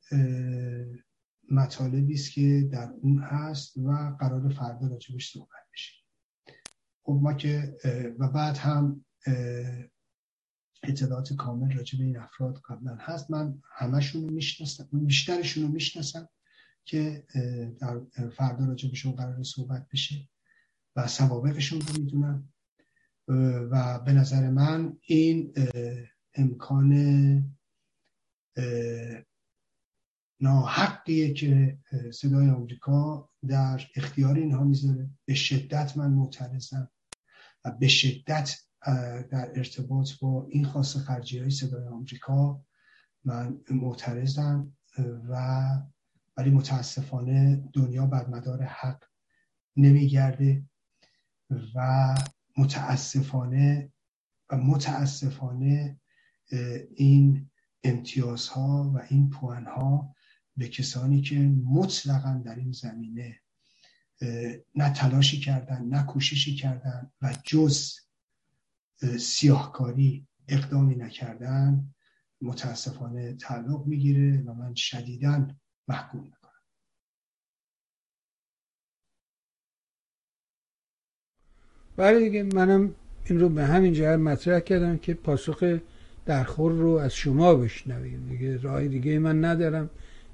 مطالبی است که در اون هست و قرار فردا راجبش صحبت بشه. خب ما که و بعد هم اطلاعات کامل راجع به این افراد قبلا هست. من همشون رو می‌شناسم بیشترشون رو می‌شناسم که در فردا راجبشون قرار صحبت بشه و سوابقشون رو می‌دونم و به نظر من این امکان ناحقیه که صدای آمریکا در اختیار اینها می‌ذاره. به شدت من معترضم و به شدت در ارتباط با این خاص خرجی های صدای آمریکا من معترضم و ولی متاسفانه دنیا بر مدار حق نمیگرده و متاسفانه و متاسفانه این امتیازها و این پوانها به کسانی که مطلقا در این زمینه نه تلاشی کردن نه کوششی کردن و جز سیاهکاری اقدامی نکردن متاسفانه تعلق می‌گیره و من شدیدا محکوم می‌کنم. بله دیگه منم این رو به همین جهت مطرح کردم که پاسخ درخور رو از شما بشنویم. دیگه راه دیگه من ندارم.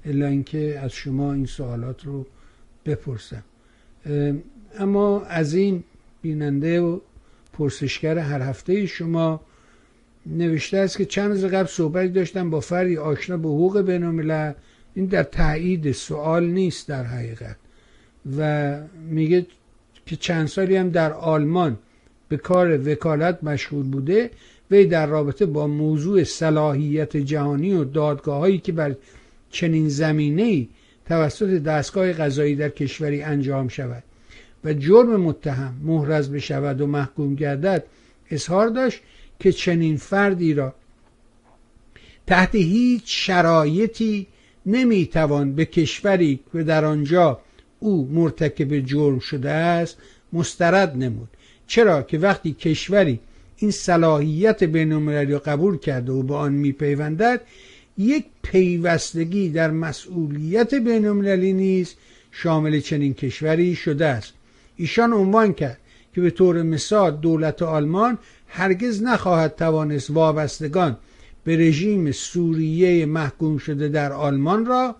الا اینکه از شما این سوالات رو بپرسم. اما از این بیننده و پرسشگر هر هفته شما نوشته است که چند روز قبل صحبتی داشتم با فردی آشنا به حقوق بینالملل. این در تایید سوال نیست در حقیقت. و میگه که چند سالی هم در آلمان به کار وکالت مشغول بوده وی در رابطه با موضوع صلاحیت جهانی و دادگاه هایی که بر چنین زمینه توسط دستگاه قضایی در کشوری انجام شود و جرم متهم محرز بشود و محکوم گردد اظهار داشت که چنین فردی را تحت هیچ شرایطی نمی‌توان به کشوری که در آنجا او مرتکب جرم شده است مسترد نمود. چرا که وقتی کشوری این صلاحیت بینالمللی را قبول کرده و به آن میپیوندد یک پیوستگی در مسئولیت بینالمللی نیز شامل چنین کشوری شده است. ایشان عنوان کرد که به طور مثال دولت آلمان هرگز نخواهد توانست وابستگان به رژیم سوریه محکوم شده در آلمان را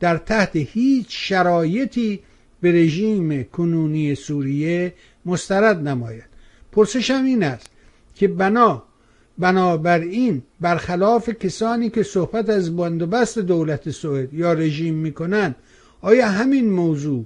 در تحت هیچ شرایطی به رژیم کنونی سوریه مسترد نماید. پرسشم این است که بنا بنابراین برخلاف کسانی که صحبت از بندوبست دولت سوئد یا رژیم می‌کنند آیا همین موضوع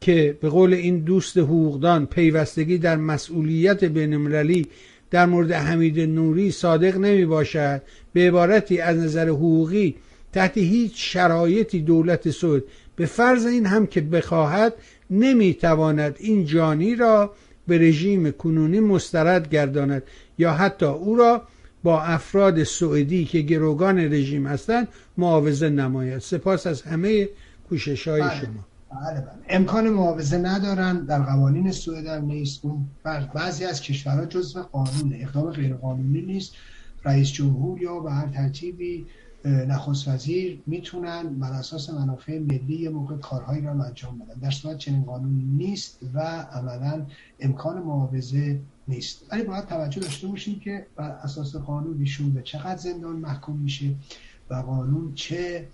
که به قول این دوست حقوقدان پیوستگی در مسئولیت بینالمللی در مورد حمید نوری صادق نمی باشد به عبارتی از نظر حقوقی تحت هیچ شرایطی دولت سوئد به فرض این هم که بخواهد نمی‌تواند این جانی را به رژیم کنونی مسترد گرداند. یا حتی او را با افراد سوئدی که گروگان رژیم هستند معاوضه نماید. سپاس از همه کوشش های بله. شما. بله بله. امکان معاوضه ندارن. در قوانین سوئد هم نیست. اون بعضی از کشورها جزو قانونه. اقدام غیر قانونی نیست. رئیس جمهور یا به هر ترتیبی نخست وزیر می‌تونن بر اساس منافع ملی یه موقع کارهایی را انجام بدن. در صورت چنین قانونی نیست و عملا امکان معاوضه نیست. ولی باید توجه داشته باشیم که بر اساس قانون ایشون به چقدر زندان محکوم میشه و قانون چه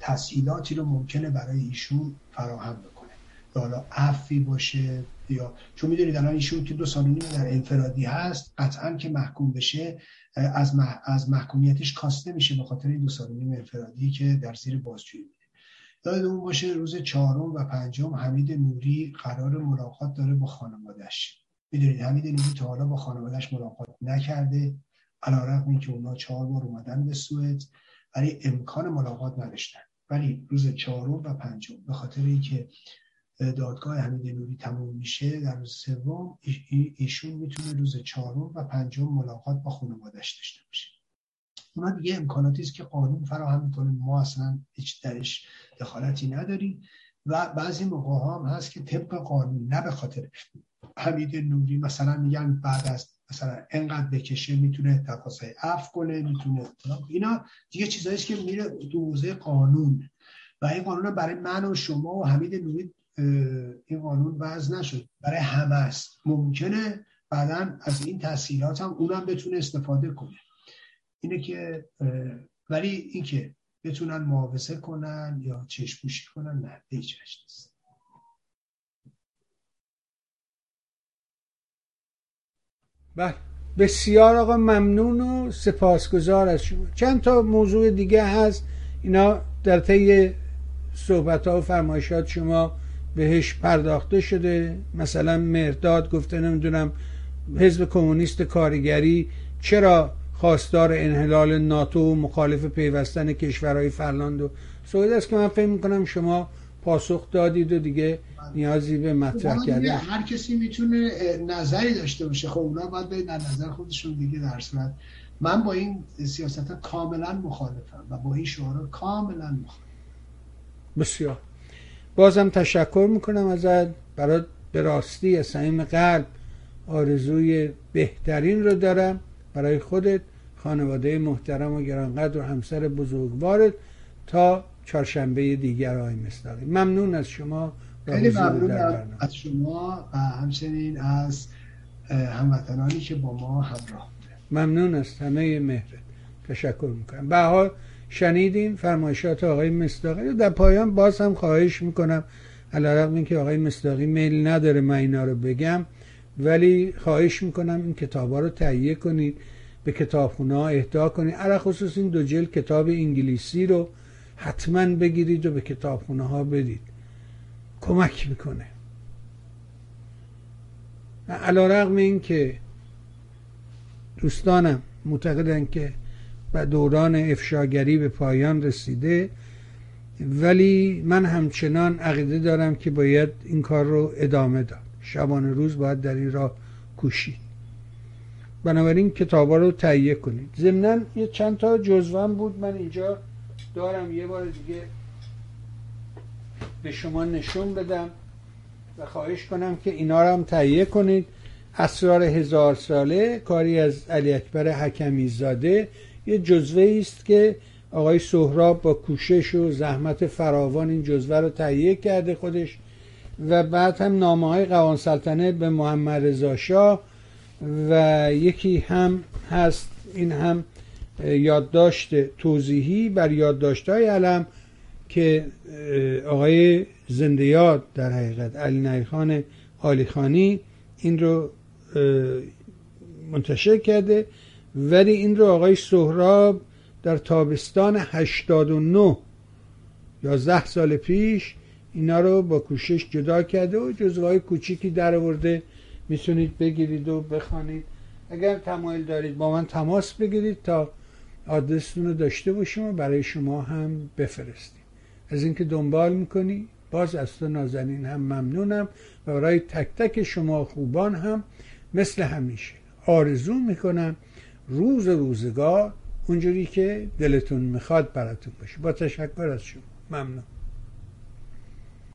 تسهیلاتی رو ممکنه برای ایشون فراهم بکنه. یا حالا عفی باشه یا چون می‌دونید الان ایشون که دو سال نیم در انفرادی هست قطعا که محکوم بشه از, از محکومیتش کاسته میشه به خاطر این دو سال نیم انفرادی که در زیر بازجویی یادمون باشه روز چهارم و پنجم حمید نوری قرار ملاقات داره با خانوادش می‌دونید حمید نوری تا حالا با خانوادش ملاقات نکرده. علیرغم اینکه اونا چهار بار اومدن به سوئد ولی امکان ملاقات نداشتن. ولی روز چهارم و پنجم به خاطر اینکه دادگاه حمید نوری تموم میشه در روز سوم ایشون می‌تونه روز چهارم و پنجم ملاقات با خانوادش داشته باشه. اونا دیگه امکاناتی است که قانون فراهم می‌کنه. ما اصلا هیچ درش دخالتی نداریم و بعضی موقع هم هست که طبق قانون نه به خاطر حمید نوری مثلا میگن بعد از مثلا انقدر بکشه می‌تونه تقاضای اف کنه می‌تونه اینا دیگه چیزایی که میره تو حوزه قانون. و این قانون برای من و شما و حمید نوری این قانون وضع نشد. برای همه است. ممکنه بعدا از این تحصیلات هم اونم بتونه استفاده کنه. اینه که ولی اینکه بتونن معاوضه کنن یا چشم کنن نه هیچ نیست. بله. بسیار آقا ممنون و سپاسگزار از شما. چند تا موضوع دیگه هست. اینا در طی صحبت ها و فرمایشات شما بهش پرداخته شده. مثلا مرداد گفته نمی‌دونم حزب کمونیست کارگری چرا خواستار انحلال ناتو و مخالف پیوستن کشورهای فرلاند و سوید است که من فکر می‌کنم شما پاسخ دادید و دیگه نیازی به مطرح کردن هر کسی می‌تونه نظری داشته باشه. خب اونا باید به نظر خودشون دیگه در صورت. من با این سیاست ها کاملا مخالفم و با این شعارها کاملا مخالفم. بسیار. بازم تشکر می‌کنم ازت. برای به راستی از صمیم قلب آرزوی بهترین رو دارم. برای خودت خانواده محترم و گرانقدر و همسر بزرگوارت تا چهارشنبه دیگر آقای مستقی ممنون از شما خیلی ممنون از شما و همچنین از هموطنانی که با ما همراه ممنون از همه مهرت. تشکر می‌کنم. به حال شنیدین فرمایشات آقای مستاقی در پایان باز هم خواهش می‌کنم علیرغم اینکه آقای مستاقی میل نداره من اینا رو بگم. ولی خواهش می‌کنم این کتاب ها رو تهیه کنید به کتابخونه ها اهدا کنید. علا خصوص این دو جلد کتاب انگلیسی رو حتما بگیرید و به کتابخونه ها بدید. کمک می‌کنه. علا رقم این که دوستانم معتقدن که و دوران افشاگری به پایان رسیده ولی من همچنان عقیده دارم که باید این کار رو ادامه داد. شبانه روز باید در این راه کوشید. بنابراین کتابا رو تهیه کنید. ضمنا یه چند تا جزوم بود. من اینجا دارم. یه بار دیگه به شما نشون بدم و خواهش کنم که اینا رو هم تهیه کنید. اسرار هزار ساله کاری از علی اکبر حکمی زاده یه جزوه است که آقای سهراب با کوشش و زحمت فراوان این جزوه رو تهیه کرده خودش. و بعد هم نامه های قوان سلطنه به محمد رضا شاه و یکی هم هست این هم یادداشت توضیحی بر یادداشت های علم که آقای زندیاد در حقیقت علی نیخان خانی این رو منتشر کرده. ولی این رو آقای سهراب در تابستان 89 یازده سال پیش اینا رو با کوشش جدا کرده و جزوهای کوچیکی در آورده. می‌تونید بگیرید و بخوانید. اگر تمایل دارید با من تماس بگیرید تا آدرستون رو داشته باشیم و برای شما هم بفرستیم. از اینکه دنبال می‌کنی باز از تو نازنین هم ممنونم و برای تک تک شما خوبان هم مثل همیشه آرزو می‌کنم روز روزگار اونجوری که دلتون می‌خواد براتون باشه. با تشکر از شما. ممنون.